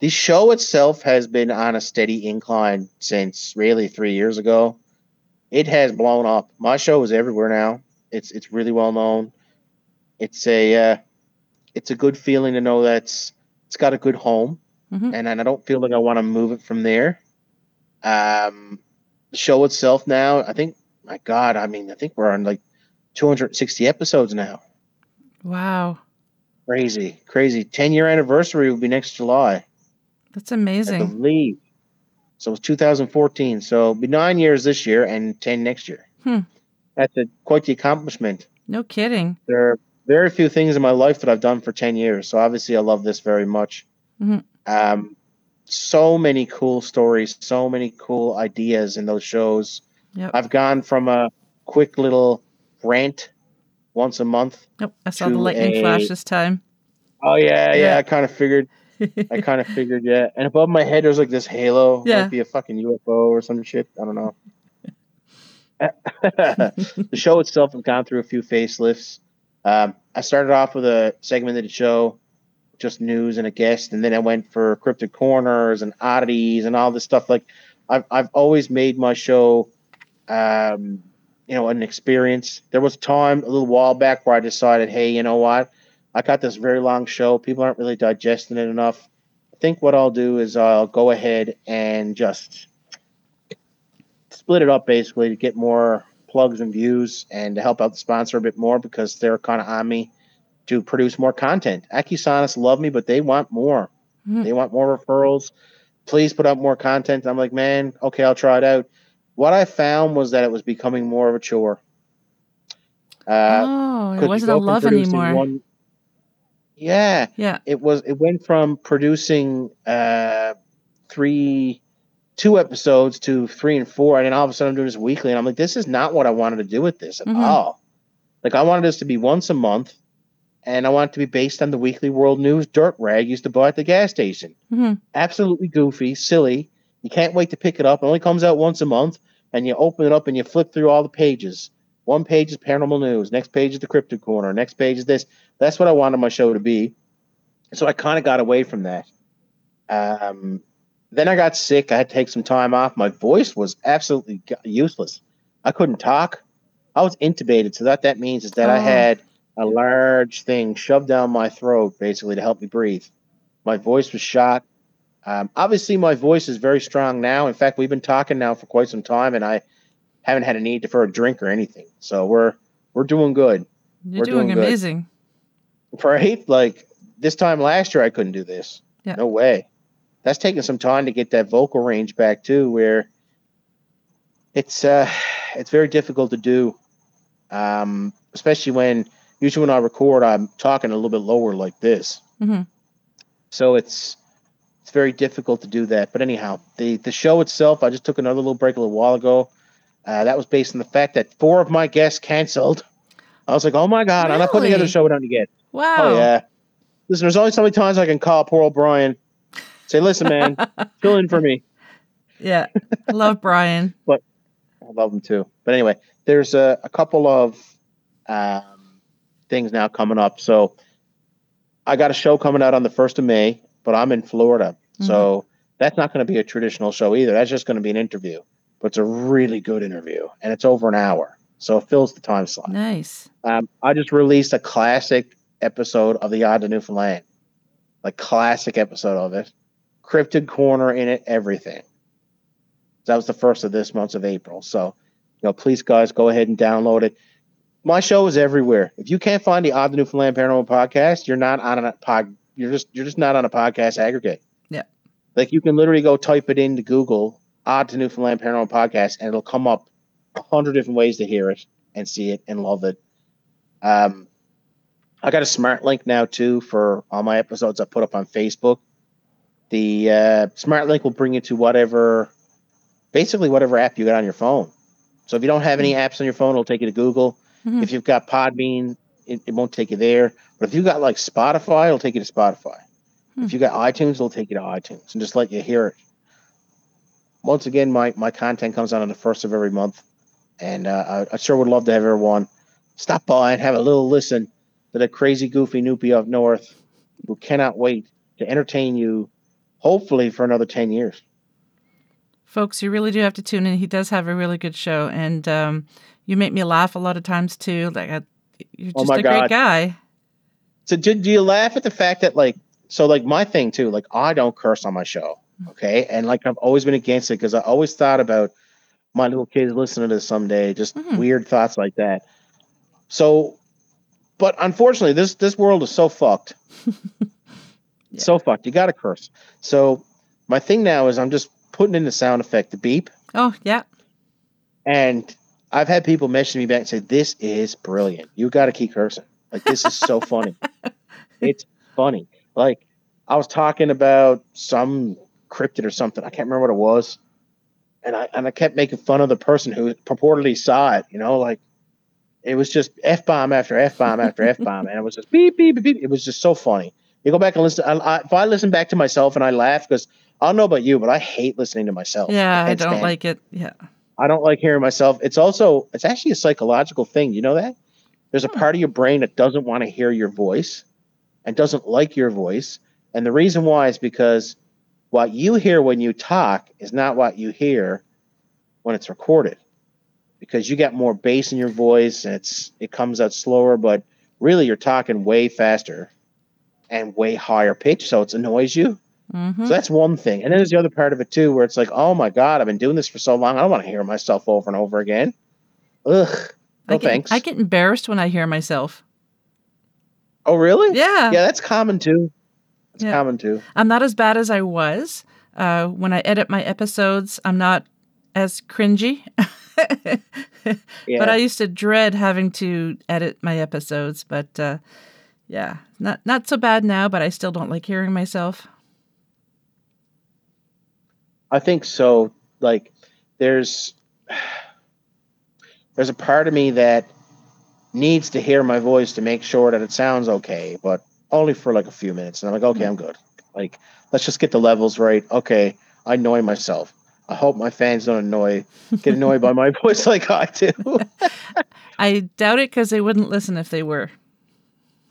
The show itself has been on a steady incline since really three years ago. it has blown up. My show is everywhere now. It's it's really well known. It's a uh, it's a good feeling to know that it's, got a good home, Mhm. and, and I don't feel like I want to move it from there. Um, the show itself now, I think, my God, I mean, I think we're on like 260 episodes now. Wow. Crazy, crazy. 10 year anniversary will be next July. That's I amazing. believe. So it's 2014. So it'll be nine years this year and 10 next year. Hmm. That's a, quite the accomplishment. No kidding. There are very few things in my life that I've done for 10 years. So obviously, I love this very much. Mhm. Um, so many cool stories, so many cool ideas in those shows. Yep. I've gone from a quick little rant once a month. Nope. I saw the lightning a- flash this time. Oh, yeah, yeah. Yeah. I kind of figured. I [LAUGHS] kind of figured, yeah. And above my head, there's like this halo. Yeah. Might be a fucking UFO or some shit. I don't know. [LAUGHS] [LAUGHS] the show itself has gone through a few facelifts. Um, I started off with a segment of the show, just news and a guest, and then I went for cryptid corners and oddities and all this stuff. Like, I've I've always made my show, um, you know, an experience. There was a time a little while back where I decided, hey, you know what? I got this very long show. People aren't really digesting it enough. I think what I'll do is I'll go ahead and just split it up basically to get more plugs and views and to help out the sponsor a bit more because they're kind of on me to produce more content. Acusonics love me, but they want more. Hmm. They want more referrals. Please put up more content. I'm like, man, okay, I'll try it out. What I found was that it was becoming more of a chore. Uh, oh, it wasn't a love anymore. one- yeah, Yeah. it was. It went from producing uh, three, two episodes to three and four, and then all of a sudden I'm doing this weekly, and I'm like, this is not what I wanted to do with this at Mhm. all. Like I wanted this to be once a month, and I want it to be based on the weekly world news dirt rag used to buy at the gas station. Mhm. Absolutely goofy, silly. You can't wait to pick it up. It only comes out once a month, and you open it up and you flip through all the pages. One page is paranormal news. Next page is the crypto corner. Next page is this. That's what I wanted my show to be. So I kind of got away from that. Um, then I got sick. I had to take some time off. My voice was absolutely useless. I couldn't talk. I was intubated. So that that means is that I Oh. had a large thing shoved down my throat, basically to help me breathe. My voice was shot. Um, obviously, my voice is very strong now. In fact, we've been talking now for quite some time, and I haven't had a need for a drink or anything. So we're we're doing good, You're We're doing doing good. amazing. right? Like this time last year, I couldn't do this. Yeah. No way. That's taking some time to get that vocal range back too, where it's uh it's very difficult to do, um, especially when usually when I record, I'm talking a little bit lower like this. Mhm. So it's it's very difficult to do that. But anyhow, the the show itself, I just took another little break a little while ago. Uh, that was based on the fact that four of my guests canceled. I was like, oh my god, I'm not putting together a show without you get. Wow. Oh yeah. Listen, there's only so many times I can call poor old Brian. Say, listen, man, [LAUGHS] fill in for me. Yeah. Love Brian. [LAUGHS] but I love him too. But anyway, there's a, a couple of um, things now coming up. So I got a show coming out on the first of May, but I'm in Florida, so that's not going to be a traditional show either. That's just going to be an interview, but it's a really good interview, and it's over an hour, so it fills the time slot. Nice. Um, I just released a classic episode of The Odd to Newfoundland, like classic episode of it, cryptid corner in it, everything. That was the first of this month of April. So, you know, please guys go ahead and download it. My show is everywhere. If you can't find the Odd to Newfoundland Paranormal podcast, you're not on a pod. You're just you're just not on a podcast aggregate. Yeah. Like you can literally go type it into Google, Odd to Newfoundland Paranormal podcast, and it'll come up a hundred different ways to hear it and see it and love it. Um, I got a smart link now too for all my episodes I put up on Facebook. The uh, smart link will bring you to whatever, basically whatever app you got on your phone. So if you don't have any apps on your phone, it'll take you to Google. Mhm. If you've got Podbean, it, it won't take you there. But if you've got like Spotify, it'll take you to Spotify. Hmm. If you got iTunes, it'll take you to iTunes and just let you hear it. Once again, my, my content comes out on the first of every month, and uh, I, I sure would love to have everyone stop by and have a little listen to the crazy, goofy Noopy up north who cannot wait to entertain you, hopefully for another ten years. Folks, you really do have to tune in. He does have a really good show, and um, you make me laugh a lot of times too. Like I, you're Oh just my a great guy. So do, do you laugh at the fact that like so like my thing too like I don't curse on my show okay and like I've always been against it because I always thought about my little kids listening to this someday just Mhm. weird thoughts like that so but unfortunately this this world is so fucked [LAUGHS] so fucked you gotta curse so my thing now is I'm just putting in the sound effect the beep Oh yeah, and I've had people message me back and say, This is brilliant. You got to keep cursing. Like, this is so funny. [LAUGHS] It's funny. Like, I was talking about some cryptid or something. I can't remember what it was. And I, and I kept making fun of the person who purportedly saw it, you know, like it was just F bomb after F bomb after F bomb. And it was just beep, beep, beep, beep. It was just so funny. You go back and listen. I, I, if I listen back to myself and I laugh, because I don't know about you, but I hate listening to myself. yeah. I don't like it. Yeah. I don't like hearing myself. It's also it's actually a psychological thing. You know that? There's a Hmm. part of your brain that doesn't want to hear your voice and doesn't like your voice. And the reason why is because what you hear when you talk is not what you hear when it's recorded. Because you got more bass in your voice and it's it comes out slower, but really you're talking way faster and way higher pitch, so it annoys you. hmm So that's one thing. And then there's the other part of it too, where it's like, oh my God, I've been doing this for so long. I don't want to hear myself over and over again. Ugh. No I get, thanks. I get embarrassed when I hear myself. oh, really? Yeah. Yeah, that's common too. It's Yeah. common too. I'm not as bad as I was. Uh, when I edit my episodes, I'm not as cringy. [LAUGHS] Yeah. But I used to dread having to edit my episodes. But uh, yeah, not not so bad now. But I still don't like hearing myself. I think so. Like, there's there's a part of me that needs to hear my voice to make sure that it sounds okay, but only for like a few minutes. And I'm like, okay, I'm good. Like, let's just get the levels right. Okay, I annoy myself. I hope my fans don't annoy get annoyed by my [LAUGHS] voice like I do. [LAUGHS] I doubt it because they wouldn't listen if they were.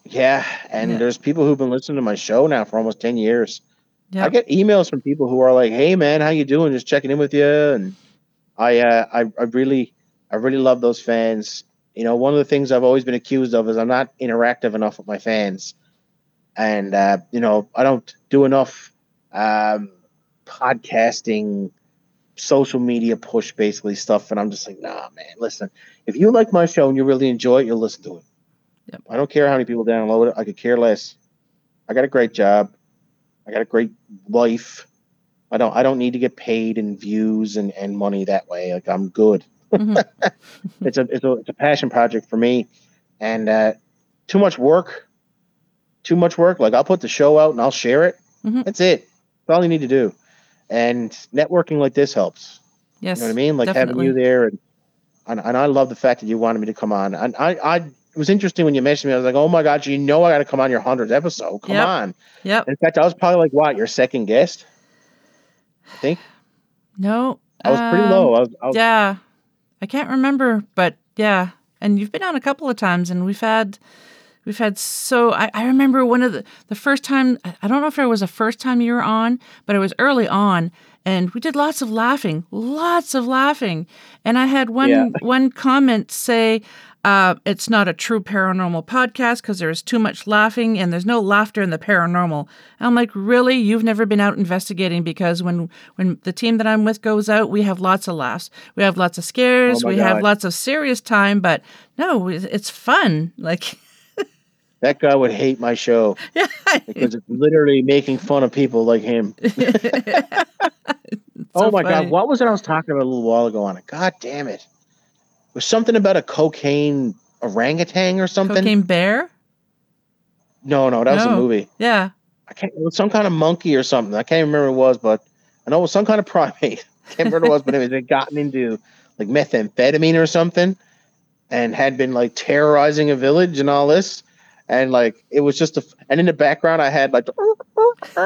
Yeah, and Yeah. there's people who've been listening to my show now for almost ten years. Yeah. I get emails from people who are like, "Hey, man, how you doing? Just checking in with you." And I, uh, I, I really, I really love those fans. You know, one of the things I've always been accused of is I'm not interactive enough with my fans, and uh, you know, I don't do enough um, podcasting, social media push, basically stuff. And I'm just like, nah, man. Listen, if you like my show and you really enjoy it, you'll listen to it. Yep. I don't care how many people download it. I could care less. I got a great job. I got a great life. I don't I don't need to get paid in views and, and money that way. Like I'm good. Mhm. [LAUGHS] it's a it's a it's a passion project for me. And uh too much work. Too much work. Like I'll put the show out and I'll share it. Mhm. That's it. That's all you need to do. And networking like this helps. Yes. You know what I mean? Like having you there and, and and I love the fact that you wanted me to come on. And I I it was interesting when you mentioned me. I was like, oh my god, you know I got to come on your hundredth episode. Come Yep. on. Yep. In fact, I was probably like what your second guest. I think No. I was pretty um, low. I was, I was Yeah. I can't remember, but yeah. And you've been on a couple of times and we've had we've had so I, I remember one of the the first time I don't know if it was the first time you were on, but it was early on and we did lots of laughing, lots of laughing. And I had one Yeah. [LAUGHS] one comment say uh, it's not a true paranormal podcast because there's too much laughing and there's no laughter in the paranormal. And I'm like, really? You've never been out investigating because when when the team that I'm with goes out, we have lots of laughs, we have lots of scares, Oh we have lots of serious time. But no, it's fun. Like, that guy would hate my show [LAUGHS] because it's literally making fun of people like him. [LAUGHS] oh my god, what was it I was talking about a little while ago on it? God damn it. It was something about a cocaine orangutan or something. Cocaine bear? No, no, that was a movie. Yeah. I can't. It was some kind of monkey or something. I can't remember what it was, but I know it was some kind of [LAUGHS] primate. I can't remember what it was, but it was it gotten into like methamphetamine or something, and had been like terrorizing a village and all this, and like it was just a. And in the background, I had like, [LAUGHS]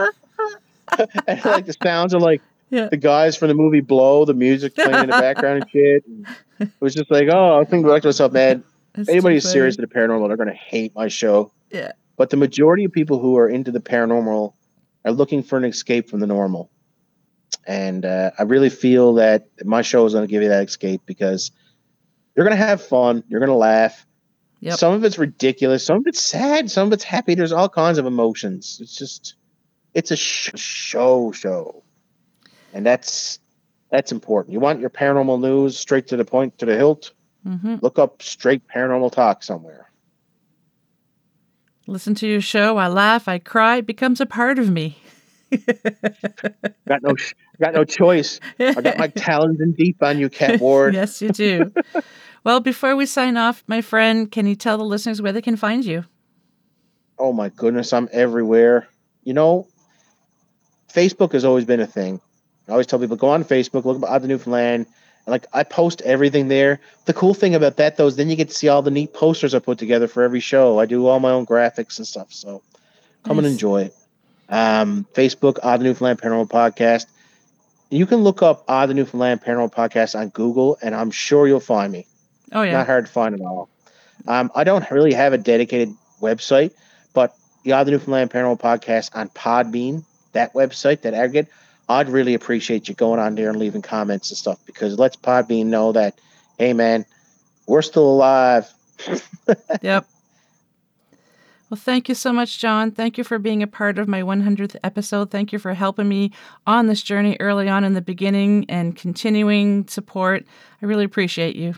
and like the sounds of like Yeah. the guys from the movie Blow, the music playing in the background and shit. And it was just like, oh, I was thinking back to myself, man. That's Anybody who's serious to the paranormal, they're gonna hate my show. Yeah. But the majority of people who are into the paranormal are looking for an escape from the normal. and uh, I really feel that my show is going to give you that escape because you're going to have fun, you're going to laugh. Yep. Some of it's ridiculous, some of it's sad, some of it's happy. There's all kinds of emotions. It's just, it's a sh- show, show, and that's that's important. You want your paranormal news straight to the point, to the hilt. hmm Look up straight paranormal talk somewhere. Listen to your show. I laugh. I cry. It becomes a part of me. [LAUGHS] [LAUGHS] Got no, got no choice. I got my [LAUGHS] talons in deep on you, Kat Ward. yes, you do. [LAUGHS] well, before we sign off, my friend, can you tell the listeners where they can find you? Oh my goodness, I'm everywhere. You know, Facebook has always been a thing. I always tell people go on Facebook, look up the Newfoundland. And like I post everything there. The cool thing about that though is then you get to see all the neat posters I put together for every show. I do all my own graphics and stuff. So come and enjoy it. Um, Facebook, Odd Newfoundland Paranormal Podcast. You can look up Odd the Newfoundland Paranormal Podcast on Google, and I'm sure you'll find me. Oh, yeah. Not hard to find at all. Um, I don't really have a dedicated website, but the Odd Newfoundland Paranormal Podcast on Podbean, that website, that aggregate, I'd really appreciate you going on there and leaving comments and stuff because it lets Podbean know that, hey man, we're still alive. [LAUGHS] Yep. Well, thank you so much, Jon. Thank you for being a part of my 100th episode. Thank you for helping me on this journey early on in the beginning and continuing support. I really appreciate you.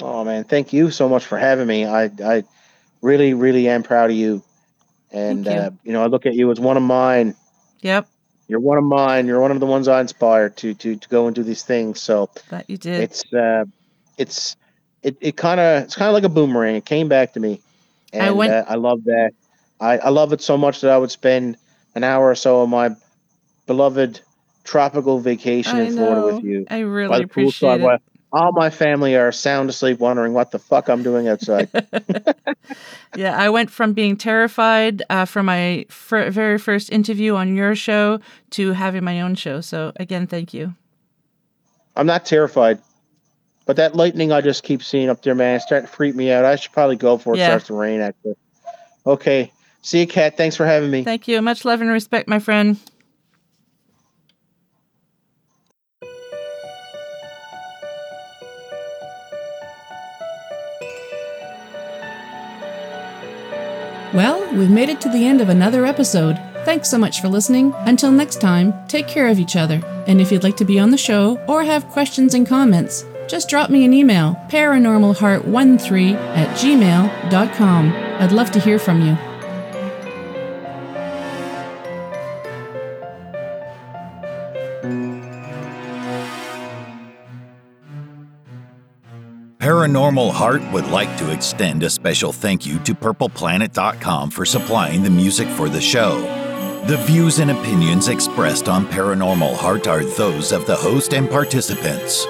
Oh man, thank you so much for having me. I I really really am proud of you, and Thank you. uh, you know I look at you as one of mine. Yep, You're one of mine. You're one of the ones I inspire to to to go and do these things. So that you did. it's uh, it's it, it kind of it's kind of like a boomerang. It came back to me, and I went- uh, I love that. I, I love it so much that I would spend an hour or so of my beloved tropical vacation I in Florida know. with you. I by really the poolside appreciate it. all my family are sound asleep, wondering what the fuck I'm doing outside. [LAUGHS] [LAUGHS] yeah, I went from being terrified uh, for my fir- very first interview on your show to having my own show. So, again, thank you. I'm not terrified, but that lightning I just keep seeing up there, man, it's starting to freak me out. I should probably go before it Yeah. starts to rain. Actually, okay. See you, Kat. Thanks for having me. Thank you. Much love and respect, my friend. Well, we've made it to the end of another episode. Thanks so much for listening. Until next time, take care of each other. And if you'd like to be on the show or have questions and comments, just drop me an email paranormalheart13 at gmail.com. I'd love to hear from you. Paranormal Heart would like to extend a special thank you to PurplePlanet.com for supplying the music for the show. The views and opinions expressed on Paranormal Heart are those of the host and participants.